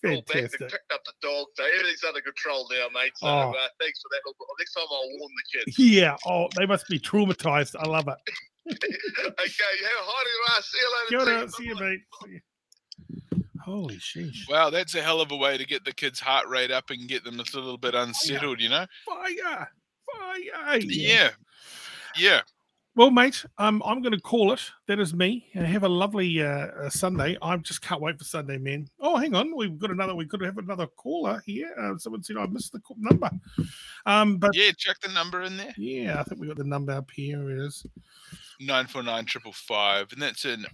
Speaker 14: All back,
Speaker 2: Fantastic.
Speaker 14: picked up the dog, so everything's under control now, mate. So
Speaker 2: Oh.
Speaker 14: uh, thanks for that. Next time I'll warn the kids.
Speaker 2: Yeah. Oh, they must be traumatized. I love it.
Speaker 14: okay, yeah, hi to you, uh, see you later.
Speaker 2: See you, mate. See you. Holy sheesh.
Speaker 3: Wow, that's a hell of a way to get the kids' heart rate up and get them a little bit unsettled, you know?
Speaker 2: Fire! Fire!
Speaker 3: Yeah. Yeah.
Speaker 2: Well, mate, um, I'm going to call it. That is me. And have a lovely uh, uh, Sunday. I just can't wait for Sunday, man. Oh, hang on. We've got another. We could have another caller here. Uh, someone said I missed the number. Um, but
Speaker 3: Yeah, check the number in there.
Speaker 2: yeah, I think we got the number up here. It is.
Speaker 3: 949 555. And that's an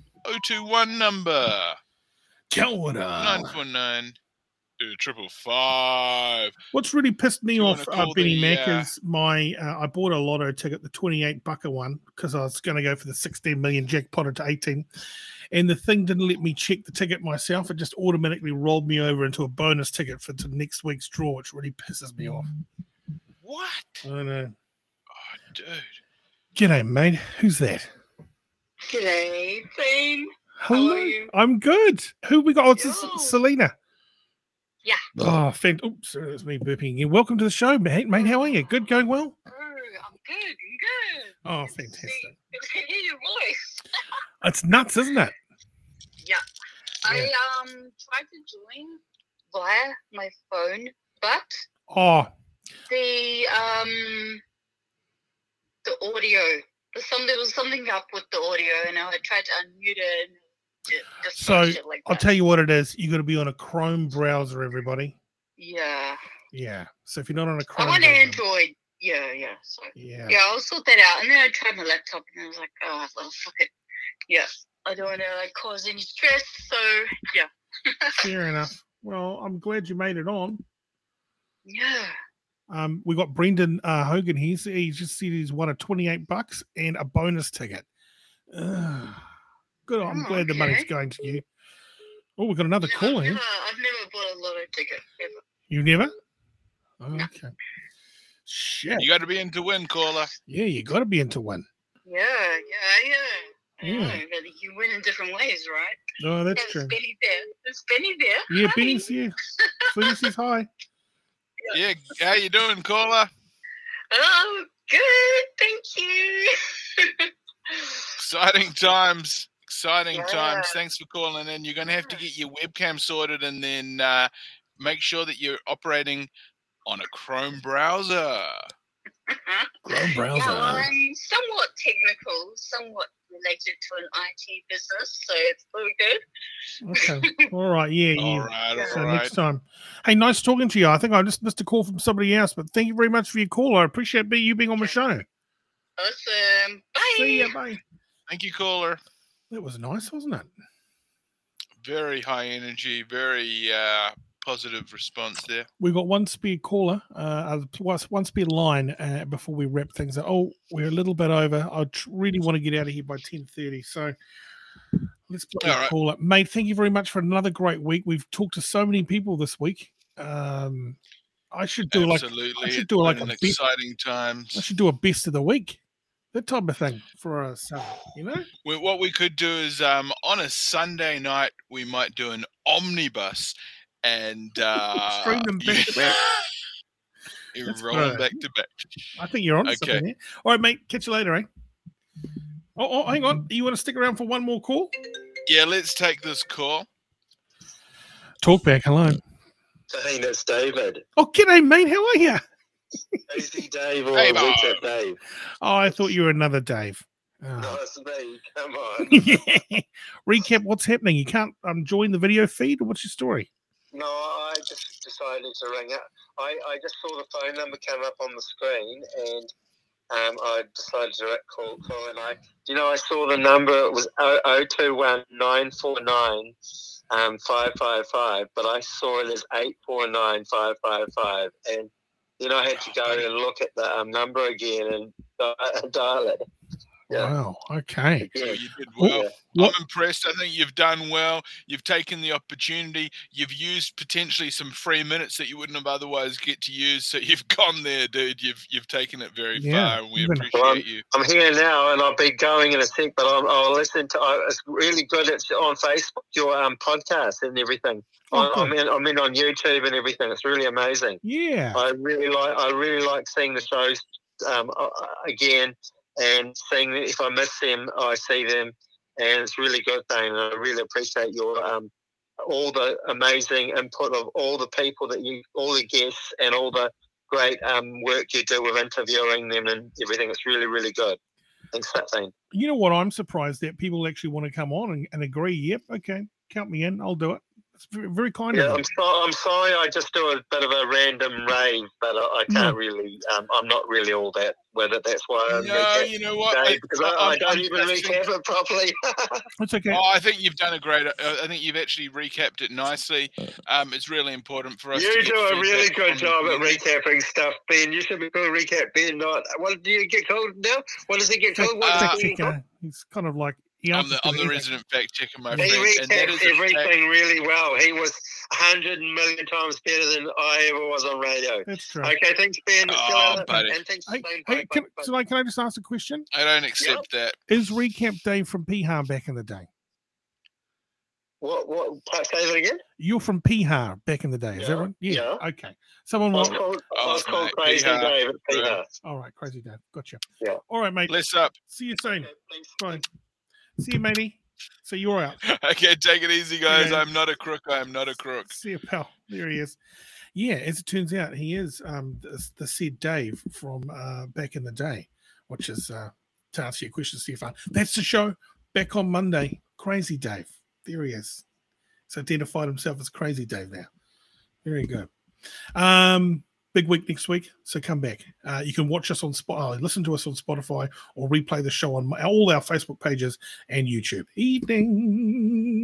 Speaker 3: 021 number.
Speaker 2: Kia ora.
Speaker 3: 949 triple five.
Speaker 2: What's really pissed me off, uh, Benny
Speaker 3: the,
Speaker 2: Mack,
Speaker 3: uh,
Speaker 2: is my. Uh, I bought a lotto ticket, the 28 bucker one, because I was going to go for the 16 million jackpot to 18. And the thing didn't let me check the ticket myself. It just automatically rolled me over into a bonus ticket for to next week's draw, which really pisses me off.
Speaker 3: What?
Speaker 2: I know.
Speaker 3: Oh, dude.
Speaker 2: G'day, mate. Who's that?
Speaker 15: G'day, Dean.
Speaker 2: Hello. I'm good. Who we got? Oh, it's
Speaker 15: Yo.
Speaker 2: Selena.
Speaker 15: Yeah.
Speaker 2: Oh, fant- Oops, that's me burping again. Welcome to the show, mate. Mate, how are you? Good, going well?
Speaker 15: Oh, I'm good. I'm good.
Speaker 2: Oh,
Speaker 15: Good to
Speaker 2: fantastic.
Speaker 15: Good to hear your voice.
Speaker 2: It's nuts, isn't it?
Speaker 15: Yeah. I um tried to join via my phone, but
Speaker 2: Oh,
Speaker 15: the um the audio. There's some there was something up with the audio, and I tried to unmute it. And
Speaker 2: So
Speaker 15: like
Speaker 2: I'll tell you what it is. You got to be on a Chrome browser, everybody.
Speaker 15: Yeah,
Speaker 2: Yeah. So if you're not on a Chrome, I
Speaker 15: want
Speaker 2: browser,
Speaker 15: Android. Yeah, yeah. So
Speaker 2: yeah.
Speaker 15: yeah, I'll sort that out. And then I tried my laptop, and I was like, oh, well, fuck it. Yeah, I don't want to like cause any stress. So yeah,
Speaker 2: Fair enough. Well, I'm glad you made it on.
Speaker 15: yeah.
Speaker 2: Um, we got Brendan uh, Hogan here. So he just said he's won a 28 bucks and a bonus ticket. Ugh. Good. I'm
Speaker 15: Oh,
Speaker 2: glad the money's going to you. Oh, we've got another
Speaker 15: No,
Speaker 2: call
Speaker 15: I've
Speaker 2: here.
Speaker 15: never, I've never bought a lotto ticket ever.
Speaker 2: You never? Okay. Shit.
Speaker 3: You got to be into win, caller.
Speaker 2: Yeah, you got to be into win.
Speaker 15: Yeah, yeah, yeah.
Speaker 2: Yeah.
Speaker 15: know, but you win in different ways, right?
Speaker 2: No, that's
Speaker 15: There's
Speaker 2: true.
Speaker 15: Benny there. There's Benny there.
Speaker 2: Yeah,
Speaker 15: Hi.
Speaker 2: Benny's here. Sweetie says hi.
Speaker 3: Yeah, how you doing, caller?
Speaker 15: Oh, good. Thank you.
Speaker 3: Exciting times. Exciting times. Thanks for calling in. You're going to have to get your webcam sorted and then uh, make sure that you're operating on a Chrome browser.
Speaker 2: Chrome
Speaker 15: Yeah,
Speaker 2: browser.
Speaker 15: well, I'm somewhat technical, somewhat related to an IT business, so it's very good.
Speaker 2: Okay. All right. Yeah. Yeah.
Speaker 3: right, all
Speaker 2: so
Speaker 3: right.
Speaker 2: next time. Hey, nice talking to you. I think I just missed a call from somebody else, but thank you very much for your call. I appreciate you being on the show.
Speaker 15: Awesome. Bye.
Speaker 2: See ya. Bye.
Speaker 3: Thank you, caller.
Speaker 2: That was nice, wasn't it?
Speaker 3: Very high energy, very uh, positive response there.
Speaker 2: We've got one spare caller, uh, uh, one spare line uh, before we wrap things up. Oh, we're a little bit over. I really want to get out of here by ten thirty, so let's play
Speaker 3: All
Speaker 2: a
Speaker 3: right.
Speaker 2: caller, mate. Thank you very much for another great week. We've talked to so many people this week. Um, I should do like I should do like
Speaker 3: an
Speaker 2: best,
Speaker 3: exciting
Speaker 2: I
Speaker 3: times.
Speaker 2: should do a best of the week, that type of thing for us. Uh, you know,
Speaker 3: what we could do is um, on a Sunday night, we might do an omnibus and uh,
Speaker 2: String them back to back.
Speaker 3: you
Speaker 2: That's
Speaker 3: roll them back to back.
Speaker 2: I think you're on
Speaker 3: Okay.
Speaker 2: something there. All right, mate. Catch you later, eh? Oh, oh, hang on. You want to stick around for one more call?
Speaker 3: Yeah, let's take this call.
Speaker 2: Talk back. Hello.
Speaker 16: Hey, that's David.
Speaker 2: Oh, g'day, mate. How are you?
Speaker 16: Easy Dave or
Speaker 3: Hey,
Speaker 16: What's
Speaker 3: Bob.
Speaker 16: up, Dave?
Speaker 2: Oh, I thought you were another Dave.
Speaker 16: No,
Speaker 2: Oh.
Speaker 16: it's me. Come on.
Speaker 2: yeah. Recap what's happening. You can't um, join the video feed, or what's your story?
Speaker 16: No, I just decided to ring up. I, I just saw the phone number come up on the screen and um, I decided to call, call and I, you know, I saw the number, it was 021 949 um, 555, but I saw it as 849 555. And, you know, I had to go and look at the um, number again and di- dial it. Yeah.
Speaker 2: Wow. Okay.
Speaker 3: So you did
Speaker 2: Well,
Speaker 3: well. I'm impressed. I think you've done well. You've taken the opportunity. You've used potentially some free minutes that you wouldn't have otherwise get to use. So you've gone there, dude. You've you've taken it very
Speaker 2: Yeah,
Speaker 3: far, and we
Speaker 2: you've
Speaker 3: appreciate
Speaker 16: Well, I'm,
Speaker 3: you.
Speaker 16: I'm here now, and I'll be going in a sec. But I'll, I'll listen to. I, it's really good. It's on Facebook, your um podcast and everything.
Speaker 2: Oh,
Speaker 16: I, I'm in. I'm in on YouTube and everything. It's really amazing.
Speaker 2: Yeah.
Speaker 16: I really like. I really like seeing the shows um, uh, again and seeing if I miss them, I see them, and it's really good. And I really appreciate your um, all the amazing input of all the people that you, all the guests, and all the great um, work you do with interviewing them and everything. It's really, really good. Thanks, for that thing.
Speaker 2: You know what? I'm surprised that people actually want to come on and, and agree. Yep. Okay. Count me in. I'll do it. It's very, very kind
Speaker 16: Yeah,
Speaker 2: of
Speaker 16: I'm
Speaker 2: you.
Speaker 16: so, I'm sorry. I just do a bit of a random rave, but I, I can't
Speaker 2: No.
Speaker 16: really. Um, I'm not really all that with it. That's why I'm
Speaker 3: No,
Speaker 16: recap
Speaker 3: you know what?
Speaker 16: today,
Speaker 3: I-
Speaker 16: because I,
Speaker 3: I-
Speaker 16: I don't even
Speaker 3: I
Speaker 16: recap it properly.
Speaker 2: It's okay.
Speaker 3: Oh, I think you've done a great. uh, I think you've actually recapped it nicely. Um, it's really important for us.
Speaker 16: you
Speaker 3: get
Speaker 16: do a really good job at recapping stuff, Ben. You should be called recap Ben. Not what do you get called now? What does he get
Speaker 2: Fact,
Speaker 16: called? What
Speaker 2: fact
Speaker 16: does he get called?
Speaker 2: He's kind of like he
Speaker 3: I'm the, I'm the resident fact checker, my
Speaker 16: He
Speaker 3: friend, and that
Speaker 16: recaps
Speaker 3: is a fact.
Speaker 16: everything really well. He was a hundred million times better than I ever was on radio.
Speaker 2: That's true.
Speaker 16: Okay, thanks, Ben.
Speaker 3: Oh,
Speaker 16: later.
Speaker 3: buddy.
Speaker 16: And thanks,
Speaker 2: Hey, hey,
Speaker 16: Bye,
Speaker 2: can,
Speaker 16: bye, bye.
Speaker 2: so like, can I just ask a question?
Speaker 3: I don't accept that.
Speaker 2: Is Recap Dave from Piha back in the day?
Speaker 16: What? What? Say that again.
Speaker 2: You're from Piha back in the day, is that
Speaker 16: Yeah,
Speaker 2: right?
Speaker 16: yeah.
Speaker 2: Okay. Someone
Speaker 16: I was
Speaker 2: wrote.
Speaker 16: called, I was
Speaker 3: Oh,
Speaker 16: called
Speaker 3: mate,
Speaker 16: Crazy
Speaker 3: Piha.
Speaker 16: Dave at
Speaker 3: Good.
Speaker 16: Piha.
Speaker 2: All right, crazy Dave. Gotcha.
Speaker 16: Yeah.
Speaker 2: All right, mate.
Speaker 3: Bless up.
Speaker 2: See you soon.
Speaker 16: Thanks.
Speaker 2: Bye. See you, matey. So you're out.
Speaker 3: Okay, take it easy, guys.
Speaker 2: Yeah.
Speaker 3: I'm not a crook. I'm not a crook.
Speaker 2: See you, pal. There he is. Yeah, as it turns out, he is um, the, the said Dave from uh, back in the day, which is uh, to answer your question, Stefan. That's the show. Back on Monday. Crazy Dave. There he is. He's identified himself as Crazy Dave now. Very good. Um, big week next week, so come back. Uh, you can watch us on Spot, uh, listen to us on Spotify, or replay the show on all our Facebook pages and YouTube. Evening.